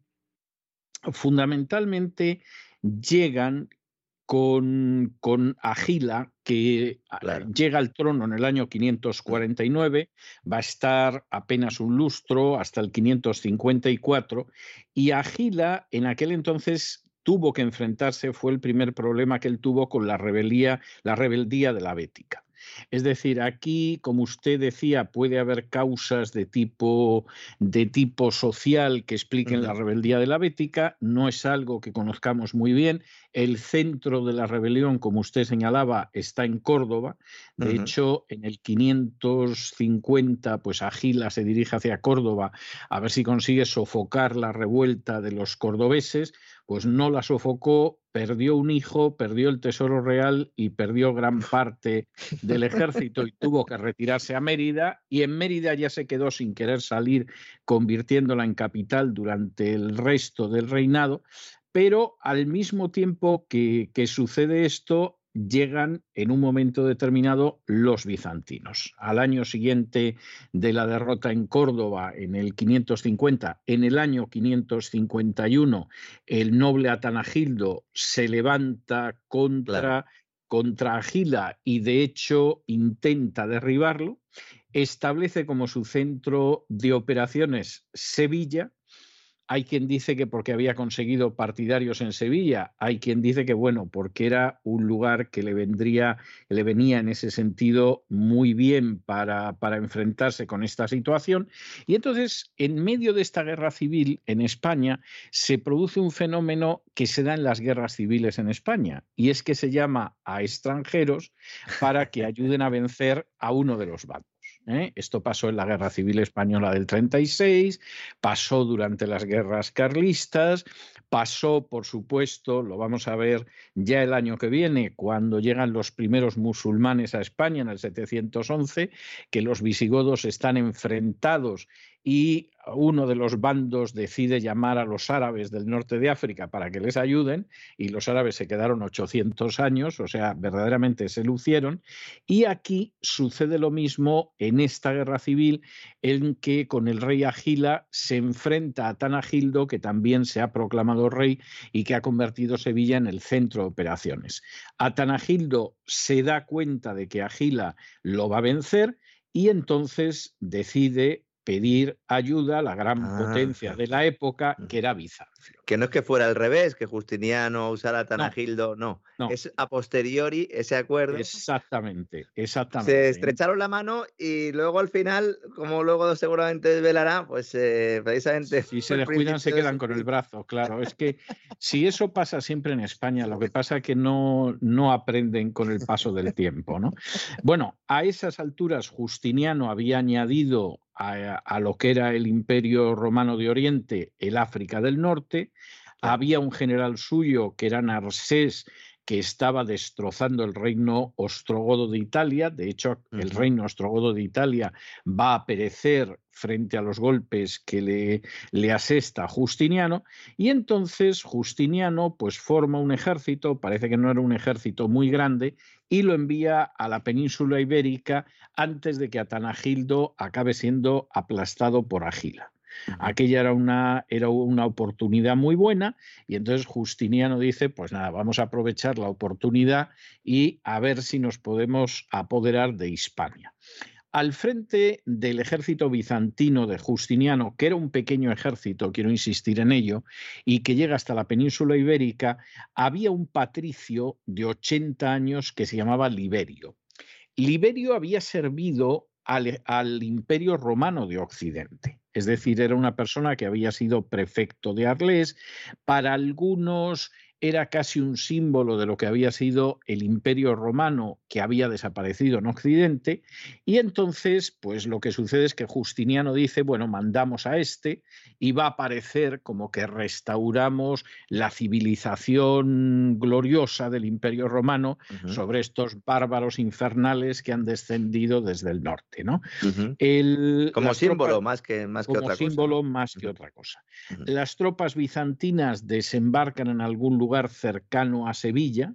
fundamentalmente llegan con, con Agila, que ah, llega al trono en el año 549, va a estar apenas un lustro hasta el 554, y Agila en aquel entonces tuvo que enfrentarse fue el primer problema que él tuvo con la rebeldía, la rebeldía de la Bética. Es decir, aquí, como usted decía, puede haber causas de tipo, de tipo social que expliquen la rebeldía de la Bética. No es algo que conozcamos muy bien. El centro de la rebelión, como usted señalaba, está en Córdoba. De hecho, en el 550, pues Agila se dirige hacia Córdoba a ver si consigue sofocar la revuelta de los cordobeses pues no la sofocó, perdió un hijo, perdió el tesoro real y perdió gran parte del ejército y tuvo que retirarse a Mérida y en Mérida ya se quedó sin querer salir, convirtiéndola en capital durante el resto del reinado, pero al mismo tiempo que, que sucede esto, llegan en un momento determinado los bizantinos. Al año siguiente de la derrota en Córdoba, en el 550, en el año 551, el noble Atanagildo se levanta contra, contra Agila y de hecho intenta derribarlo, establece como su centro de operaciones Sevilla, hay quien dice que porque había conseguido partidarios en Sevilla, hay quien dice que bueno, porque era un lugar que le vendría, le venía en ese sentido muy bien para, para enfrentarse con esta situación. Y entonces, en medio de esta guerra civil en España, se produce un fenómeno que se da en las guerras civiles en España, y es que se llama a extranjeros para que ayuden a vencer a uno de los bandos. ¿Eh? Esto pasó en la Guerra Civil Española del 36, pasó durante las guerras carlistas, pasó, por supuesto, lo vamos a ver ya el año que viene, cuando llegan los primeros musulmanes a España en el 711, que los visigodos están enfrentados y uno de los bandos decide llamar a los árabes del norte de África para que les ayuden y los árabes se quedaron 800 años, o sea, verdaderamente se lucieron. Y aquí sucede lo mismo en esta guerra civil en que con el rey Agila se enfrenta a Tanagildo, que también se ha proclamado rey y que ha convertido Sevilla en el centro de operaciones. Atanagildo se da cuenta de que Agila lo va a vencer y entonces decide pedir ayuda a la gran Ah, potencia de la época, que era Bizancio. Que no es que fuera al revés, que Justiniano usara Tanagildo, no. no. Es a posteriori ese acuerdo. Exactamente, exactamente. Se estrecharon la mano y luego al final, como luego seguramente velará, pues eh, precisamente. Si se descuidan, se de quedan con el brazo, claro. Es que si eso pasa siempre en España, lo que pasa es que no, no aprenden con el paso del tiempo, ¿no? Bueno, a esas alturas Justiniano había añadido a, a lo que era el Imperio Romano de Oriente el África del Norte. Había un general suyo que era Narsés, que estaba destrozando el reino ostrogodo de Italia. De hecho, el reino ostrogodo de Italia va a perecer frente a los golpes que le, le asesta Justiniano. Y entonces Justiniano pues forma un ejército, parece que no era un ejército muy grande, y lo envía a la península ibérica antes de que Atanagildo acabe siendo aplastado por Agila. Aquella era una, era una oportunidad muy buena y entonces Justiniano dice, pues nada, vamos a aprovechar la oportunidad y a ver si nos podemos apoderar de Hispania. Al frente del ejército bizantino de Justiniano, que era un pequeño ejército, quiero insistir en ello, y que llega hasta la península ibérica, había un patricio de 80 años que se llamaba Liberio. Liberio había servido al, al Imperio Romano de Occidente. Es decir, era una persona que había sido prefecto de Arles. Para algunos era casi un símbolo de lo que había sido el imperio romano que había desaparecido en Occidente. Y entonces, pues lo que sucede es que Justiniano dice, bueno, mandamos a este y va a parecer como que restauramos la civilización gloriosa del imperio romano sobre estos bárbaros infernales que han descendido desde el norte, ¿no? El- Como símbolo tropas- más que, más que como otra cosa. símbolo más que otra cosa. Las tropas bizantinas desembarcan en algún lugar cercano a Sevilla,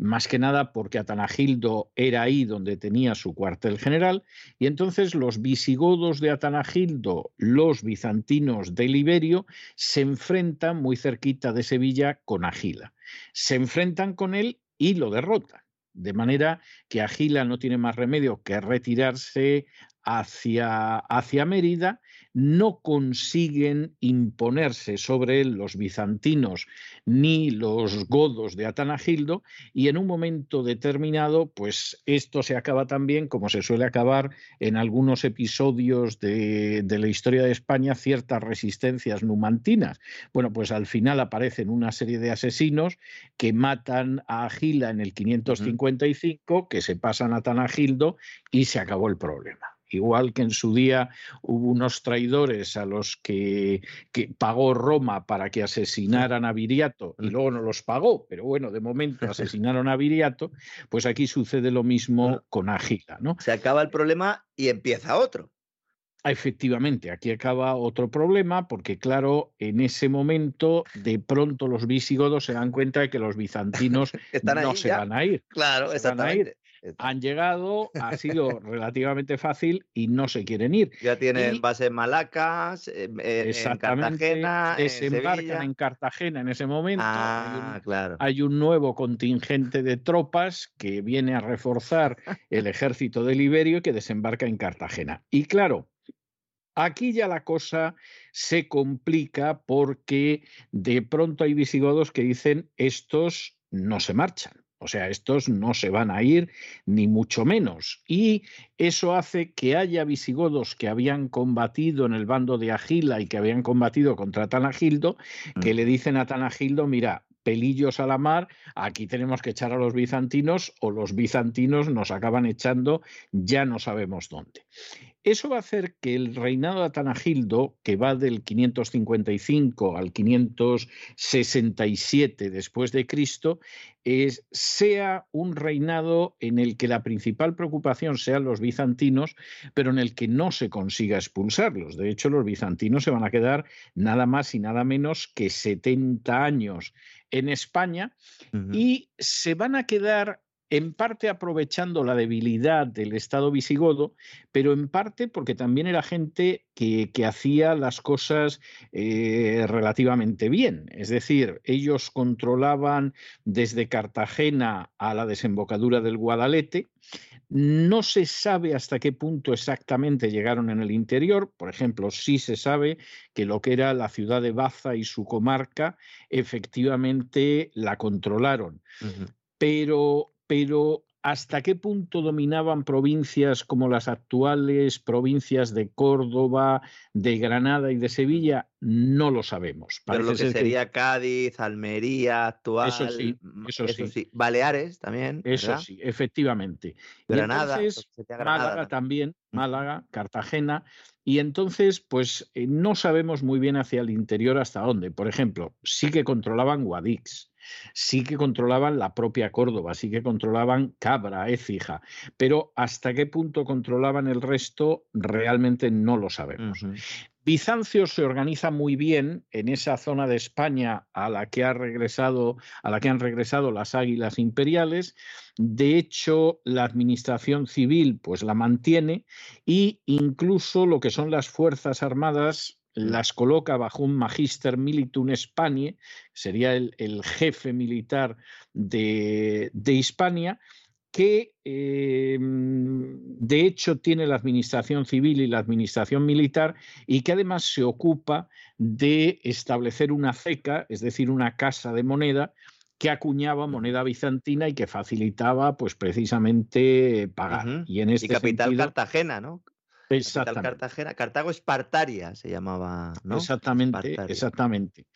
más que nada porque Atanagildo era ahí donde tenía su cuartel general, y entonces los visigodos de Atanagildo, los bizantinos de Liberio, se enfrentan muy cerquita de Sevilla con Agila. Se enfrentan con él y lo derrotan. De manera que Agila no tiene más remedio que retirarse hacia, hacia Mérida, no consiguen imponerse sobre él los bizantinos ni los godos de Atanagildo y en un momento determinado pues esto se acaba también como se suele acabar en algunos episodios de, de la historia de España ciertas resistencias numantinas. Bueno, pues al final aparecen una serie de asesinos que matan a Agila en el 555, que se pasan a Tanagildo y se acabó el problema. Igual que en su día hubo unos traidores a los que, que pagó Roma para que asesinaran a Viriato y luego no los pagó, pero bueno, de momento asesinaron a Viriato, pues aquí sucede lo mismo con Agila, ¿no? Se acaba el problema y empieza otro. Efectivamente, aquí acaba otro problema porque, claro, en ese momento de pronto los visigodos se dan cuenta de que los bizantinos Están no se ya. van a ir. Claro, ir. exactamente. Han llegado, ha sido relativamente fácil y no se quieren ir. Ya tienen Y- base en Malacas, en, en- Cartagena, en desembarcan en Cartagena en ese momento. hay Ah, un- claro. hay un nuevo contingente de tropas que viene a reforzar el ejército de Liberio y que desembarca en Cartagena. Y claro, aquí ya la cosa se complica porque de pronto hay visigodos que dicen estos no se marchan. O sea, estos no se van a ir, ni mucho menos. Y eso hace que haya visigodos que habían combatido en el bando de Agila y que habían combatido contra Tanagildo, que Mm. le dicen a Tanagildo, mira, pelillos a la mar, aquí tenemos que echar a los bizantinos o los bizantinos nos acaban echando, ya no sabemos dónde. Eso va a hacer que el reinado de Atanagildo, que va del 555 al 567 después de Cristo, sea un reinado en el que la principal preocupación sean los bizantinos, pero en el que no se consiga expulsarlos. De hecho, los bizantinos se van a quedar nada más y nada menos que 70 años en España y se van a quedar en parte aprovechando la debilidad del Estado visigodo, pero en parte porque también era gente que, hacía las cosas eh, relativamente bien. Es decir, ellos controlaban desde Cartagena a la desembocadura del Guadalete. No se sabe hasta qué punto exactamente llegaron en el interior. Por ejemplo, sí se sabe que lo que era la ciudad de Baza y su comarca efectivamente la controlaron. Pero pero ¿hasta qué punto dominaban provincias como las actuales provincias de Córdoba, de Granada y de Sevilla? No lo sabemos. Pero lo que sería Cádiz, Almería, actual. Eso sí, eso, sí. Baleares también. Eso sí, efectivamente. Granada. Málaga también, Málaga, Cartagena. Y entonces, pues eh, no sabemos muy bien hacia el interior hasta dónde. Por ejemplo, sí que controlaban Guadix sí que controlaban la propia Córdoba, sí que controlaban Cabra, Écija, pero hasta qué punto controlaban el resto realmente no lo sabemos. Bizancio se organiza muy bien en esa zona de España a la que ha regresado, a la que han regresado las águilas imperiales. De hecho, la administración civil pues la mantiene e incluso lo que son las fuerzas armadas las coloca bajo un magister militum Hispanie, sería el, jefe militar de, Hispania, que em, de hecho tiene la administración civil y la administración militar y que además se ocupa de establecer una ceca, es decir, una casa de moneda que acuñaba moneda bizantina y que facilitaba, pues precisamente pagar. Y en este capital Cartagena, ¿no? Exactamente. Cartagena, Cartago Espartaria se llamaba, ¿no? Exactamente, exactamente.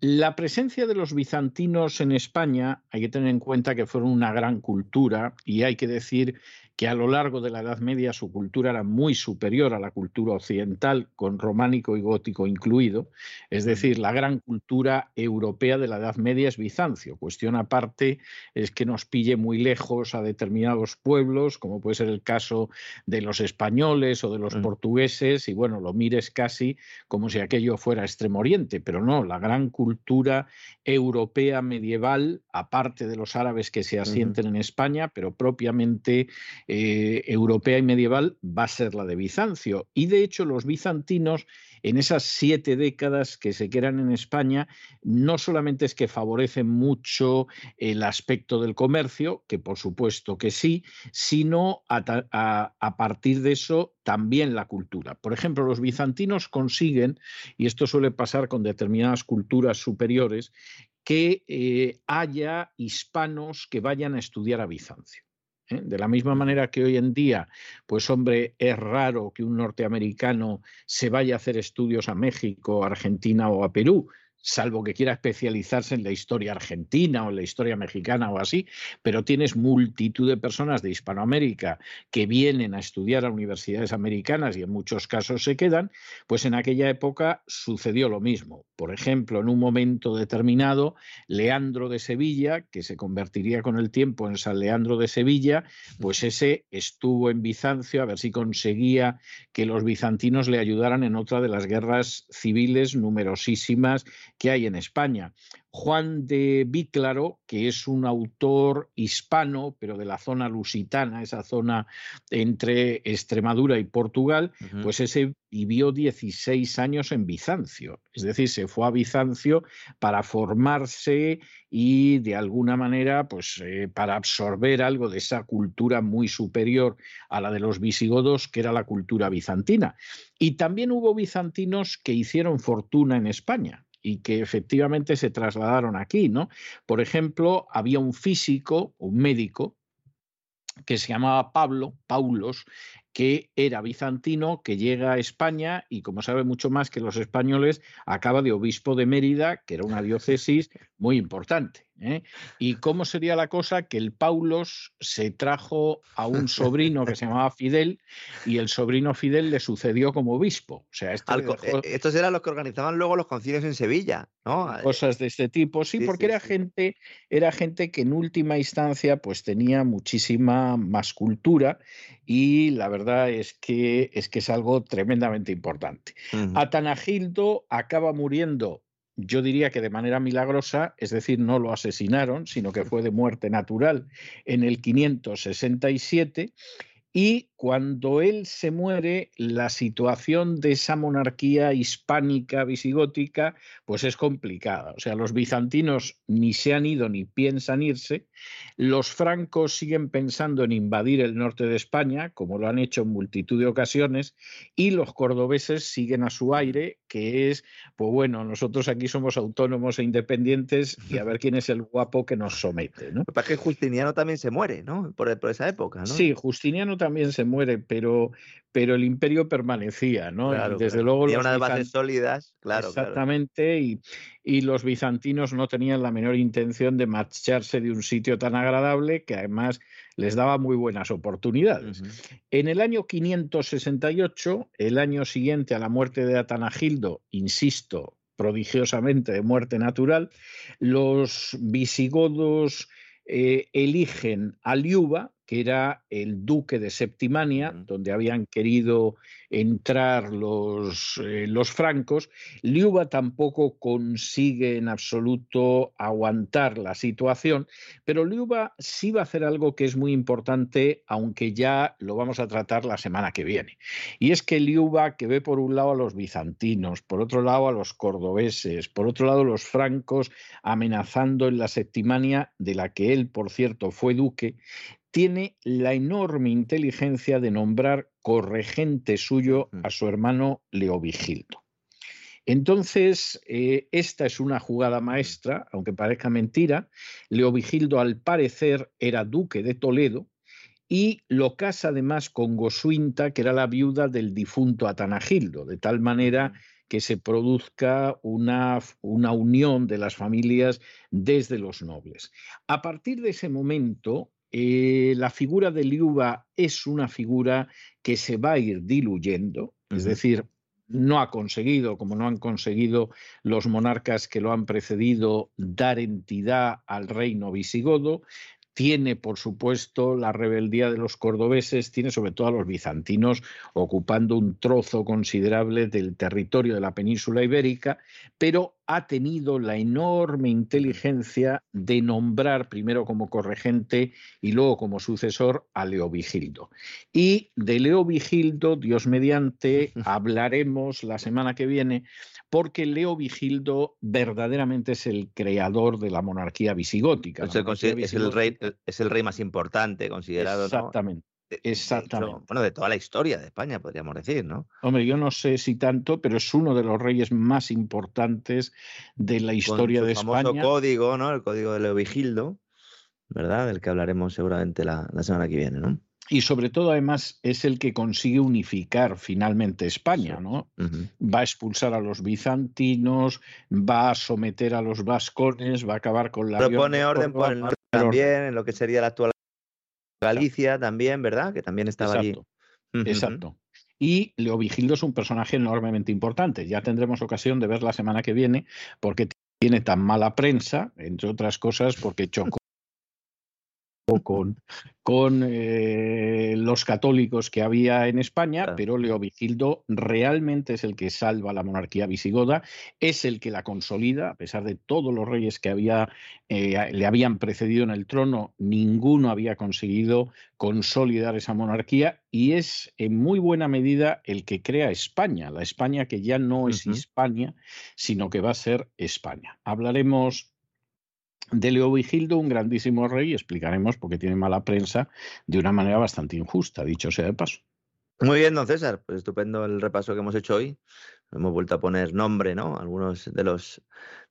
La presencia de los bizantinos en España hay que tener en cuenta que fueron una gran cultura y hay que decir que a lo largo de la Edad Media su cultura era muy superior a la cultura occidental, con románico y gótico incluido. Es decir, la gran cultura europea de la Edad Media es Bizancio. Cuestión aparte es que nos pille muy lejos a determinados pueblos, como puede ser el caso de los españoles o de los mm. portugueses, y bueno, lo mires casi como si aquello fuera Extremo Oriente, pero no, la gran cultura europea medieval, aparte de los árabes que se asienten en España, pero propiamente eh, europea y medieval va a ser la de Bizancio. Y de hecho los bizantinos en esas siete décadas que se quedan en España, no solamente es que favorecen mucho el aspecto del comercio, que por supuesto que sí, sino a, partir de eso también la cultura. Por ejemplo, los bizantinos consiguen, y esto suele pasar con determinadas culturas superiores, que eh, haya hispanos que vayan a estudiar a Bizancio. ¿Eh? De la misma manera que hoy en día, pues hombre, es raro que un norteamericano se vaya a hacer estudios a México, Argentina o a Perú salvo que quiera especializarse en la historia argentina o en la historia mexicana o así, pero tienes multitud de personas de Hispanoamérica que vienen a estudiar a universidades americanas y en muchos casos se quedan, pues en aquella época sucedió lo mismo. Por ejemplo, en un momento determinado, Leandro de Sevilla, que se convertiría con el tiempo en San Leandro de Sevilla, pues ese estuvo en Bizancio a ver si conseguía que los bizantinos le ayudaran en otra de las guerras civiles numerosísimas que hay en España. Juan de Víclaro, que es un autor hispano, pero de la zona lusitana, esa zona entre Extremadura y Portugal, pues ese vivió 16 años en Bizancio. Es decir, se fue a Bizancio para formarse y de alguna manera, pues eh, para absorber algo de esa cultura muy superior a la de los visigodos, que era la cultura bizantina. Y también hubo bizantinos que hicieron fortuna en España y que efectivamente se trasladaron aquí, ¿no? Por ejemplo, había un físico, un médico, que se llamaba Pablo, Paulos, que era bizantino, que llega a España y como sabe mucho más que los españoles, acaba de obispo de Mérida, que era una diócesis muy importante. ¿Eh? ¿Y cómo sería la cosa? Que el Paulos se trajo a un sobrino que se llamaba Fidel y el sobrino Fidel le sucedió como obispo. O sea, este eh, estos eran los que organizaban luego los concilios en Sevilla, ¿no? Cosas de este tipo, sí, porque era gente, era gente que en última instancia pues tenía muchísima más cultura y la verdad es que es, que es algo tremendamente importante. Atanagildo acaba muriendo yo diría que de manera milagrosa, es decir, no lo asesinaron, sino que fue de muerte natural en el 567 y cuando él se muere, la situación de esa monarquía hispánica visigótica pues es complicada. O sea, los bizantinos ni se han ido ni piensan irse, los francos siguen pensando en invadir el norte de España, como lo han hecho en multitud de ocasiones, y los cordobeses siguen a su aire, que es, pues bueno, nosotros aquí somos autónomos e independientes y a ver quién es el guapo que nos somete. ¿no? Para que Justiniano también se muere, ¿no? Por, por esa época, ¿no? Sí, Justiniano también se muere, pero, pero el imperio permanecía, ¿no? desde luego los unas bases sólidas, claro. Exactamente, Y, y, los bizantinos no tenían la menor intención de marcharse de un sitio tan agradable que además les daba muy buenas oportunidades. En el año 568, el año siguiente a la muerte de Atanagildo, insisto, prodigiosamente de muerte natural, los visigodos eh, eligen a Liuba, que era el duque de Septimania, donde habían querido entrar los, eh, los francos. Liuba tampoco consigue en absoluto aguantar la situación, pero Liuba sí va a hacer algo que es muy importante, aunque ya lo vamos a tratar la semana que viene. Y es que Liuba, que ve por un lado a los bizantinos, por otro lado a los cordobeses, por otro lado los francos amenazando en la Septimania, de la que él, por cierto, fue duque, tiene la enorme inteligencia de nombrar corregente suyo a su hermano Leovigildo. Entonces, eh, esta es una jugada maestra, aunque parezca mentira. Leovigildo, al parecer, era duque de Toledo y lo casa además con Gosuinta, que era la viuda del difunto Atanagildo, de tal manera que se produzca una, una unión de las familias desde los nobles. A partir de ese momento, eh, la figura de Liuba es una figura que se va a ir diluyendo, es decir, no ha conseguido, como no han conseguido los monarcas que lo han precedido, dar entidad al reino visigodo, tiene, por supuesto, la rebeldía de los cordobeses, tiene sobre todo a los bizantinos ocupando un trozo considerable del territorio de la península ibérica, pero ha tenido la enorme inteligencia de nombrar primero como corregente y luego como sucesor a Leovigildo. Y de Leovigildo, Dios mediante, hablaremos la semana que viene, porque Leovigildo verdaderamente es el creador de la monarquía visigótica. Es, el, rey, es el rey más importante considerado. Exactamente. Exactamente. bueno, de toda la historia de España, podríamos decir, ¿no? Hombre, yo no sé si tanto, pero es uno de los reyes más importantes de la historia de España. El famoso código, ¿no? El código de Leovigildo, ¿verdad? Del que hablaremos seguramente la, semana que viene, ¿no? Y sobre todo, además, es el que consigue unificar finalmente España, ¿no? Va a expulsar a los bizantinos, va a someter a los vascones, va a acabar con la. Propone orden por el norte también, en lo que sería la actual Galicia también, ¿verdad? Que también estaba Exacto. allí. Exacto. Y Leovigildo es un personaje enormemente importante. Ya tendremos ocasión de ver la semana que viene porque tiene tan mala prensa, entre otras cosas, porque chocó con, con eh, los católicos que había en España, pero Leovigildo realmente es el que salva la monarquía visigoda, es el que la consolida, a pesar de todos los reyes que había, eh, le habían precedido en el trono, ninguno había conseguido consolidar esa monarquía y es en muy buena medida el que crea España, la España que ya no es España, sino que va a ser España. Hablaremos de Leovigildo, un grandísimo rey, explicaremos por qué tiene mala prensa de una manera bastante injusta, dicho sea de paso. Muy bien, don César, pues estupendo el repaso que hemos hecho hoy. Hemos vuelto a poner nombre, ¿no? Algunos de los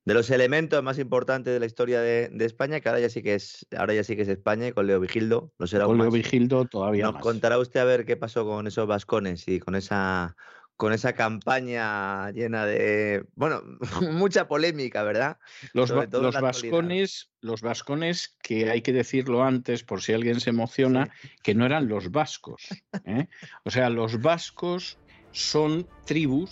de los elementos más importantes de la historia de, España, que ahora ya sí que es, ahora ya sí que es España, y con Leo Vigildo lo será Con Leo Vigildo todavía Nos contará usted a ver qué pasó con esos vascones y con esa con esa campaña llena de, bueno, mucha polémica, ¿verdad? Los, los vascones, los vascones, que hay que decirlo antes, por si alguien se emociona, que no eran los vascos. ¿eh? O sea, los vascos son tribus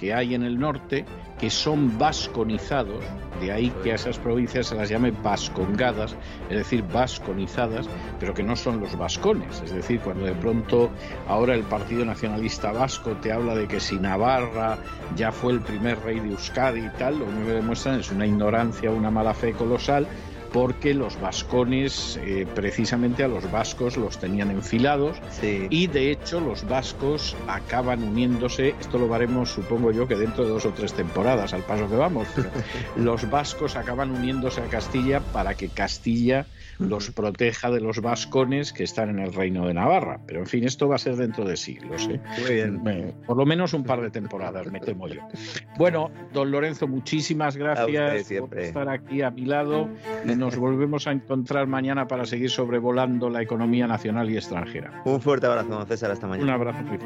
que hay en el norte que son vasconizados, de ahí que a esas provincias se las llame vascongadas, es decir, vasconizadas, pero que no son los vascones. Es decir, cuando de pronto ahora el Partido Nacionalista Vasco te habla de que si Navarra ya fue el primer rey de Euskadi y tal, lo único que demuestran es una ignorancia, una mala fe colosal porque los vascones, eh, precisamente a los vascos los tenían enfilados y de hecho los vascos acaban uniéndose, esto lo haremos supongo yo que dentro de dos o tres temporadas al paso que vamos, los vascos acaban uniéndose a Castilla para que Castilla los proteja de los vascones que están en el reino de Navarra. Pero en fin, esto va a ser dentro de siglos. ¿eh? Muy bien. Por lo menos un par de temporadas, me temo yo. Bueno, don Lorenzo, muchísimas gracias por estar aquí a mi lado nos volvemos a encontrar mañana para seguir sobrevolando la economía nacional y extranjera. Un fuerte abrazo, don César, hasta mañana. Un abrazo muy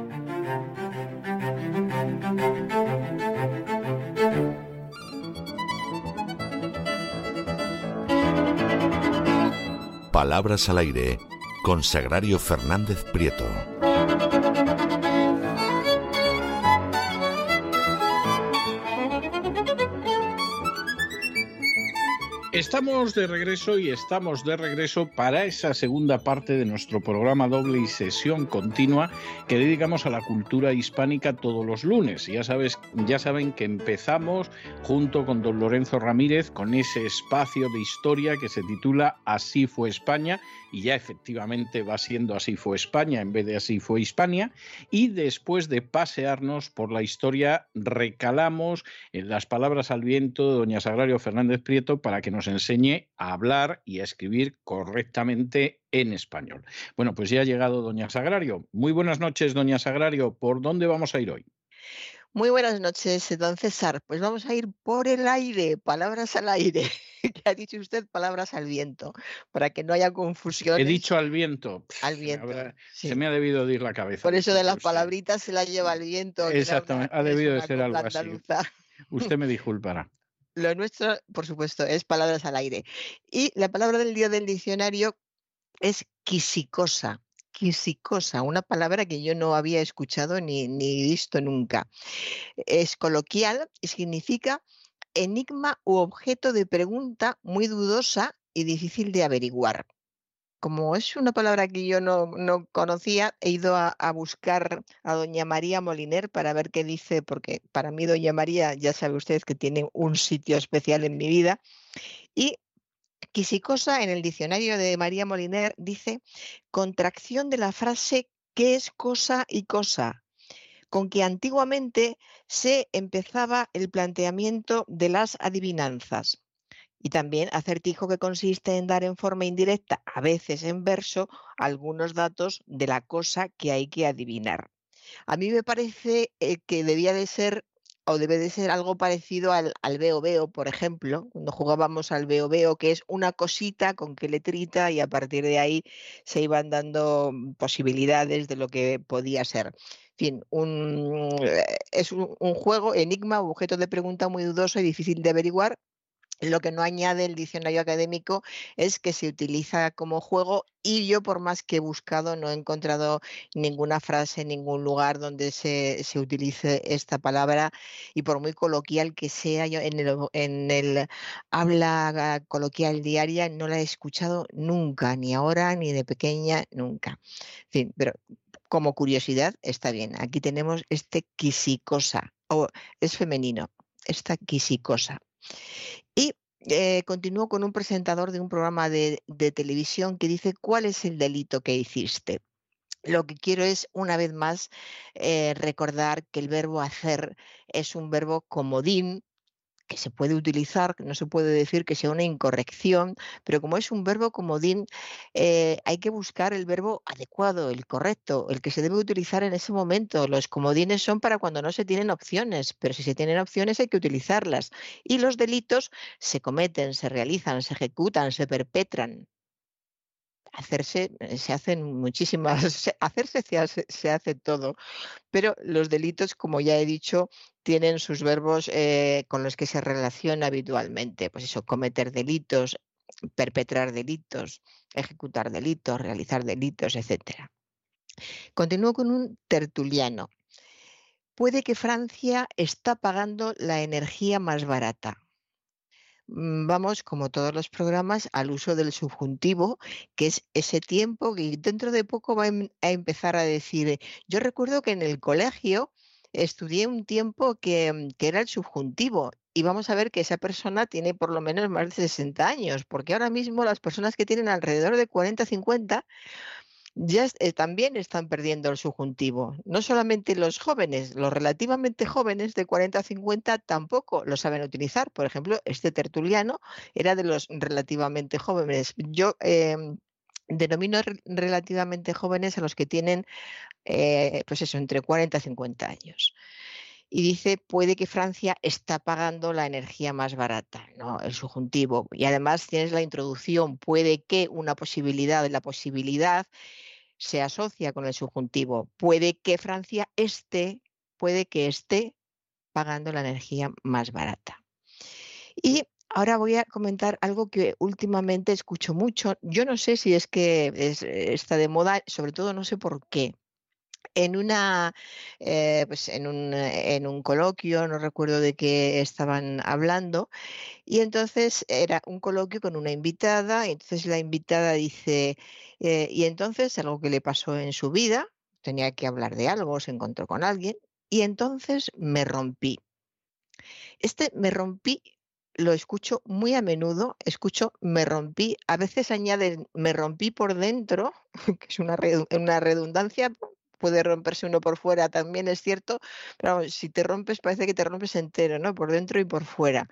Palabras al aire con Sagrario Fernández Prieto. Estamos de regreso y estamos de regreso para esa segunda parte de nuestro programa doble y sesión continua que dedicamos a la cultura hispánica todos los lunes. Ya sabes, ya saben que empezamos junto con don Lorenzo Ramírez con ese espacio de historia que se titula Así fue España y ya efectivamente va siendo Así fue España en vez de Así fue Hispania y después de pasearnos por la historia recalamos en las palabras al viento de doña Sagrario Fernández Prieto para que nos enseñe a hablar y a escribir correctamente en español. Bueno, pues ya ha llegado doña Sagrario. Muy buenas noches, doña Sagrario. ¿Por dónde vamos a ir hoy? Muy buenas noches, don César. Pues vamos a ir por el aire, palabras al aire. ¿Qué ha dicho usted palabras al viento, para que no haya confusión. He dicho al viento. Al viento. Se me ha debido de ir la cabeza. Por eso de las palabritas se la lleva el viento. Exactamente, ha debido de ser algo así. Usted me disculpará. Lo nuestro, por supuesto, es palabras al aire. Y la palabra del día del diccionario es quisicosa. Quisicosa, una palabra que yo no había escuchado ni, ni visto nunca. Es coloquial y significa enigma u objeto de pregunta muy dudosa y difícil de averiguar como es una palabra que yo no, conocía, he ido a, buscar a doña María Moliner para ver qué dice, porque para mí doña María, ya sabe usted que tiene un sitio especial en mi vida. Y quisicosa en el diccionario de María Moliner dice contracción de la frase ¿qué es cosa y cosa? con que antiguamente se empezaba el planteamiento de las adivinanzas y también acertijo que consiste en dar en forma indirecta, a veces en verso, algunos datos de la cosa que hay que adivinar. A mí me parece eh, que debía de ser o debe de ser algo parecido al, al veo veo, por ejemplo, cuando jugábamos al veo veo, que es una cosita con que letrita y a partir de ahí se iban dando posibilidades de lo que podía ser. En fin, un, eh, es un, un, juego, enigma, objeto de pregunta muy dudoso y difícil de averiguar, lo que no añade el diccionario académico es que se utiliza como juego y yo por más que he buscado no he encontrado ninguna frase en ningún lugar donde se, utilice esta palabra y por muy coloquial que sea yo en el, en el habla coloquial diaria no la he escuchado nunca, ni ahora ni de pequeña, nunca. En fin, pero como curiosidad está bien. Aquí tenemos este quisicosa, o es femenino, esta quisicosa. Y eh, continúo con un presentador de un programa de, televisión que dice, ¿cuál es el delito que hiciste? Lo que quiero es, una vez más, eh, recordar que el verbo hacer es un verbo comodín, que se puede utilizar, no se puede decir que sea una incorrección, pero como es un verbo comodín, eh, hay que buscar el verbo adecuado, el correcto, el que se debe utilizar en ese momento. Los comodines son para cuando no se tienen opciones, pero si se tienen opciones hay que utilizarlas. Y los delitos se cometen, se realizan, se ejecutan, se perpetran hacerse, eh, se hacen muchísimas, hacerse se se hace, todo, pero los delitos, como ya he dicho, tienen sus verbos eh, con los que se relaciona habitualmente, pues eso, cometer delitos, perpetrar delitos, ejecutar delitos, realizar delitos, etc. Continúo con un tertuliano. Puede que Francia está pagando la energía más barata. Mm, vamos, como todos los programas, al uso del subjuntivo, que es ese tiempo que dentro de poco va em, a empezar a decir, yo recuerdo que en el colegio estudié un tiempo que, mm, que, era el subjuntivo y vamos a ver que esa persona tiene por lo menos más de 60 años, porque ahora mismo las personas que tienen alrededor de 40, 50 ya eh, también están perdiendo el subjuntivo. No solamente los jóvenes, los relativamente jóvenes de 40 a 50 tampoco lo saben utilizar. Por ejemplo, este tertuliano era de los relativamente jóvenes. Yo em, denomino relativamente jóvenes a los que tienen, eh, pues eso, entre 40 y 50 años y dice puede que Francia está pagando la energía más barata, ¿no? El subjuntivo. Y además tienes la introducción, puede que una posibilidad, la posibilidad se asocia con el subjuntivo. Puede que Francia esté, puede que esté pagando la energía más barata. Y ahora voy a comentar algo que últimamente escucho mucho. Yo no sé si es que está de moda, sobre todo no sé por qué en una eh, pues en un, en un coloquio, no recuerdo de qué estaban hablando, y entonces era un coloquio con una invitada, y entonces la invitada dice, eh, y entonces algo que le pasó en su vida, tenía que hablar de algo, se encontró con alguien, y entonces me rompí. Este me rompí lo escucho muy a menudo, escucho me rompí, a veces añaden me rompí por dentro, que es una, una redundancia puede romperse uno por fuera, también es cierto, pero si te rompes parece que te rompes entero, ¿no? Por dentro y por fuera.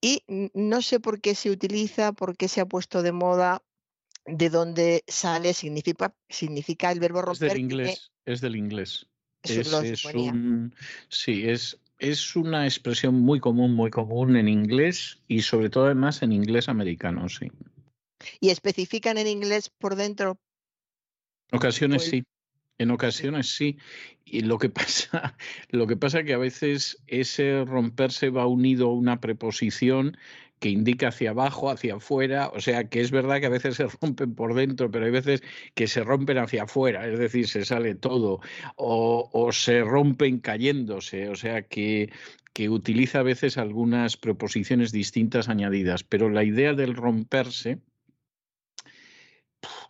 Y no sé por qué se utiliza, por qué se ha puesto de moda, de dónde sale, significa, significa el verbo romper. Es del inglés, es del inglés. Es, un, sí, es, es una expresión muy común, muy común en inglés y sobre todo además en inglés americano, sí. ¿Y especifican en inglés por dentro? Ocasiones sí. En ocasiones sí. Y lo que pasa, lo que pasa que a veces ese romperse va unido a una preposición que indica hacia abajo, hacia afuera, o sea que es verdad que a veces se rompen por dentro, pero hay veces que se rompen hacia afuera, es decir, se sale todo, o, o se rompen cayéndose, o sea que, que utiliza a veces algunas preposiciones distintas añadidas, pero la idea del romperse,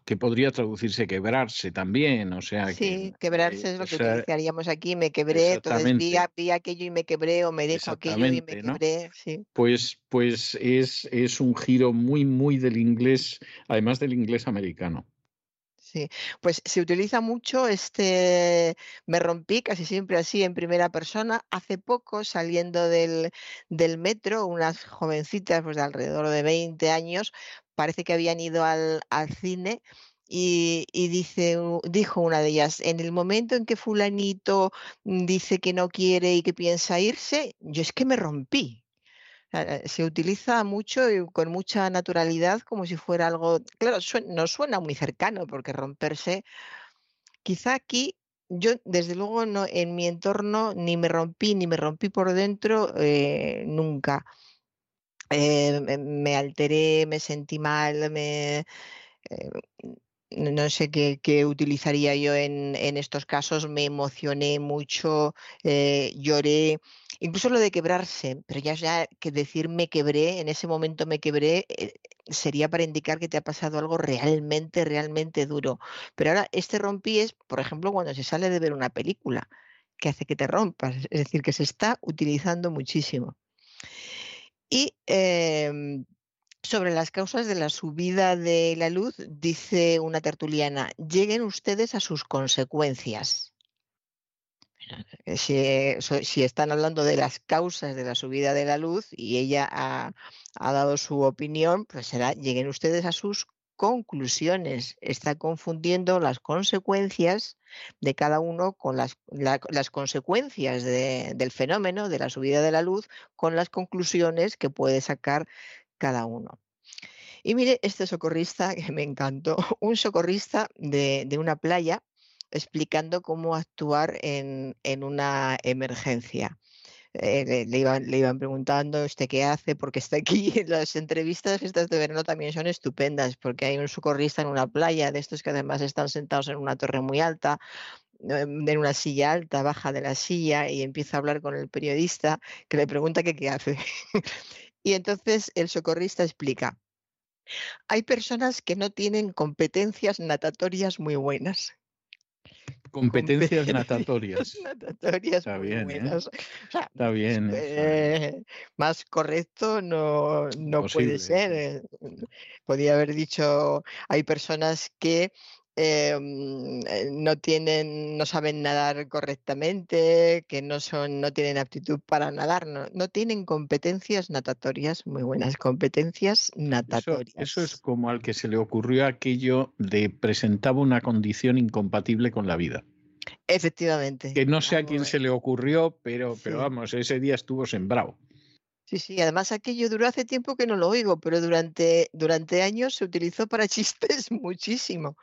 que podría traducirse quebrarse también, o sea. Sí, quebrarse es lo que utilizaríamos aquí, me quebré, entonces vi, vi, aquello y me quebré, o me dejo aquello y me quebré, sí. Pues, pues es, es un giro muy, muy del inglés, además del inglés americano. Sí, pues se utiliza mucho este me rompí casi siempre así en primera persona. Hace poco, saliendo del, del metro, unas jovencitas pues, de alrededor de 20 años parece que habían ido al, cine y, dice, dijo una de ellas, en el momento en que fulanito dice que no quiere y que piensa irse, yo es que me rompí. Eh, se utiliza mucho y con mucha naturalidad como si fuera algo, claro, no suena muy cercano porque romperse, quizá aquí yo desde luego no, en mi entorno ni me rompí ni me rompí por dentro eh, nunca. Eh, me alteré, me sentí mal, me, no sé qué, utilizaría yo en, estos casos, me emocioné mucho, eh, lloré, incluso lo de quebrarse, pero ya, ya que decir me quebré, en ese momento me quebré, sería para indicar que te ha pasado algo realmente, realmente duro. Pero ahora este rompí es, por ejemplo, cuando se sale de ver una película, que hace que te rompas, es decir, que se está utilizando muchísimo. Y em, sobre las causas de la subida de la luz, dice una tertuliana, lleguen ustedes a sus consecuencias. Eh, si, están hablando de las causas de la subida de la luz y ella ha, dado su opinión, pues será, lleguen ustedes a sus conclusiones. Está confundiendo las consecuencias de cada uno con las consecuencias del fenómeno, de la subida de la luz, con las conclusiones que puede sacar cada uno. Y mire este socorrista que me encantó, un socorrista de, de una playa explicando cómo actuar en, en una emergencia. Eh, le, iban, le iban preguntando usted qué hace, porque está aquí. Las entrevistas estas de verano también son estupendas, porque hay un socorrista en una playa, de estos que además están sentados en una torre muy alta, em, en una silla alta, baja de la silla y empieza a hablar con el periodista que le pregunta qué hace. y entonces el socorrista explica, hay personas que no tienen competencias natatorias muy buenas. Competencias natatorias. natatorias Está muy bien, ¿eh? buenas. O sea, Está bien. eso. eh, más correcto no, no puede ser. eh. Podía haber dicho, hay personas que eh, mm, eh, no tienen, no saben nadar correctamente, que no son, no tienen aptitud para nadar, no, no tienen competencias natatorias muy buenas, competencias natatorias. eso es como al que se le ocurrió aquello de presentaba una condición incompatible con la vida. Efectivamente. Que no sé a quién se le ocurrió, pero, pero vamos, ese día estuvo sembrado. Sí, sí, además aquello duró hace tiempo que no lo oigo, pero durante, durante años se utilizó para chistes muchísimo.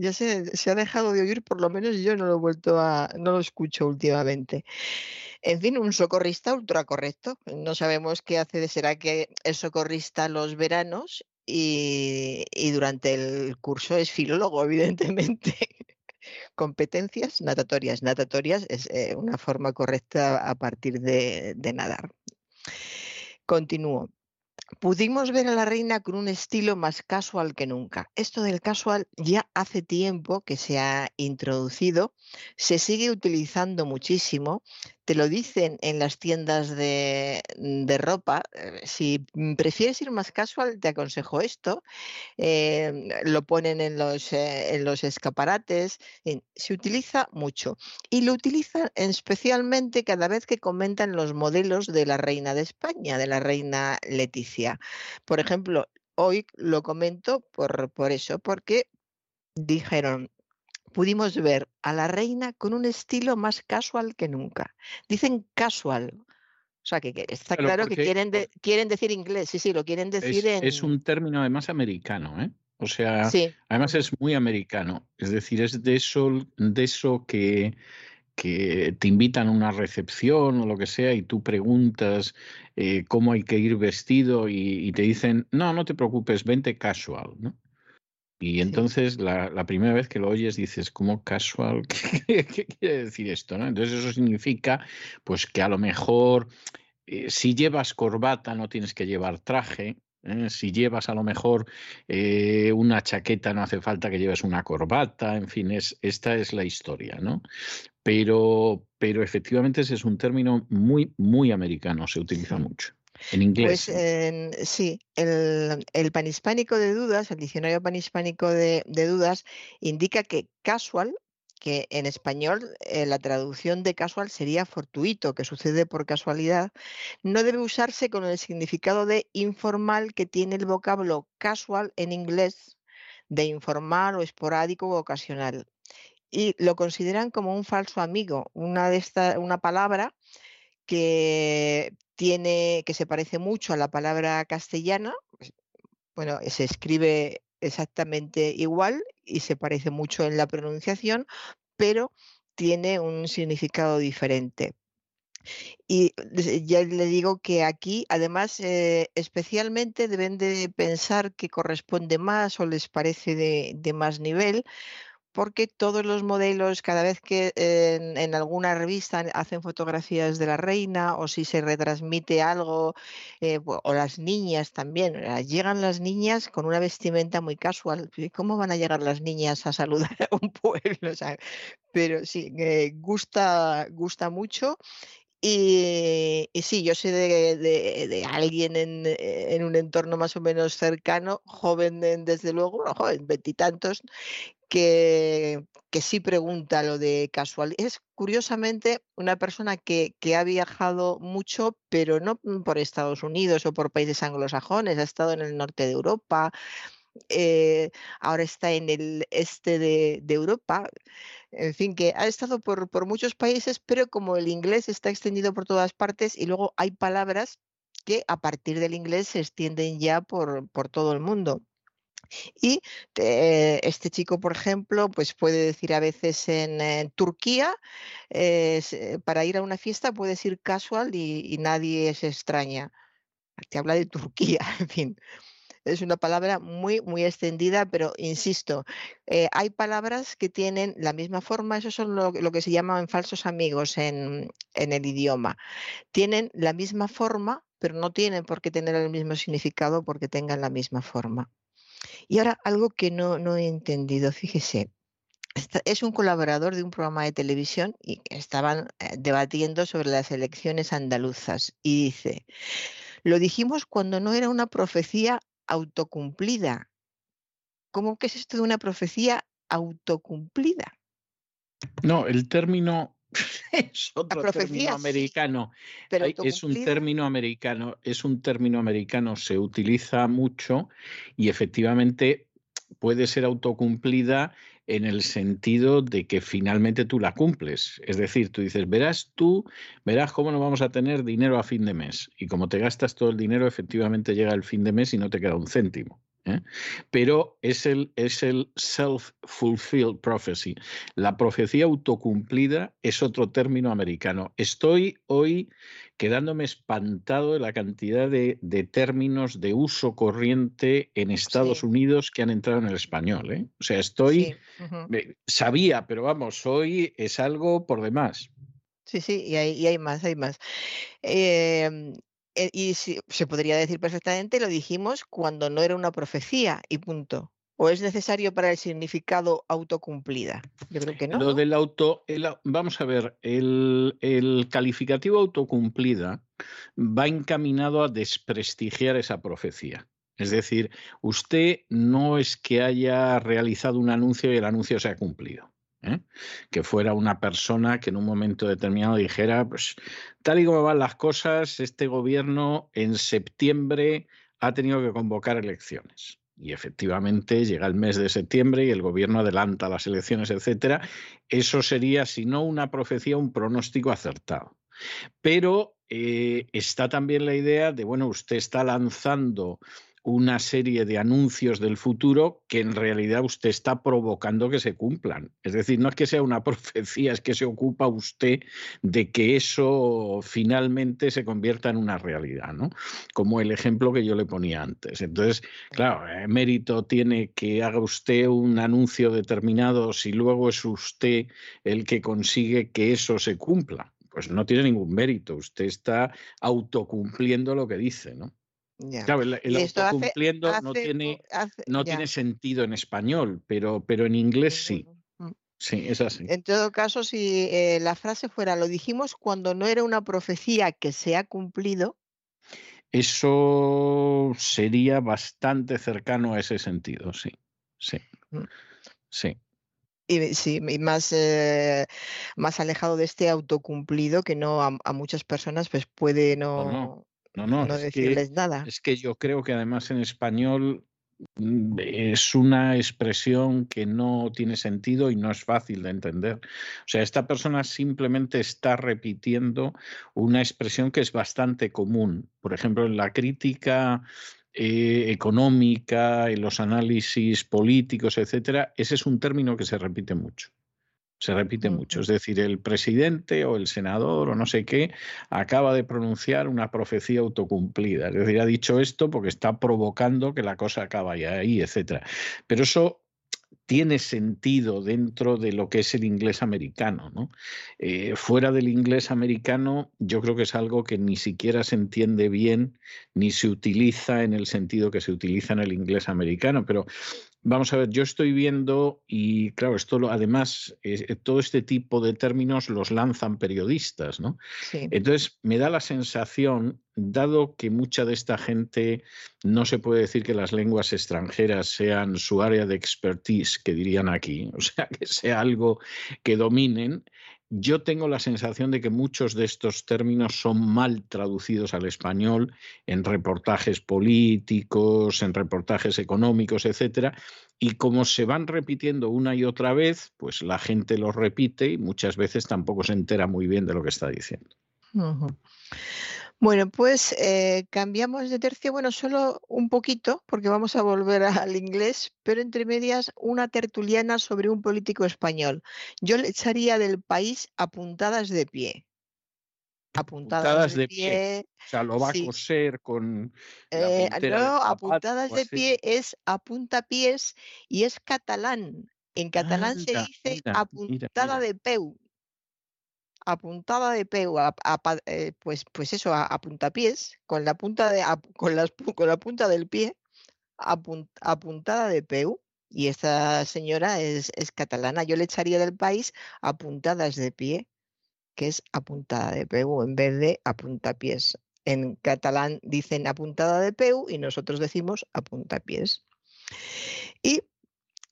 Ya se, se ha dejado de oír, por lo menos yo no lo he vuelto a, no lo escucho últimamente. En fin, un socorrista ultra correcto. No sabemos qué hace será que es socorrista los veranos y, y durante el curso es filólogo, evidentemente. Competencias natatorias. Natatorias es eh, una forma correcta a partir de, de nadar. Continúo. Pudimos ver a la reina con un estilo más casual que nunca. Esto del casual ya hace tiempo que se ha introducido, se sigue utilizando muchísimo. Te lo dicen en las tiendas de, de ropa. eh, Si mm, prefieres ir más casual, te aconsejo esto. eh, lo ponen en los, eh, en los escaparates. se utiliza mucho. Y lo utilizan especialmente cada vez que comentan los modelos de la reina de España, de la reina Leticia. Por ejemplo, hoy lo comento por, por eso, porque dijeron, pudimos ver a la reina con un estilo más casual que nunca. Dicen casual. O sea, que, que está Claro, claro que quieren, de- quieren decir inglés. Sí, sí, lo quieren Es, decir en... es un término además americano, ¿eh? O sea, Sí, además es muy americano. Es decir, es de eso, de eso que, que te invitan a una recepción o lo que sea y tú preguntas eh, cómo hay que ir vestido y, y te dicen, no, no te preocupes, vente casual, ¿no? Y Sí. entonces la, la primera vez que lo oyes dices, ¿cómo casual? ¿Qué, qué quiere decir esto? ¿no? Entonces eso significa pues que a lo mejor eh, si llevas corbata no tienes que llevar traje. ¿eh? Si llevas a lo mejor eh, una chaqueta no hace falta que lleves una corbata. En fin, es, esta es la historia, ¿no? Pero, pero efectivamente ese es un término muy, muy americano, se utiliza mucho. En inglés. Pues sí, el, el panhispánico de dudas, el diccionario panhispánico de, de dudas, indica que casual, que en español eh, la traducción de casual sería fortuito, que sucede por casualidad, no debe usarse con el significado de informal que tiene el vocablo casual en inglés, de informal o esporádico o ocasional. Y lo consideran como un falso amigo, una, de esta, una palabra que tiene, que se parece mucho a la palabra castellana, pues, bueno, se escribe exactamente igual y se parece mucho en la pronunciación, pero tiene un significado diferente. Y ya le digo que aquí, además, eh, especialmente deben de pensar que corresponde más o les parece de más nivel, porque todos los modelos, cada vez que en, en alguna revista hacen fotografías de la reina o si se retransmite algo, eh, o las niñas también, eh, llegan las niñas con una vestimenta muy casual. ¿y ¿Cómo van a llegar las niñas a saludar a un pueblo? Pero sí, eh, gusta, gusta mucho. Y, y sí, yo sé de, de- alguien en, eh, en un entorno más o menos cercano, joven de- desde luego, joven, veintitantos, que, que sí pregunta lo de casual. Es curiosamente una persona que, que ha viajado mucho, pero no por Estados Unidos o por países anglosajones, ha estado en el norte de Europa, eh, ahora está en el este de, Europa, en fin, que ha estado por, muchos países, pero como el inglés está extendido por todas partes y luego hay palabras que a partir del inglés se extienden ya por, todo el mundo. Y eh, este chico, por ejemplo, pues puede decir a veces en, Turquía, eh, para ir a una fiesta puedes ir casual y, nadie se extraña. Te habla de Turquía, en fin. Es una palabra muy, muy extendida, pero insisto, eh, hay palabras que tienen la misma forma, eso son lo, que se llaman falsos amigos en, en el idioma. Tienen la misma forma, pero no tienen por qué tener el mismo significado porque tengan la misma forma. Y ahora algo que no, no he entendido, fíjese, es un colaborador de un programa de televisión y estaban eh, debatiendo sobre las elecciones andaluzas y dice, lo dijimos cuando no era una profecía autocumplida. ¿Cómo que es esto de una profecía autocumplida? No, el término es otro término americano. es un término americano, es un término americano, se utiliza mucho y efectivamente puede ser autocumplida en el sentido de que finalmente tú la cumples. Es decir, tú dices, verás tú, verás cómo no vamos a tener dinero a fin de mes. Y como te gastas todo el dinero, efectivamente llega el fin de mes y no te queda un céntimo. ¿Eh? Pero es el, es el self-fulfilled prophecy. La profecía autocumplida es otro término americano. Estoy hoy quedándome espantado de la cantidad de, términos de uso corriente en Estados Unidos que han entrado en el español. ¿eh? O sea, estoy, sabía, pero vamos, hoy es algo por demás. Sí, sí, y hay, y hay más, hay más. Eh, y se podría decir perfectamente, lo dijimos cuando no era una profecía y punto. ¿O es necesario para el significado autocumplida? Yo creo que no. Lo del auto, vamos a ver, el, el calificativo autocumplida va encaminado a desprestigiar esa profecía. Es decir, usted no es que haya realizado un anuncio y el anuncio se ha cumplido. ¿Eh? que fuera una persona que en un momento determinado dijera, pues tal y como van las cosas, este gobierno en septiembre ha tenido que convocar elecciones. Y efectivamente llega el mes de septiembre y el gobierno adelanta las elecciones, etcétera. Eso sería, si no una profecía, un pronóstico acertado. Pero eh, está también la idea de, bueno, usted está lanzando una serie de anuncios del futuro que en realidad usted está provocando que se cumplan. Es decir, no es que sea una profecía, es que se ocupa usted de que eso finalmente se convierta en una realidad, ¿no? Como el ejemplo que yo le ponía antes. Entonces, claro, eh, mérito tiene que haga usted un anuncio determinado si luego es usted el que consigue que eso se cumpla. Pues no tiene ningún mérito, usted está autocumpliendo lo que dice, ¿no? Claro, el, autocumpliendo no, tiene, no tiene sentido en español, pero, pero en inglés sí. Mm. Sí, es así. En todo caso, si eh, la frase fuera, lo dijimos cuando no era una profecía que se ha cumplido. Eso sería bastante cercano a ese sentido, sí. Sí. Mm. Sí. Y, sí, más, eh, más alejado de este autocumplido que no a, muchas personas pues puede no, no, no, es que, nada. Es que yo creo que además en español mm, es una expresión que no tiene sentido y no es fácil de entender. O sea, esta persona simplemente está repitiendo una expresión que es bastante común. Por ejemplo, en la crítica eh, económica, en los análisis políticos, etcétera, ese es un término que se repite mucho se repite mucho. Es decir, el presidente o el senador o no sé qué acaba de pronunciar una profecía autocumplida. Es decir, ha dicho esto porque está provocando que la cosa acabe ahí, etcétera. Pero eso tiene sentido dentro de lo que es el inglés americano. ¿no? Eh, fuera del inglés americano, yo creo que es algo que ni siquiera se entiende bien ni se utiliza en el sentido que se utiliza en el inglés americano. Pero Vamos a ver, yo estoy viendo, y claro, esto además, eh, todo este tipo de términos los lanzan periodistas, ¿no? Entonces, me da la sensación, dado que mucha de esta gente no se puede decir que las lenguas extranjeras sean su área de expertise, que dirían aquí, o sea, que sea algo que dominen, yo tengo la sensación de que muchos de estos términos son mal traducidos al español en reportajes políticos, en reportajes económicos, etcétera, y como se van repitiendo una y otra vez, pues la gente los repite y muchas veces tampoco se entera muy bien de lo que está diciendo. Bueno, pues eh, cambiamos de tercio, bueno, solo un poquito, porque vamos a volver al inglés, pero entre medias una tertuliana sobre un político español. Yo le echaría del país apuntadas de pie. Apuntadas, de, pie. O sea, lo va a coser con. Eh, no, apuntadas de pie es apuntapiés y es catalán. En catalán se dice apuntada de peu apuntada de peu, eh, pues, pues eso, a, puntapiés, con la punta, de, con, la punta del pie, apuntada de peu. Y esta señora es, catalana. Yo le echaría del país apuntadas de pie, que es apuntada de peu en vez de apuntapiés. En catalán dicen apuntada de peu y nosotros decimos apuntapiés. Y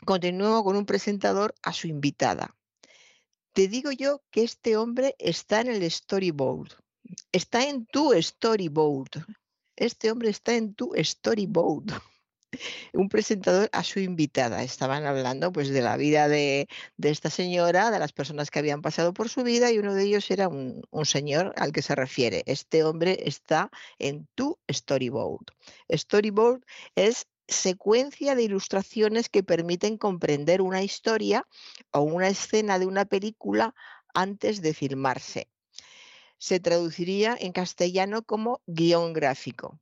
continúo con un presentador a su invitada. Te digo yo que este hombre está en el storyboard, está en tu storyboard. Este hombre está en tu storyboard. Un presentador a su invitada. Estaban hablando pues de la vida de, esta señora, de las personas que habían pasado por su vida y uno de ellos era un, un señor al que se refiere. Este hombre está en tu storyboard. Storyboard es secuencia de ilustraciones que permiten comprender una historia o una escena de una película antes de filmarse. Se traduciría en castellano como guion gráfico.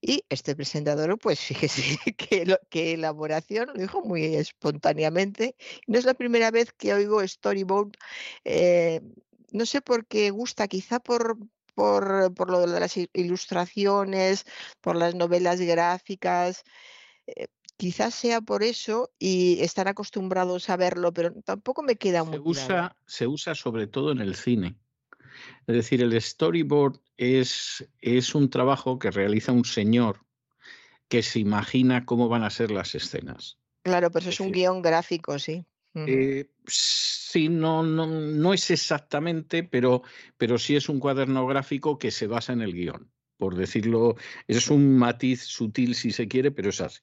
Y este presentador, pues fíjese qué, qué elaboración, lo dijo muy espontáneamente. No es la primera vez que oigo storyboard. Eh, no sé por qué gusta, quizá por, por, por, lo de las ilustraciones, por las novelas gráficas. Eh, quizás sea por eso y están acostumbrados a verlo, pero tampoco me queda muy usa, Se usa sobre todo en el cine. Es decir, el storyboard es, es un trabajo que realiza un señor que se imagina cómo van a ser las escenas. Claro, pero eso es, un guion gráfico, sí. Eh, sí, no, no, no, es exactamente, pero, pero sí es un cuaderno gráfico que se basa en el guion. Por decirlo, es un matiz sutil si se quiere, pero es así.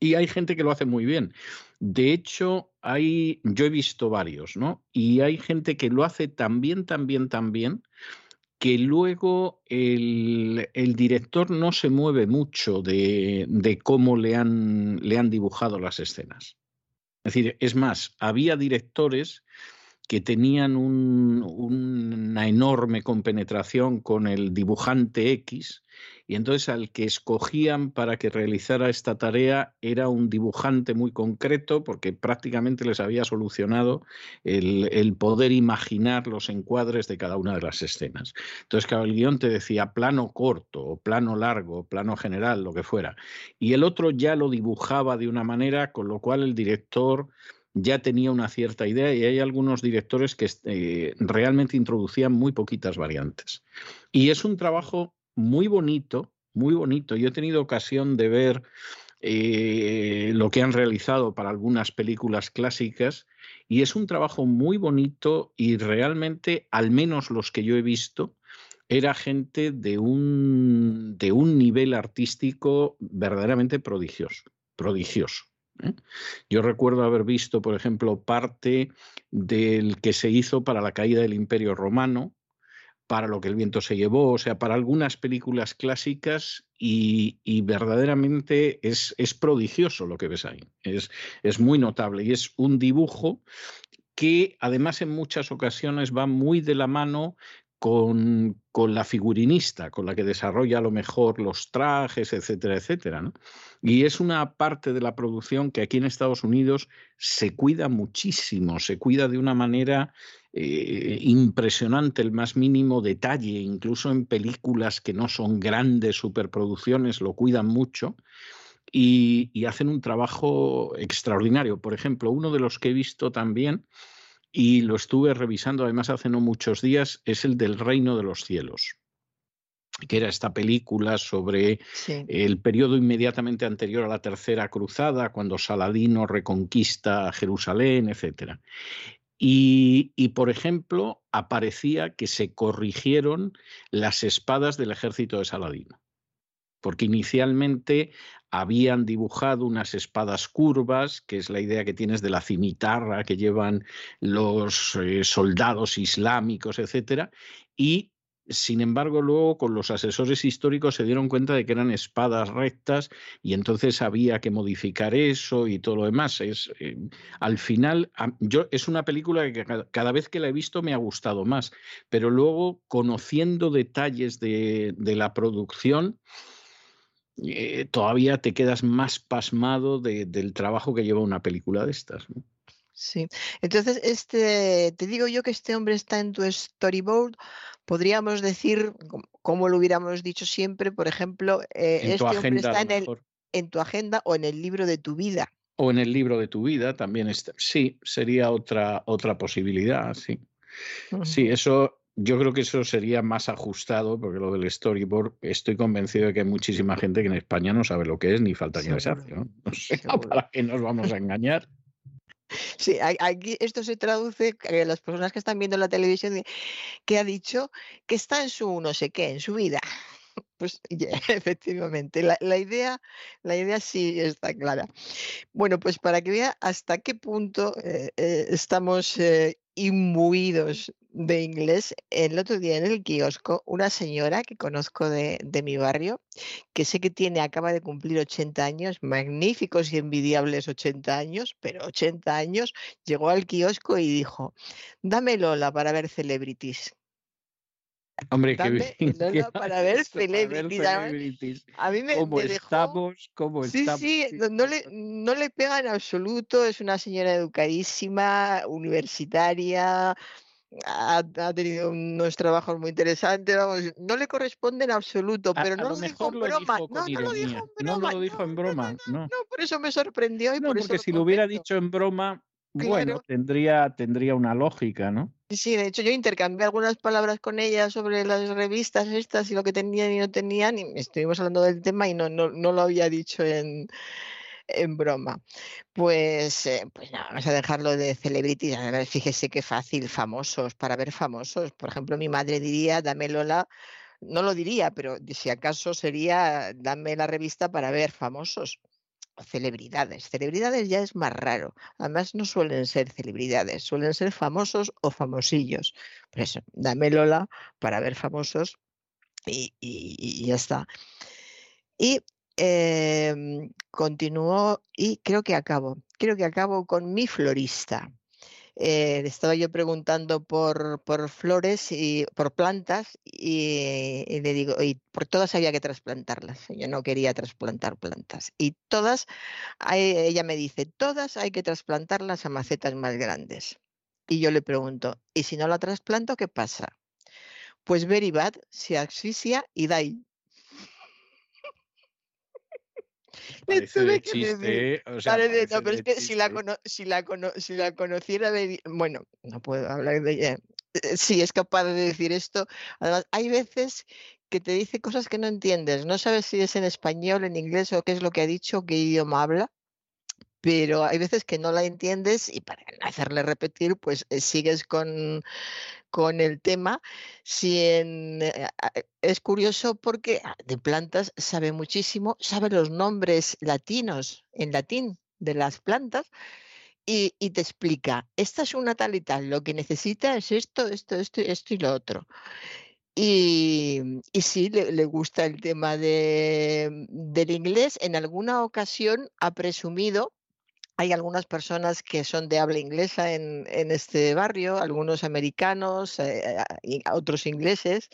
Y hay gente que lo hace muy bien. De hecho, hay, yo he visto varios, ¿no? Y hay gente que lo hace tan bien, tan bien, tan bien, que luego el, el director no se mueve mucho de, de cómo le han, le han dibujado las escenas. Es decir, es más, había directores que tenían una enorme compenetración con el dibujante X y entonces al que escogían para que realizara esta tarea era un dibujante muy concreto porque prácticamente les había solucionado el, poder imaginar los encuadres de cada una de las escenas. Entonces, cada el te decía plano corto, o plano largo, plano general, lo que fuera. Y el otro ya lo dibujaba de una manera con lo cual el director ya tenía una cierta idea y hay algunos directores que eh, realmente introducían muy poquitas variantes. Y es un trabajo muy bonito, muy bonito. Yo he tenido ocasión de ver eh, lo que han realizado para algunas películas clásicas y es un trabajo muy bonito y realmente, al menos los que yo he visto, era gente de un, de un nivel artístico verdaderamente prodigioso, prodigioso. ¿Eh? Yo recuerdo haber visto, por ejemplo, parte del que se hizo para la caída del Imperio Romano, para lo que el viento se llevó, o sea, para algunas películas clásicas y, verdaderamente es, es, prodigioso lo que ves ahí. Es, es muy notable y es un dibujo que además en muchas ocasiones va muy de la mano con, con, la figurinista, con la que desarrolla a lo mejor los trajes, etcétera, etcétera. ¿no? Y es una parte de la producción que aquí en Estados Unidos se cuida muchísimo, se cuida de una manera eh, impresionante, el más mínimo detalle, incluso en películas que no son grandes superproducciones, lo cuidan mucho. Y, y hacen un trabajo extraordinario. Por ejemplo, uno de los que he visto también y lo estuve revisando además hace no muchos días, es el del Reino de los Cielos que era esta película sobre el periodo inmediatamente anterior a la Tercera Cruzada, cuando Saladino reconquista Jerusalén, etc. Y, y, por ejemplo, aparecía que se corrigieron las espadas del ejército de Saladino porque inicialmente habían dibujado unas espadas curvas, que es la idea que tienes de la cimitarra que llevan los eh, soldados islámicos, etcétera, y sin embargo, luego con los asesores históricos se dieron cuenta de que eran espadas rectas y entonces había que modificar eso y todo lo demás. Es, eh, al final, yo, es una película que cada, vez que la he visto me ha gustado más, pero luego conociendo detalles de, la producción, eh, todavía te quedas más pasmado del trabajo que lleva una película de estas. Sí, entonces este, te digo yo que este hombre está en tu storyboard podríamos decir, como lo hubiéramos dicho siempre, por ejemplo, eh, este hombre está en, tu agenda o en el libro de tu vida. O en el libro de tu vida también está. Sí, sería otra, otra posibilidad, sí. Sí, eso, yo creo que eso sería más ajustado, porque lo del storyboard, estoy convencido de que hay muchísima gente que en España no sabe lo que es, ni falta que les hace, ¿no? ¿Para qué nos vamos a engañar? Sí, aquí esto se traduce a las personas que están viendo la televisión que ha dicho que está en su no sé qué, en su vida. Pues efectivamente, la, idea, la idea sí está clara. Bueno, pues para que vea hasta qué punto eh, eh, estamos eh, imbuidos de inglés. El otro día en el kiosco, una señora que conozco de, mi barrio, que sé que tiene, acaba de cumplir 80 años, magníficos y envidiables 80 años, pero 80 años, llegó al kiosco y dijo, dame Lola para ver celebrities. Hombre, qué bien. para ver celebrities. A mí me, ¿Cómo estamos? ¿Cómo sí, Sí, no, le, no le pega en absoluto. Es una señora educadísima, universitaria, ha, tenido unos trabajos muy interesantes, vamos, no le corresponde en absoluto, pero no lo, dijo en broma. No, no, lo dijo en broma. No, lo dijo en broma. No, por eso me sorprendió y por porque si lo hubiera dicho en broma, bueno, tendría, tendría una lógica, ¿no? Sí, de hecho yo intercambié algunas palabras con ella sobre las revistas estas y lo que tenían y no tenían, y estuvimos hablando del tema y no, no, no lo había dicho en, en broma. Pues, eh, pues nada, vamos a dejarlo de celebrities. Fíjese qué fácil, famosos, para ver famosos. Por ejemplo, mi madre diría, dame Lola, no lo diría, pero si acaso sería, dame la revista para ver famosos celebridades. Celebridades ya es más raro. Además, no suelen ser celebridades, suelen ser famosos o famosillos. Por eso, dame Lola para ver famosos y, ya está. Y eh, continuó y creo que acabo. Creo que acabo con mi florista. Eh, estaba yo preguntando por, por, flores y por plantas y, le digo, y por todas había que trasplantarlas. Yo no quería trasplantar plantas. Y todas, ella me dice, todas hay que trasplantarlas a macetas más grandes. Y yo le pregunto, ¿y si no la trasplanto, qué pasa? Pues very bad, se asfixia y chiste, no, pero es que si la, si, la si la conociera, bueno, no puedo hablar de ella. Eh, sí, es capaz de decir esto. Además, hay veces que te dice cosas que no entiendes. No sabes si es en español, en inglés o qué es lo que ha dicho, qué idioma habla pero hay veces que no la entiendes y para hacerle repetir, pues eh, sigues con, con el tema. Eh, es curioso porque ah, de plantas sabe muchísimo, sabe los nombres latinos en latín de las plantas. Y, te explica, esta es una tal y tal, lo que necesita es esto, esto, esto, esto y lo otro. Y, y sí, le, gusta el tema de, del inglés. En alguna ocasión ha presumido hay algunas personas que son de habla inglesa en, este barrio, algunos americanos, eh, y otros ingleses.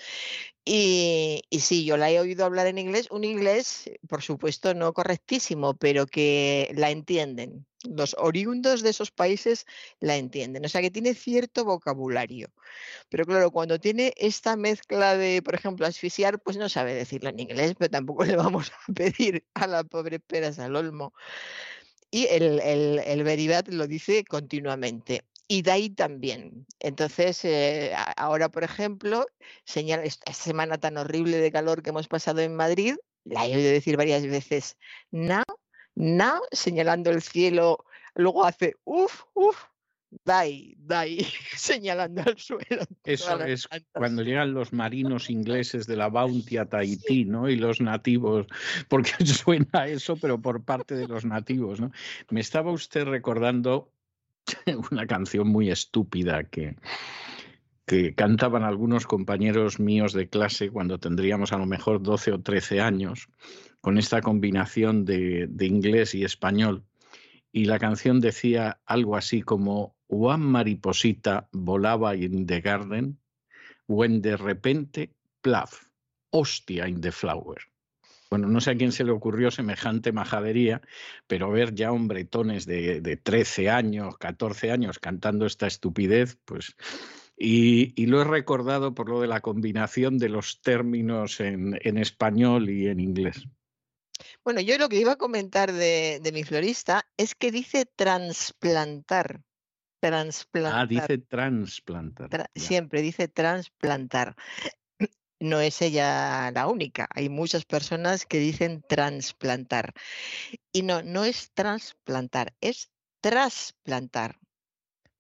Y, sí, yo la he oído hablar en inglés, un inglés, por supuesto, no correctísimo, pero que la entienden. Los oriundos de esos países la entienden. O sea que tiene cierto vocabulario. Pero claro, cuando tiene esta mezcla de, por ejemplo, asfixiar, pues no sabe decirlo en inglés, pero tampoco le vamos a pedir a la pobre Peras al Olmo y el, el, lo dice continuamente. Y de ahí también. Entonces, eh, ahora, por ejemplo, señala esta semana tan horrible de calor que hemos pasado en Madrid, la he oído decir varias veces, now, now, señalando el cielo, luego hace, uff, uff, Dai, Dai, señalando al suelo. Eso es cuando llegan los marinos ingleses de la Bounty a Tahití, ¿no? Y los nativos, porque suena eso, pero por parte de los nativos, ¿no? Me estaba usted recordando una canción muy estúpida que que cantaban algunos compañeros míos de clase cuando tendríamos a lo mejor 12 o 13 años, con esta combinación de, de inglés y español. Y la canción decía algo así como One mariposita volaba in the garden, when de repente, plaf, hostia in the flower. Bueno, no sé a quién se le ocurrió semejante majadería, pero ver ya hombretones de, de 13 años, 14 años cantando esta estupidez, pues y, lo he recordado por lo de la combinación de los términos en, español y en inglés. Bueno, yo lo que iba a comentar de, mi florista es que dice transplantar. Transplantar. Ah, dice transplantar. siempre dice transplantar. No es ella la única. Hay muchas personas que dicen transplantar. Y no, no es transplantar, es trasplantar.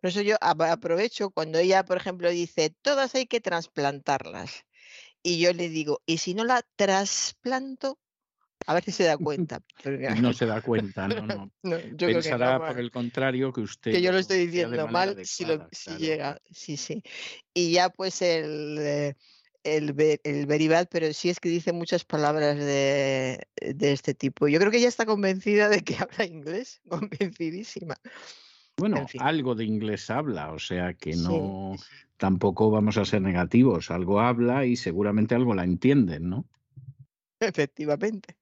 Por eso yo aprovecho cuando ella, por ejemplo, dice, todas hay que trasplantarlas. Y yo le digo, ¿y si no la trasplanto? A ver si se da cuenta. no se da cuenta, no, no. Pensará por el contrario que usted. Que yo lo estoy diciendo mal si, llega. Sí, sí. Y ya pues el, eh, el, el pero sí es que dice muchas palabras de, de este tipo. Yo creo que ella está convencida de que habla inglés, convencidísima. Bueno, algo de inglés habla, o sea que no, tampoco vamos a ser negativos. Algo habla y seguramente algo la entienden, ¿no? Efectivamente.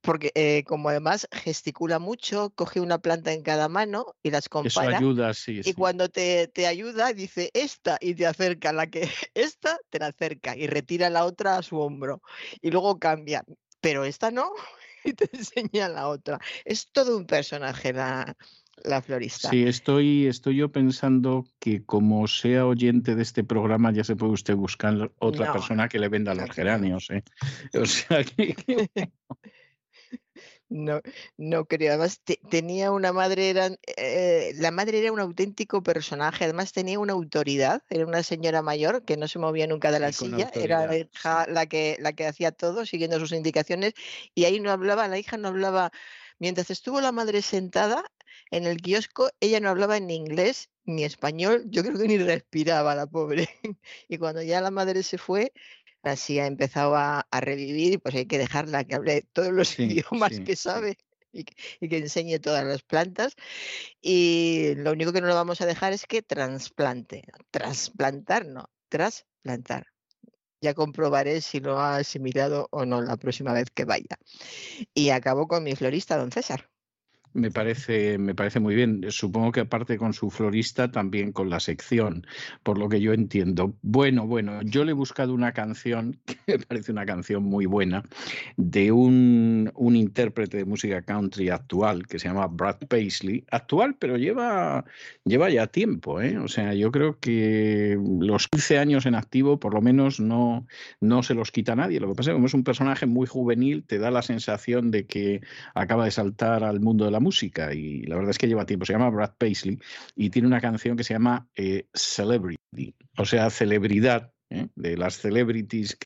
Porque eh, como además gesticula mucho, coge una planta en cada mano y las compara. Eso ayuda, sí. Y cuando te, te, ayuda, dice esta y te acerca la que esta, te la acerca y retira la otra a su hombro. Y luego cambia. Pero esta no, y te enseña la otra. Es todo un personaje la, la florista. Sí, estoy, estoy yo pensando que como sea oyente de este programa ya se puede usted buscar otra persona que le venda los geranios. ¿eh? O sea que... No, no creo. Además, tenía una madre, era, eh, la madre era un auténtico personaje. Además, tenía una autoridad. Era una señora mayor que no se movía nunca de la silla. Era la hija la que, la que hacía todo, siguiendo sus indicaciones. Y ahí no hablaba, la hija no hablaba. Mientras estuvo la madre sentada, en el kiosco ella no hablaba ni inglés ni español, yo creo que ni respiraba la pobre. Y cuando ya la madre se fue, así ha empezado a, revivir, pues hay que dejarla que hable todos los idiomas que sabe. Y que, enseñe todas las plantas. Y lo único que no lo vamos a dejar es que trasplante. Trasplantar, no, trasplantar. Ya comprobaré si lo ha asimilado o no la próxima vez que vaya. Y acabo con mi florista, don César. Me parece, me parece muy bien. Supongo que aparte con su florista, también con la sección, por lo que yo entiendo. Bueno, bueno, yo le he buscado una canción, que me parece una canción muy buena, de un, un intérprete de música country actual que se llama Brad Paisley. Actual, pero lleva, lleva ya tiempo. ¿eh? O sea, yo creo que los 15 años en activo, por lo menos, no, no se los quita nadie. Lo que pasa es que como es un personaje muy juvenil, te da la sensación de que acaba de saltar al mundo de la música y la verdad es que lleva tiempo. Se llama Brad Paisley y tiene una canción que se llama eh, Celebrity, o sea, celebridad, ¿eh? de las celebrities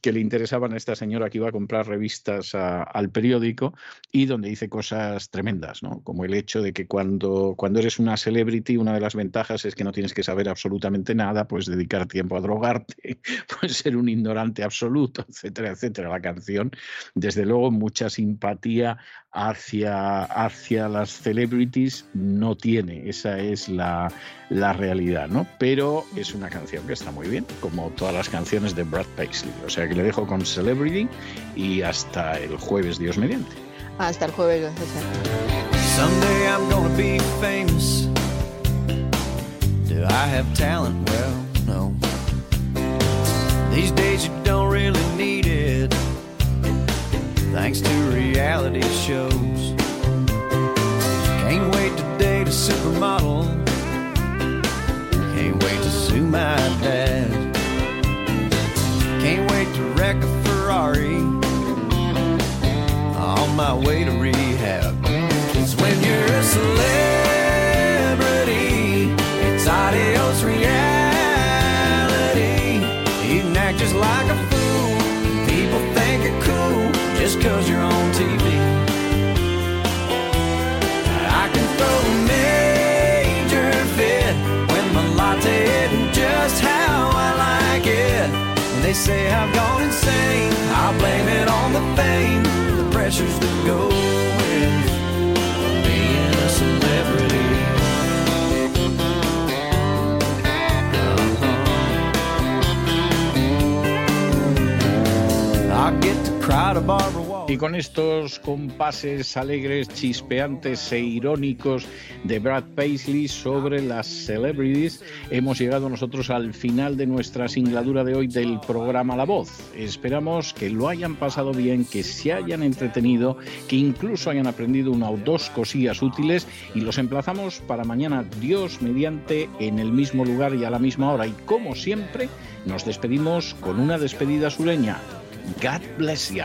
que le interesaban a esta señora que iba a comprar revistas al periódico y donde dice cosas tremendas, ¿no? Como el hecho de que cuando, cuando eres una celebrity, una de las ventajas es que no tienes que saber absolutamente nada, pues dedicar tiempo a drogarte, pues ser un ignorante absoluto, etcétera, etcétera. La canción, desde luego, mucha simpatía hacia, hacia las celebrities no tiene, esa es la, la realidad, ¿no? Pero es una canción que está muy bien, como todas las canciones de Brad Paisley. O sea que le dejo con Celebrity y hasta el jueves, Dios mediante. Hasta el jueves. Someday I'm gonna be famous. Do I have talent? Well, no. These days you don't really need it. Thanks to reality shows. Can't wait to date a supermodel. Can't wait to sue my dad. Can't wait to wreck a Ferrari on my way to rehab. Cause when you're a celebrity, They say I've gone insane. I blame it on the fame, the pressures that go with being a celebrity. Uh-huh. I get to cry to Barbara Y con estos compases alegres, chispeantes e irónicos de Brad Paisley sobre las celebrities, hemos llegado nosotros al final de nuestra singladura de hoy del programa La Voz. Esperamos que lo hayan pasado bien, que se hayan entretenido, que incluso hayan aprendido una o dos cosillas útiles y los emplazamos para mañana, Dios mediante, en el mismo lugar y a la misma hora. Y como siempre, nos despedimos con una despedida sureña. God bless you.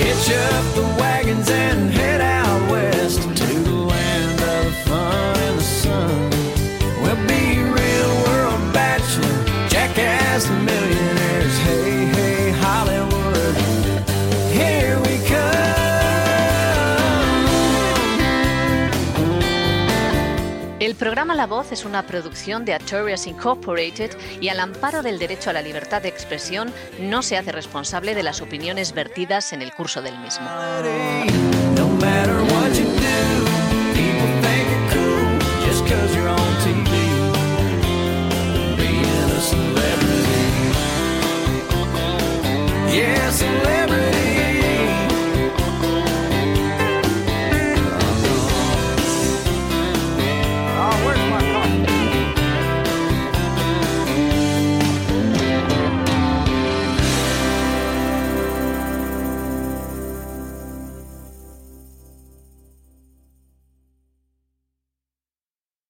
hitch up the wagons and head out El programa La Voz es una producción de Artorias Incorporated y al amparo del derecho a la libertad de expresión no se hace responsable de las opiniones vertidas en el curso del mismo. Yeah, celebrity.